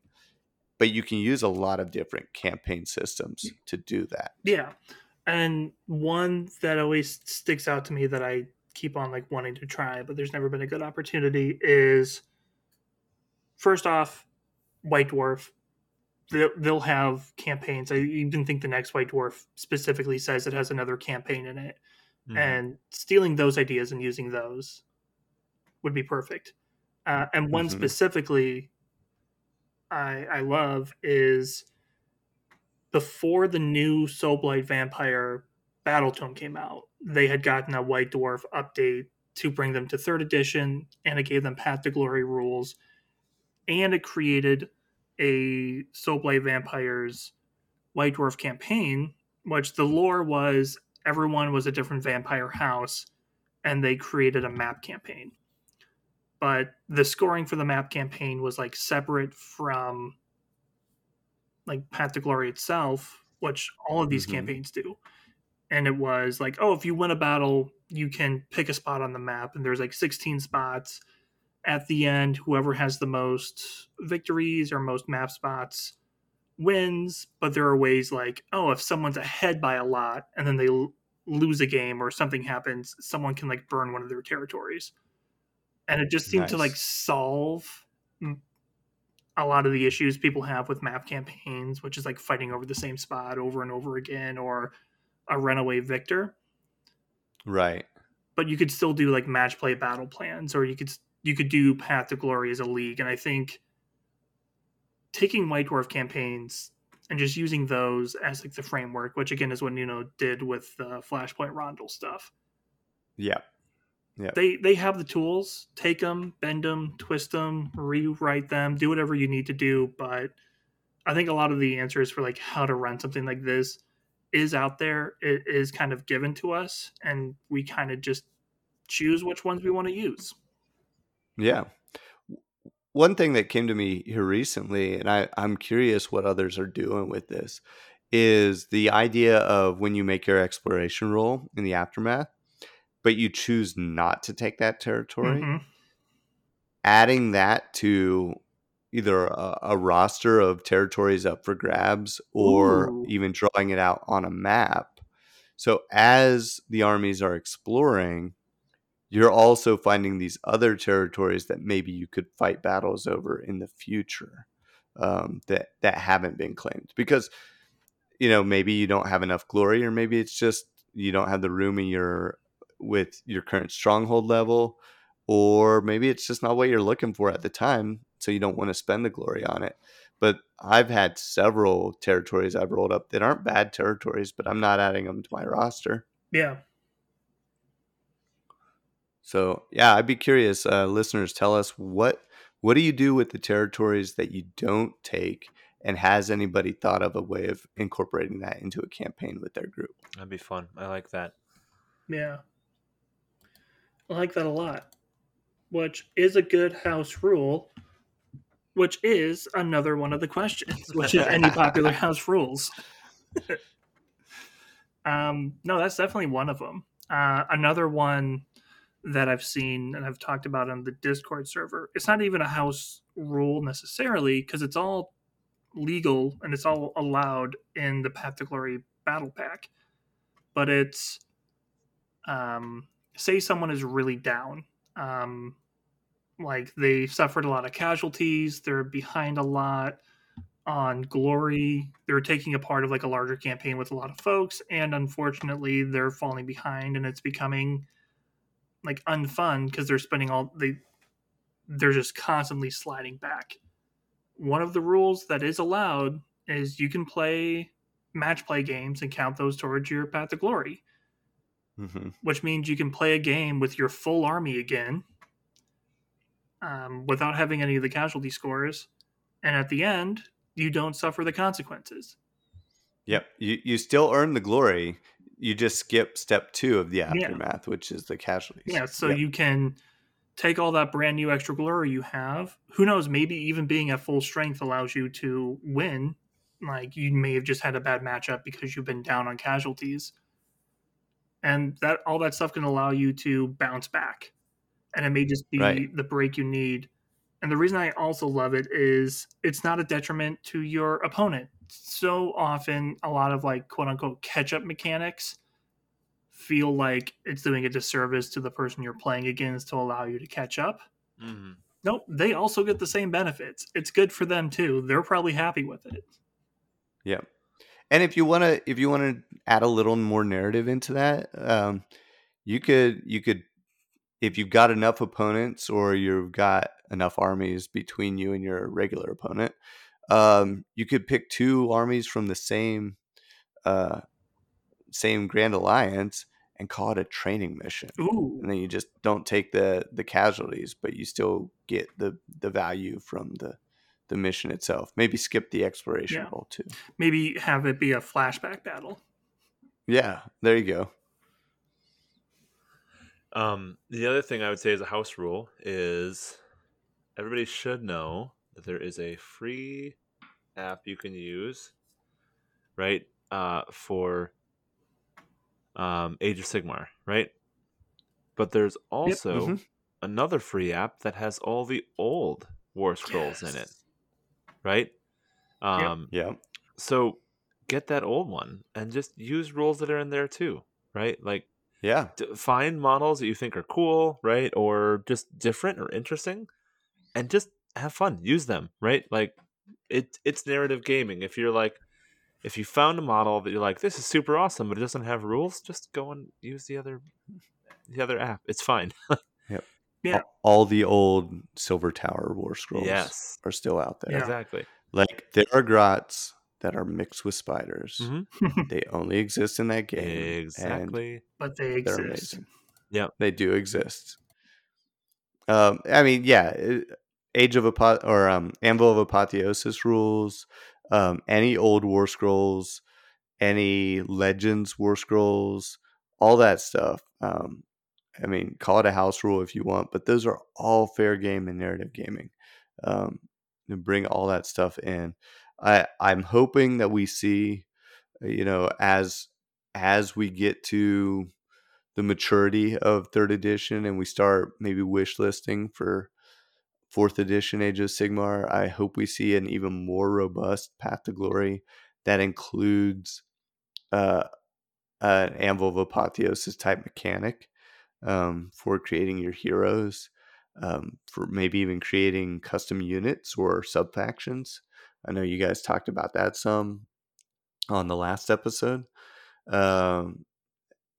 but you can use a lot of different campaign systems to do that Yeah. And one that always sticks out to me that I keep on like wanting to try, but there's never been a good opportunity is first off, White Dwarf. They'll, have campaigns. I even think the next White Dwarf specifically says it has another campaign in it. Mhm. And stealing those ideas and using those would be perfect. Uh, and one Mhm. specifically I, I love is before the new Soulblight Vampire Battle Tome came out, they had gotten a White Dwarf update to bring them to third edition, and it gave them Path to Glory rules, and it created a Soulblight Vampires White Dwarf campaign, which the lore was everyone was a different vampire house, and they created a map campaign. but the scoring for the map campaign was like separate from like Path to Glory itself, which all of these Mhm. campaigns do. And it was like, oh, if you win a battle, you can pick a spot on the map, and there's like 16 spots. At the end, whoever has the most victories or most map spots wins. But there are ways like, oh, if someone's ahead by a lot and then they l- lose a game or something happens, someone can like burn one of their territories. And it just seemed to like solve a lot of the issues people have with map campaigns, which is like fighting over the same spot over and over again or a runaway victor. Right. But you could still do like match play battle plans, or you could you could do Path to Glory as a league. And I think taking White Dwarf campaigns and just using those as like the framework, which again is what Nuno did with the Flashpoint Rondel stuff. Yeah. They they have the tools. Take them, bend them, twist them, rewrite them, do whatever you need to do. But I think a lot of the answers for like how to run something like this is out there. It is kind of given to us, and we kind of just choose which ones we want to use. Yeah. One thing that came to me here recently, and I, I'm curious what others are doing with this, is the idea of when you make your exploration roll in the aftermath, but you choose not to take that territory, Mhm. adding that to either a, a roster of territories up for grabs or Ooh. even drawing it out on a map. So as the armies are exploring, you're also finding these other territories that maybe you could fight battles over in the future um, that that haven't been claimed. Because you know maybe you don't have enough glory or maybe it's just you don't have the room in your with your current stronghold level or maybe it's just not what you're looking for at the time so you don't want to spend the glory on it. But i've had several territories i've rolled up that aren't bad territories but i'm not adding them to my roster. Yeah. So yeah, I'd be curious. Uh, listeners, tell us what what do you do with the territories that you don't take, and has anybody thought of a way of incorporating that into a campaign with their group? That'd be fun. I like that. Yeah. I like that a lot. Which is a good house rule, which is another one of the questions, which is any popular house rules. um, no, that's definitely one of them. Uh, another one that I've seen and I've talked about on the Discord server, it's not even a house rule necessarily because it's all legal and it's all allowed in the Path to Glory battle pack. But it's um, say someone is really down, um, like they suffered a lot of casualties, they're behind a lot on glory, they're taking a part of like a larger campaign with a lot of folks, and unfortunately they're falling behind and it's becoming like unfun because they're spending all they they're just constantly sliding back. One of the rules that is allowed is you can play match play games and count those towards your path to glory hmm which means you can play a game with your full army again um, without having any of the casualty scores. And at the end, you don't suffer the consequences. Yep, you you still earn the glory. You just skip step two of the Yeah. aftermath, which is the casualties. Yeah, so Yep. you can take all that brand new extra glory you have. Who knows, maybe even being at full strength allows you to win. Like you may have just had a bad matchup because you've been down on casualties. And that all that stuff can allow you to bounce back. And it may just be Right. the break you need. And the reason I also love it is it's not a detriment to your opponent. So often a lot of like quote unquote catch up mechanics feel like it's doing a disservice to the person you're playing against to allow you to catch up. hmm Nope, they also get the same benefits. It's good for them too. They're probably happy with it. Yep. And if you want to, if you want to add a little more narrative into that, um, you could, you could, if you've got enough opponents or you've got enough armies between you and your regular opponent, um, you could pick two armies from the same, uh, same Grand Alliance and call it a training mission. Ooh, And then you just don't take the the casualties, but you still get the the value from the the mission itself. Maybe skip the exploration Yeah. roll too. maybe have it be a flashback battle. Yeah, there you go. Um, the other thing I would say as a house rule is everybody should know that there is a free app you can use, right? Uh, for um, Age of Sigmar, right? But there's also Mhm. another free app that has all the old War Scrolls in it, right? Um, Yeah. So get that old one and just use rules that are in there too, right? Like Yeah. to find models that you think are cool, right? Or just different or interesting and just have fun. Use them, right? Like it it's narrative gaming. If you're like if you found a model that you're like, this is super awesome, but it doesn't have rules, just go and use the other the other app. It's fine. Yep. Yeah. All, all the old Silver Tower War Scrolls yes. are still out there. Yeah. Exactly. Like there are grots that are mixed with spiders. Mhm. They only exist in that game. Exactly. but they exist. Yeah. They do exist. Um, I mean, yeah, it- Age of Apo- or um, Anvil of Apotheosis rules, um, any old War Scrolls, any Legends War Scrolls, all that stuff. Um, I mean, call it a house rule if you want, but those are all fair game and narrative gaming. Um, bring all that stuff in. I I'm hoping that we see, uh, you know, as as we get to the maturity of third edition and we start maybe wish listing for fourth edition Age of Sigmar, I hope we see an even more robust Path to Glory that includes uh, an Anvil of Apotheosis type mechanic um, for creating your heroes, um, for maybe even creating custom units or sub factions. I know you guys talked about that some on the last episode. Um,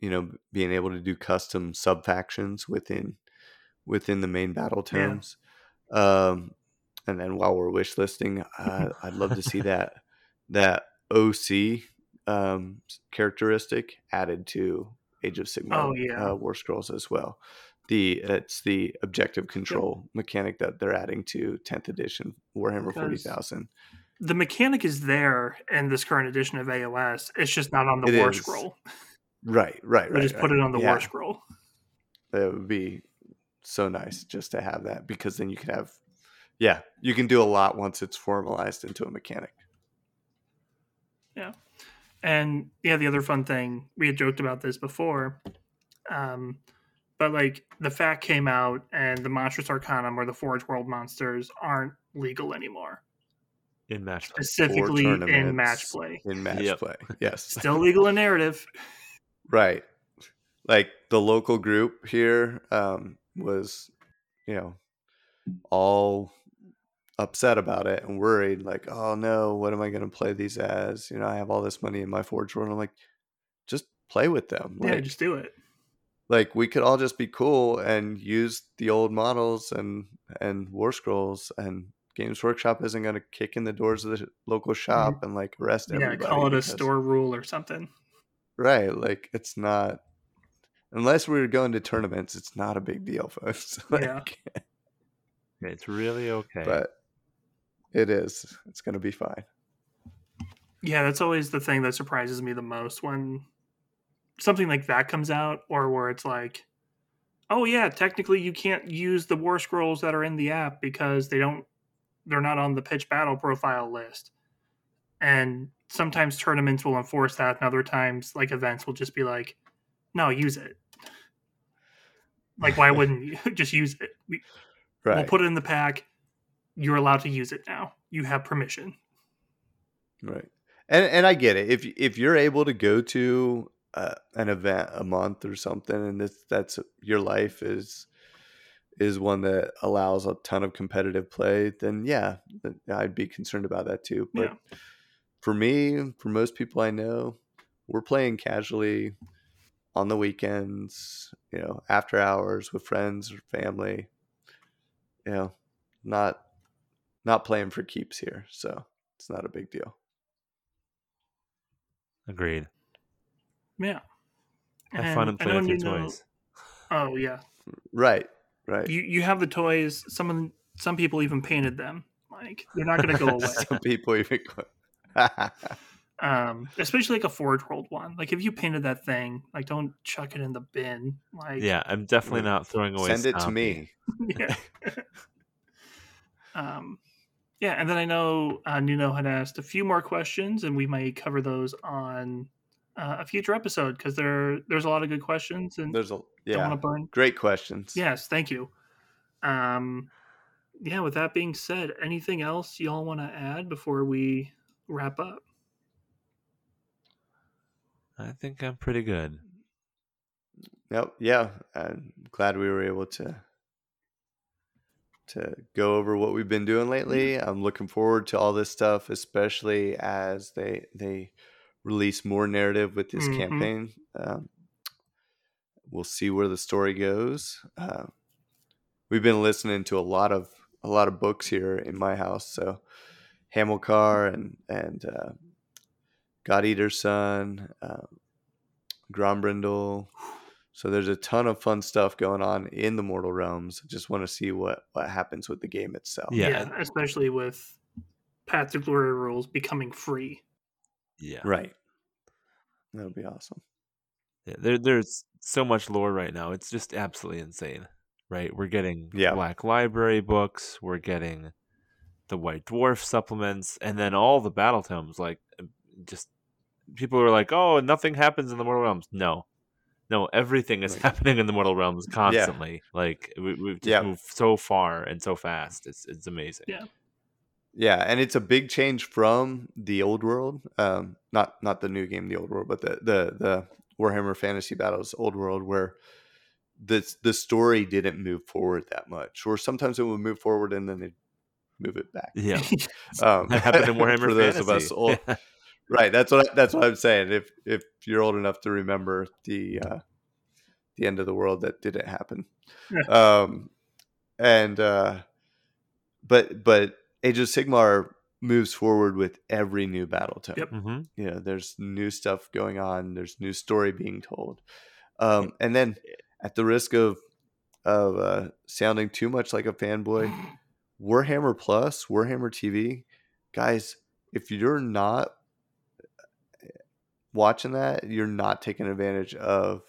you know, being able to do custom sub factions within within the main battle Yeah. Um, and then while we're wish listing, uh, I'd love to see that that OC um, characteristic added to Age of Sigmar Oh, yeah. uh, War Scrolls as well. The it's the objective control mechanic that they're adding to 10th edition Warhammer Because- forty thousand. The mechanic is there in this current edition of AOS. It's just not on the It War is. Scroll. Right, right, right. just put right. it on the Yeah. War Scroll. That would be so nice just to have that because then you can have, yeah, you can do a lot once it's formalized into a mechanic. Yeah. And yeah, the other fun thing we had joked about this before, um, but like the fact came out and the Monstrous Arcanum or the Forge World monsters aren't legal anymore, In match play. specifically in match play. in match Yep. play. Yes, Still legal in narrative. right. Like the local group here um, was, you know, all upset about it and worried. Like, oh no, what am I going to play these as? You know, I have all this money in my Forge World. I'm like, just play with them. yeah, just do it. like we could all just be cool and use the old models and and war scrolls and games workshop isn't going to kick in the doors of the local shop and like arrest Mm-hmm. Yeah, everybody call it a because- store rule or something. right like it's not unless we are going to tournaments it's not a big deal folks Yeah. It's really okay. but it is it's going to be fine Yeah, that's always the thing that surprises me the most when something like that comes out, or where it's like, oh yeah, technically you can't use the war scrolls that are in the app because they don't, they're not on the pitch battle profile list. And sometimes tournaments will enforce that, and other times, like events will just be like, no, use it. Like, why wouldn't you just use it? We, right We'll put it in the pack. You're allowed to use it now. You have permission. Right. And and I get it. If if you're able to go to uh, an event a month or something, and this that's your life is is one that allows a ton of competitive play, then yeah, I'd be concerned about that too. But Yeah. for me, for most people I know, we're playing casually on the weekends, you know, after hours with friends or family. You know, not not playing for keeps here, so it's not a big deal. Agreed. Yeah. Have fun And and I play with your you know- toys. Oh yeah, Right, right. you you have the toys. Some of them- some people even painted them. Like they're not going to go away. Some people even. go- Um, especially like a Forge World one. Like if you painted that thing, like don't chuck it in the bin. Like Yeah, I'm definitely not throwing away. Send it to me. yeah. um, yeah, and then I know uh, Nuno had asked a few more questions, and we might cover those on uh, a future episode because there there's a lot of good questions, and There's a don't yeah, want to burn. great questions. Yes, thank you. Um, yeah. With that being said, anything else y'all want to add before we wrap up? I think I'm pretty good. Nope. Yeah, I'm glad we were able to to go over what we've been doing lately. I'm looking forward to all this stuff, especially as they they release more narrative with this Mhm. campaign. Um, we'll see where the story goes. Uh, we've been listening to a lot of a lot of books here in my house, so Hamilcar and and uh, Godeater's Son, uh, Grombrindal. So there's a ton of fun stuff going on in the Mortal Realms. I just want to see what what happens with the game itself. Yeah. especially with Path to Glory rules becoming free. Yeah. Right. That would be awesome. Yeah, there, there's so much lore right now. It's just absolutely insane, right? We're getting Yeah. Black Library books. We're getting the White Dwarf supplements, and then all the battle tomes. Like, just people are like, "Oh, nothing happens in the Mortal Realms." No, no, everything is Right. happening in the Mortal Realms constantly. Like, we, we've just Yeah. moved so far and so fast. It's it's amazing. Yeah. Yeah, and it's a big change from the old world. Um, not not the new game, the old world, but the the the Warhammer Fantasy Battles old world, where the the story didn't move forward that much, or sometimes it would move forward and then they'd move it back. Yeah, Um, that happened in Warhammer for those Fantasy. of us old, right? That's what I, that's what I'm saying. If if you're old enough to remember the uh, the end of the world that didn't happen, um, and uh, but but Age of Sigmar moves forward with every new battle tome. Yep. hmm You know, there's new stuff going on. There's new story being told, um, and then at the risk of of uh, sounding too much like a fanboy, Warhammer Plus, Warhammer TV, guys, if you're not watching that, you're not taking advantage of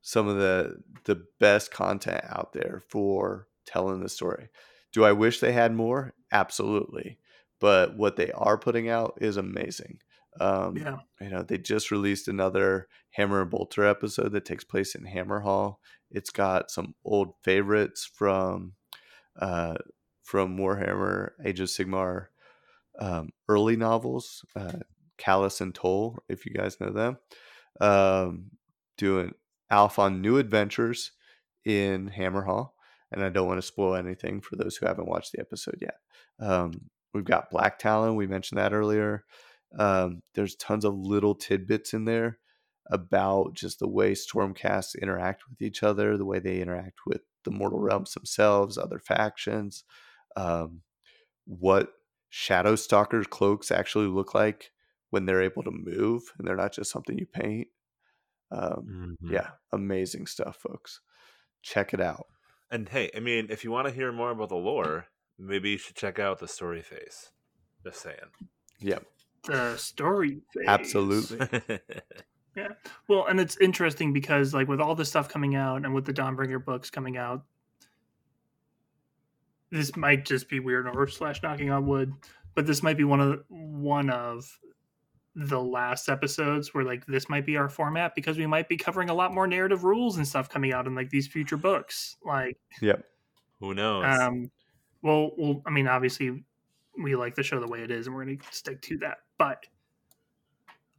some of the the best content out there for telling the story. Do I wish they had more? Absolutely. But what they are putting out is amazing. Um, yeah. you know they just released another hammer and bolter episode that takes place in Hammerhal it's got some old favorites from uh from warhammer age of sigmar um, early novels uh Callis and toll if you guys know them um doing alpha on new adventures in Hammerhal and i don't want to spoil anything for those who haven't watched the episode yet. Um we've got Blacktalon we mentioned that earlier. Um, there's tons of little tidbits in there about just the way Stormcasts interact with each other, the way they interact with the Mortal Realms themselves, other factions, um, what Shadow Stalker's cloaks actually look like when they're able to move and they're not just something you paint. Um, Mhm. Yeah, amazing stuff, folks. Check it out. And hey, I mean, if you want to hear more about the lore, maybe you should check out the story phase. Just saying. Yep, The story phase. absolutely. yeah. Well, and it's interesting because like with all this stuff coming out and with the Dawnbringer books coming out, this might just be weird or slash knocking on wood, but this might be one of one of the last episodes where like this might be our format because we might be covering a lot more narrative rules and stuff coming out in like these future books. Like Yep. Who knows? um well well I mean obviously we like the show the way it is and we're gonna stick to that. But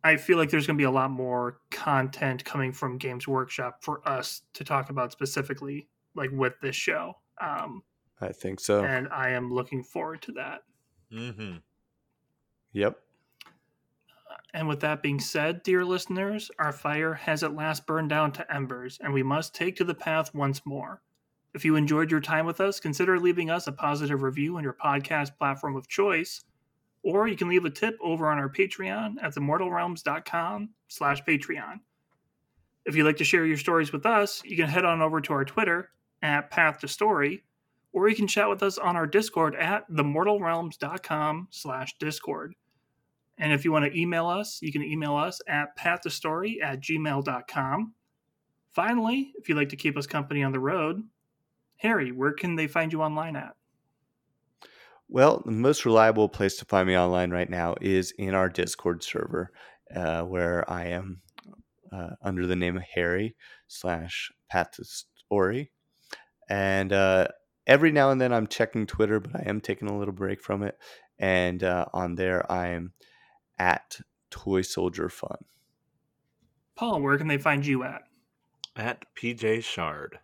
I feel like there's gonna be a lot more content coming from Games Workshop for us to talk about specifically, like with this show. Um I think so. and I am looking forward to that. mm-hmm Yep. And with that being said, dear listeners, our fire has at last burned down to embers, and we must take to the path once more. If you enjoyed your time with us, consider leaving us a positive review on your podcast platform of choice, or you can leave a tip over on our Patreon at themortalrealms.com slash Patreon. If you'd like to share your stories with us, you can head on over to our Twitter at Path to Story, or you can chat with us on our Discord at themortalrealms.com slash Discord. And if you want to email us, you can email us at pathtostory at gmail.com. Finally, if you'd like to keep us company on the road, Harry, where can they find you online at? Well, the most reliable place to find me online right now is in our Discord server, uh, where I am uh, under the name of Harry slash Path to Story. And uh, every now and then I'm checking Twitter, but I am taking a little break from it. And uh, on there, I am at Toy Soldier Fun. Paul, where can they find you at? At PJ Shard.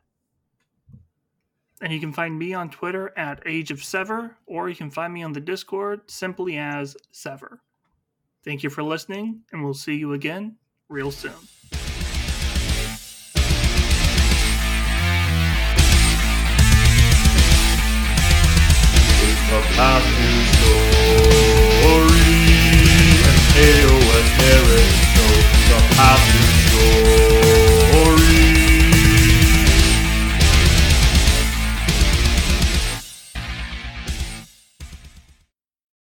And you can find me on Twitter at Age of Sevvir, or you can find me on the Discord simply as Sevvir. Thank you for listening, and we'll see you again real soon. Path to it was marriage, so the happy.